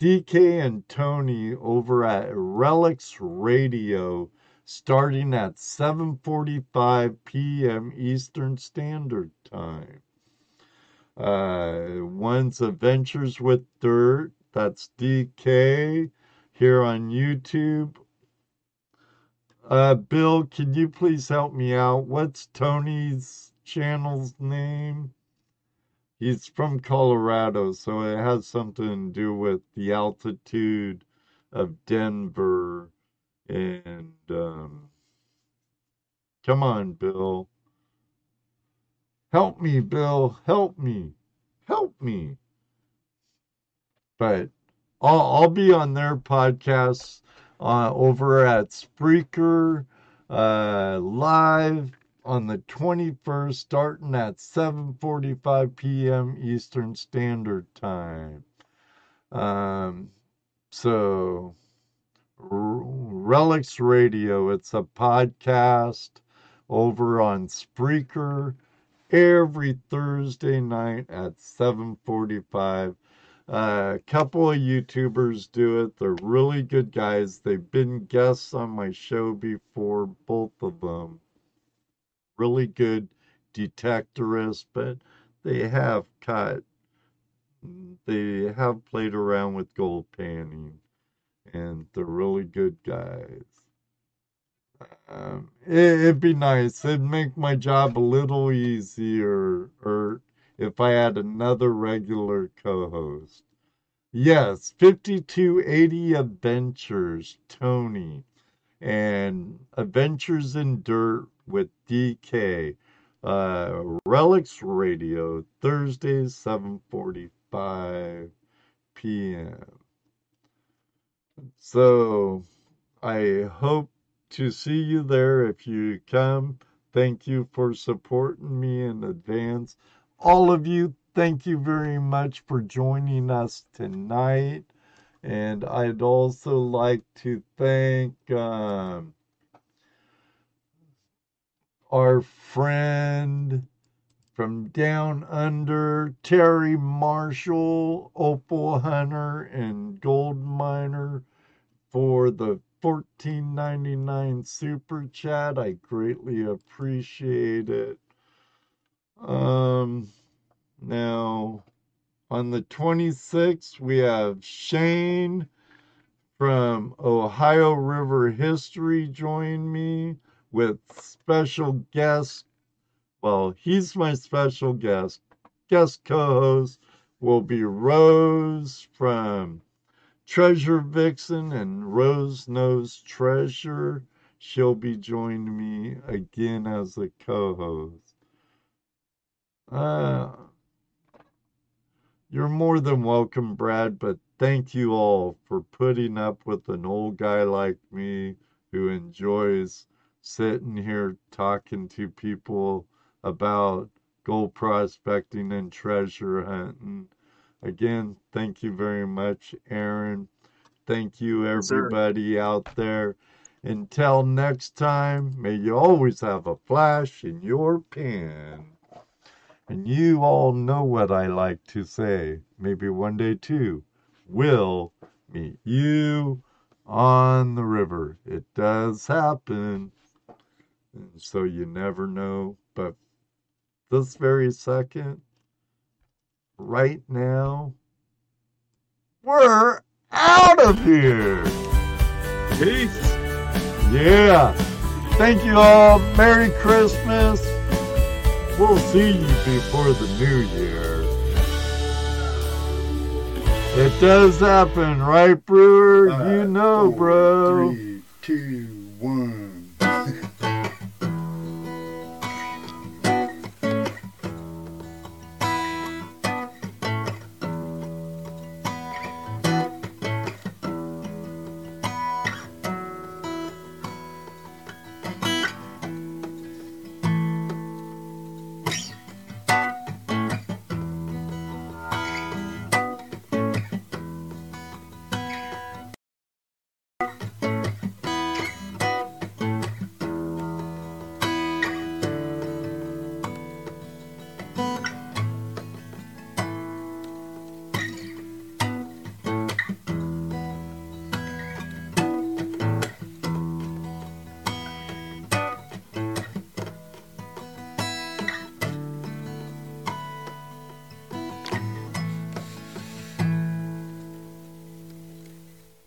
DK and Tony over at Relics Radio starting at 7:45 p.m. Eastern Standard Time. Uh, one's Adventures with Dirt, that's DK here on YouTube. Uh, Bill, can you please help me out? What's Tony's channel's name? He's from Colorado, so it has something to do with the altitude of Denver. And um, come on, Bill. Help me, Bill. Help me. Help me. But I'll, I'll be on their podcasts uh, over at Spreaker uh, live on the 21st starting at 7:45 p.m. Eastern Standard Time. Um, so Relics Radio, it's a podcast over on Spreaker every Thursday night at 7:45. Uh, a couple of YouTubers do it. They're really good guys. They've been guests on my show before, both of them really good detectorists, but they have cut, they have played around with gold panning, and they're really good guys. Um, it, it'd be nice. It'd make my job a little easier, or if I had another regular co host. Yes, 5280 Adventures, Tony, and Adventures in Dirt with DK. Uh, Relics Radio, Thursdays, 7:45 p.m. So, I hope to see you there if you come. Thank you for supporting me in advance. All of you, thank you very much for joining us tonight. And I'd also like to thank um, our friend from down under, Terry Marshall, Opal Hunter, and Gold Miner for the 14.99 super chat. I greatly appreciate it. Um now on the 26th we have Shane from Ohio River History join me with special guest. Well, he's my special guest. Guest co-host will be Rose from Treasure Vixen and Rose Knows Treasure. She'll be joining me again as a co-host. Uh, you're more than welcome, Brad, but thank you all for putting up with an old guy like me who enjoys sitting here talking to people about gold prospecting and treasure hunting. Again, thank you very much, Aaron. Thank you, Yes, everybody out there. Until next time, may you always have a flash in your pen. And you all know what I like to say. Maybe one day too. We'll meet you on the river. It does happen. And so you never know. But this very second, right now, we're out of here. Peace. Yeah. Thank you all. Merry Christmas. We'll see you before the new year. It does happen, right, Brewer? you know, four, bro. Three, two, one.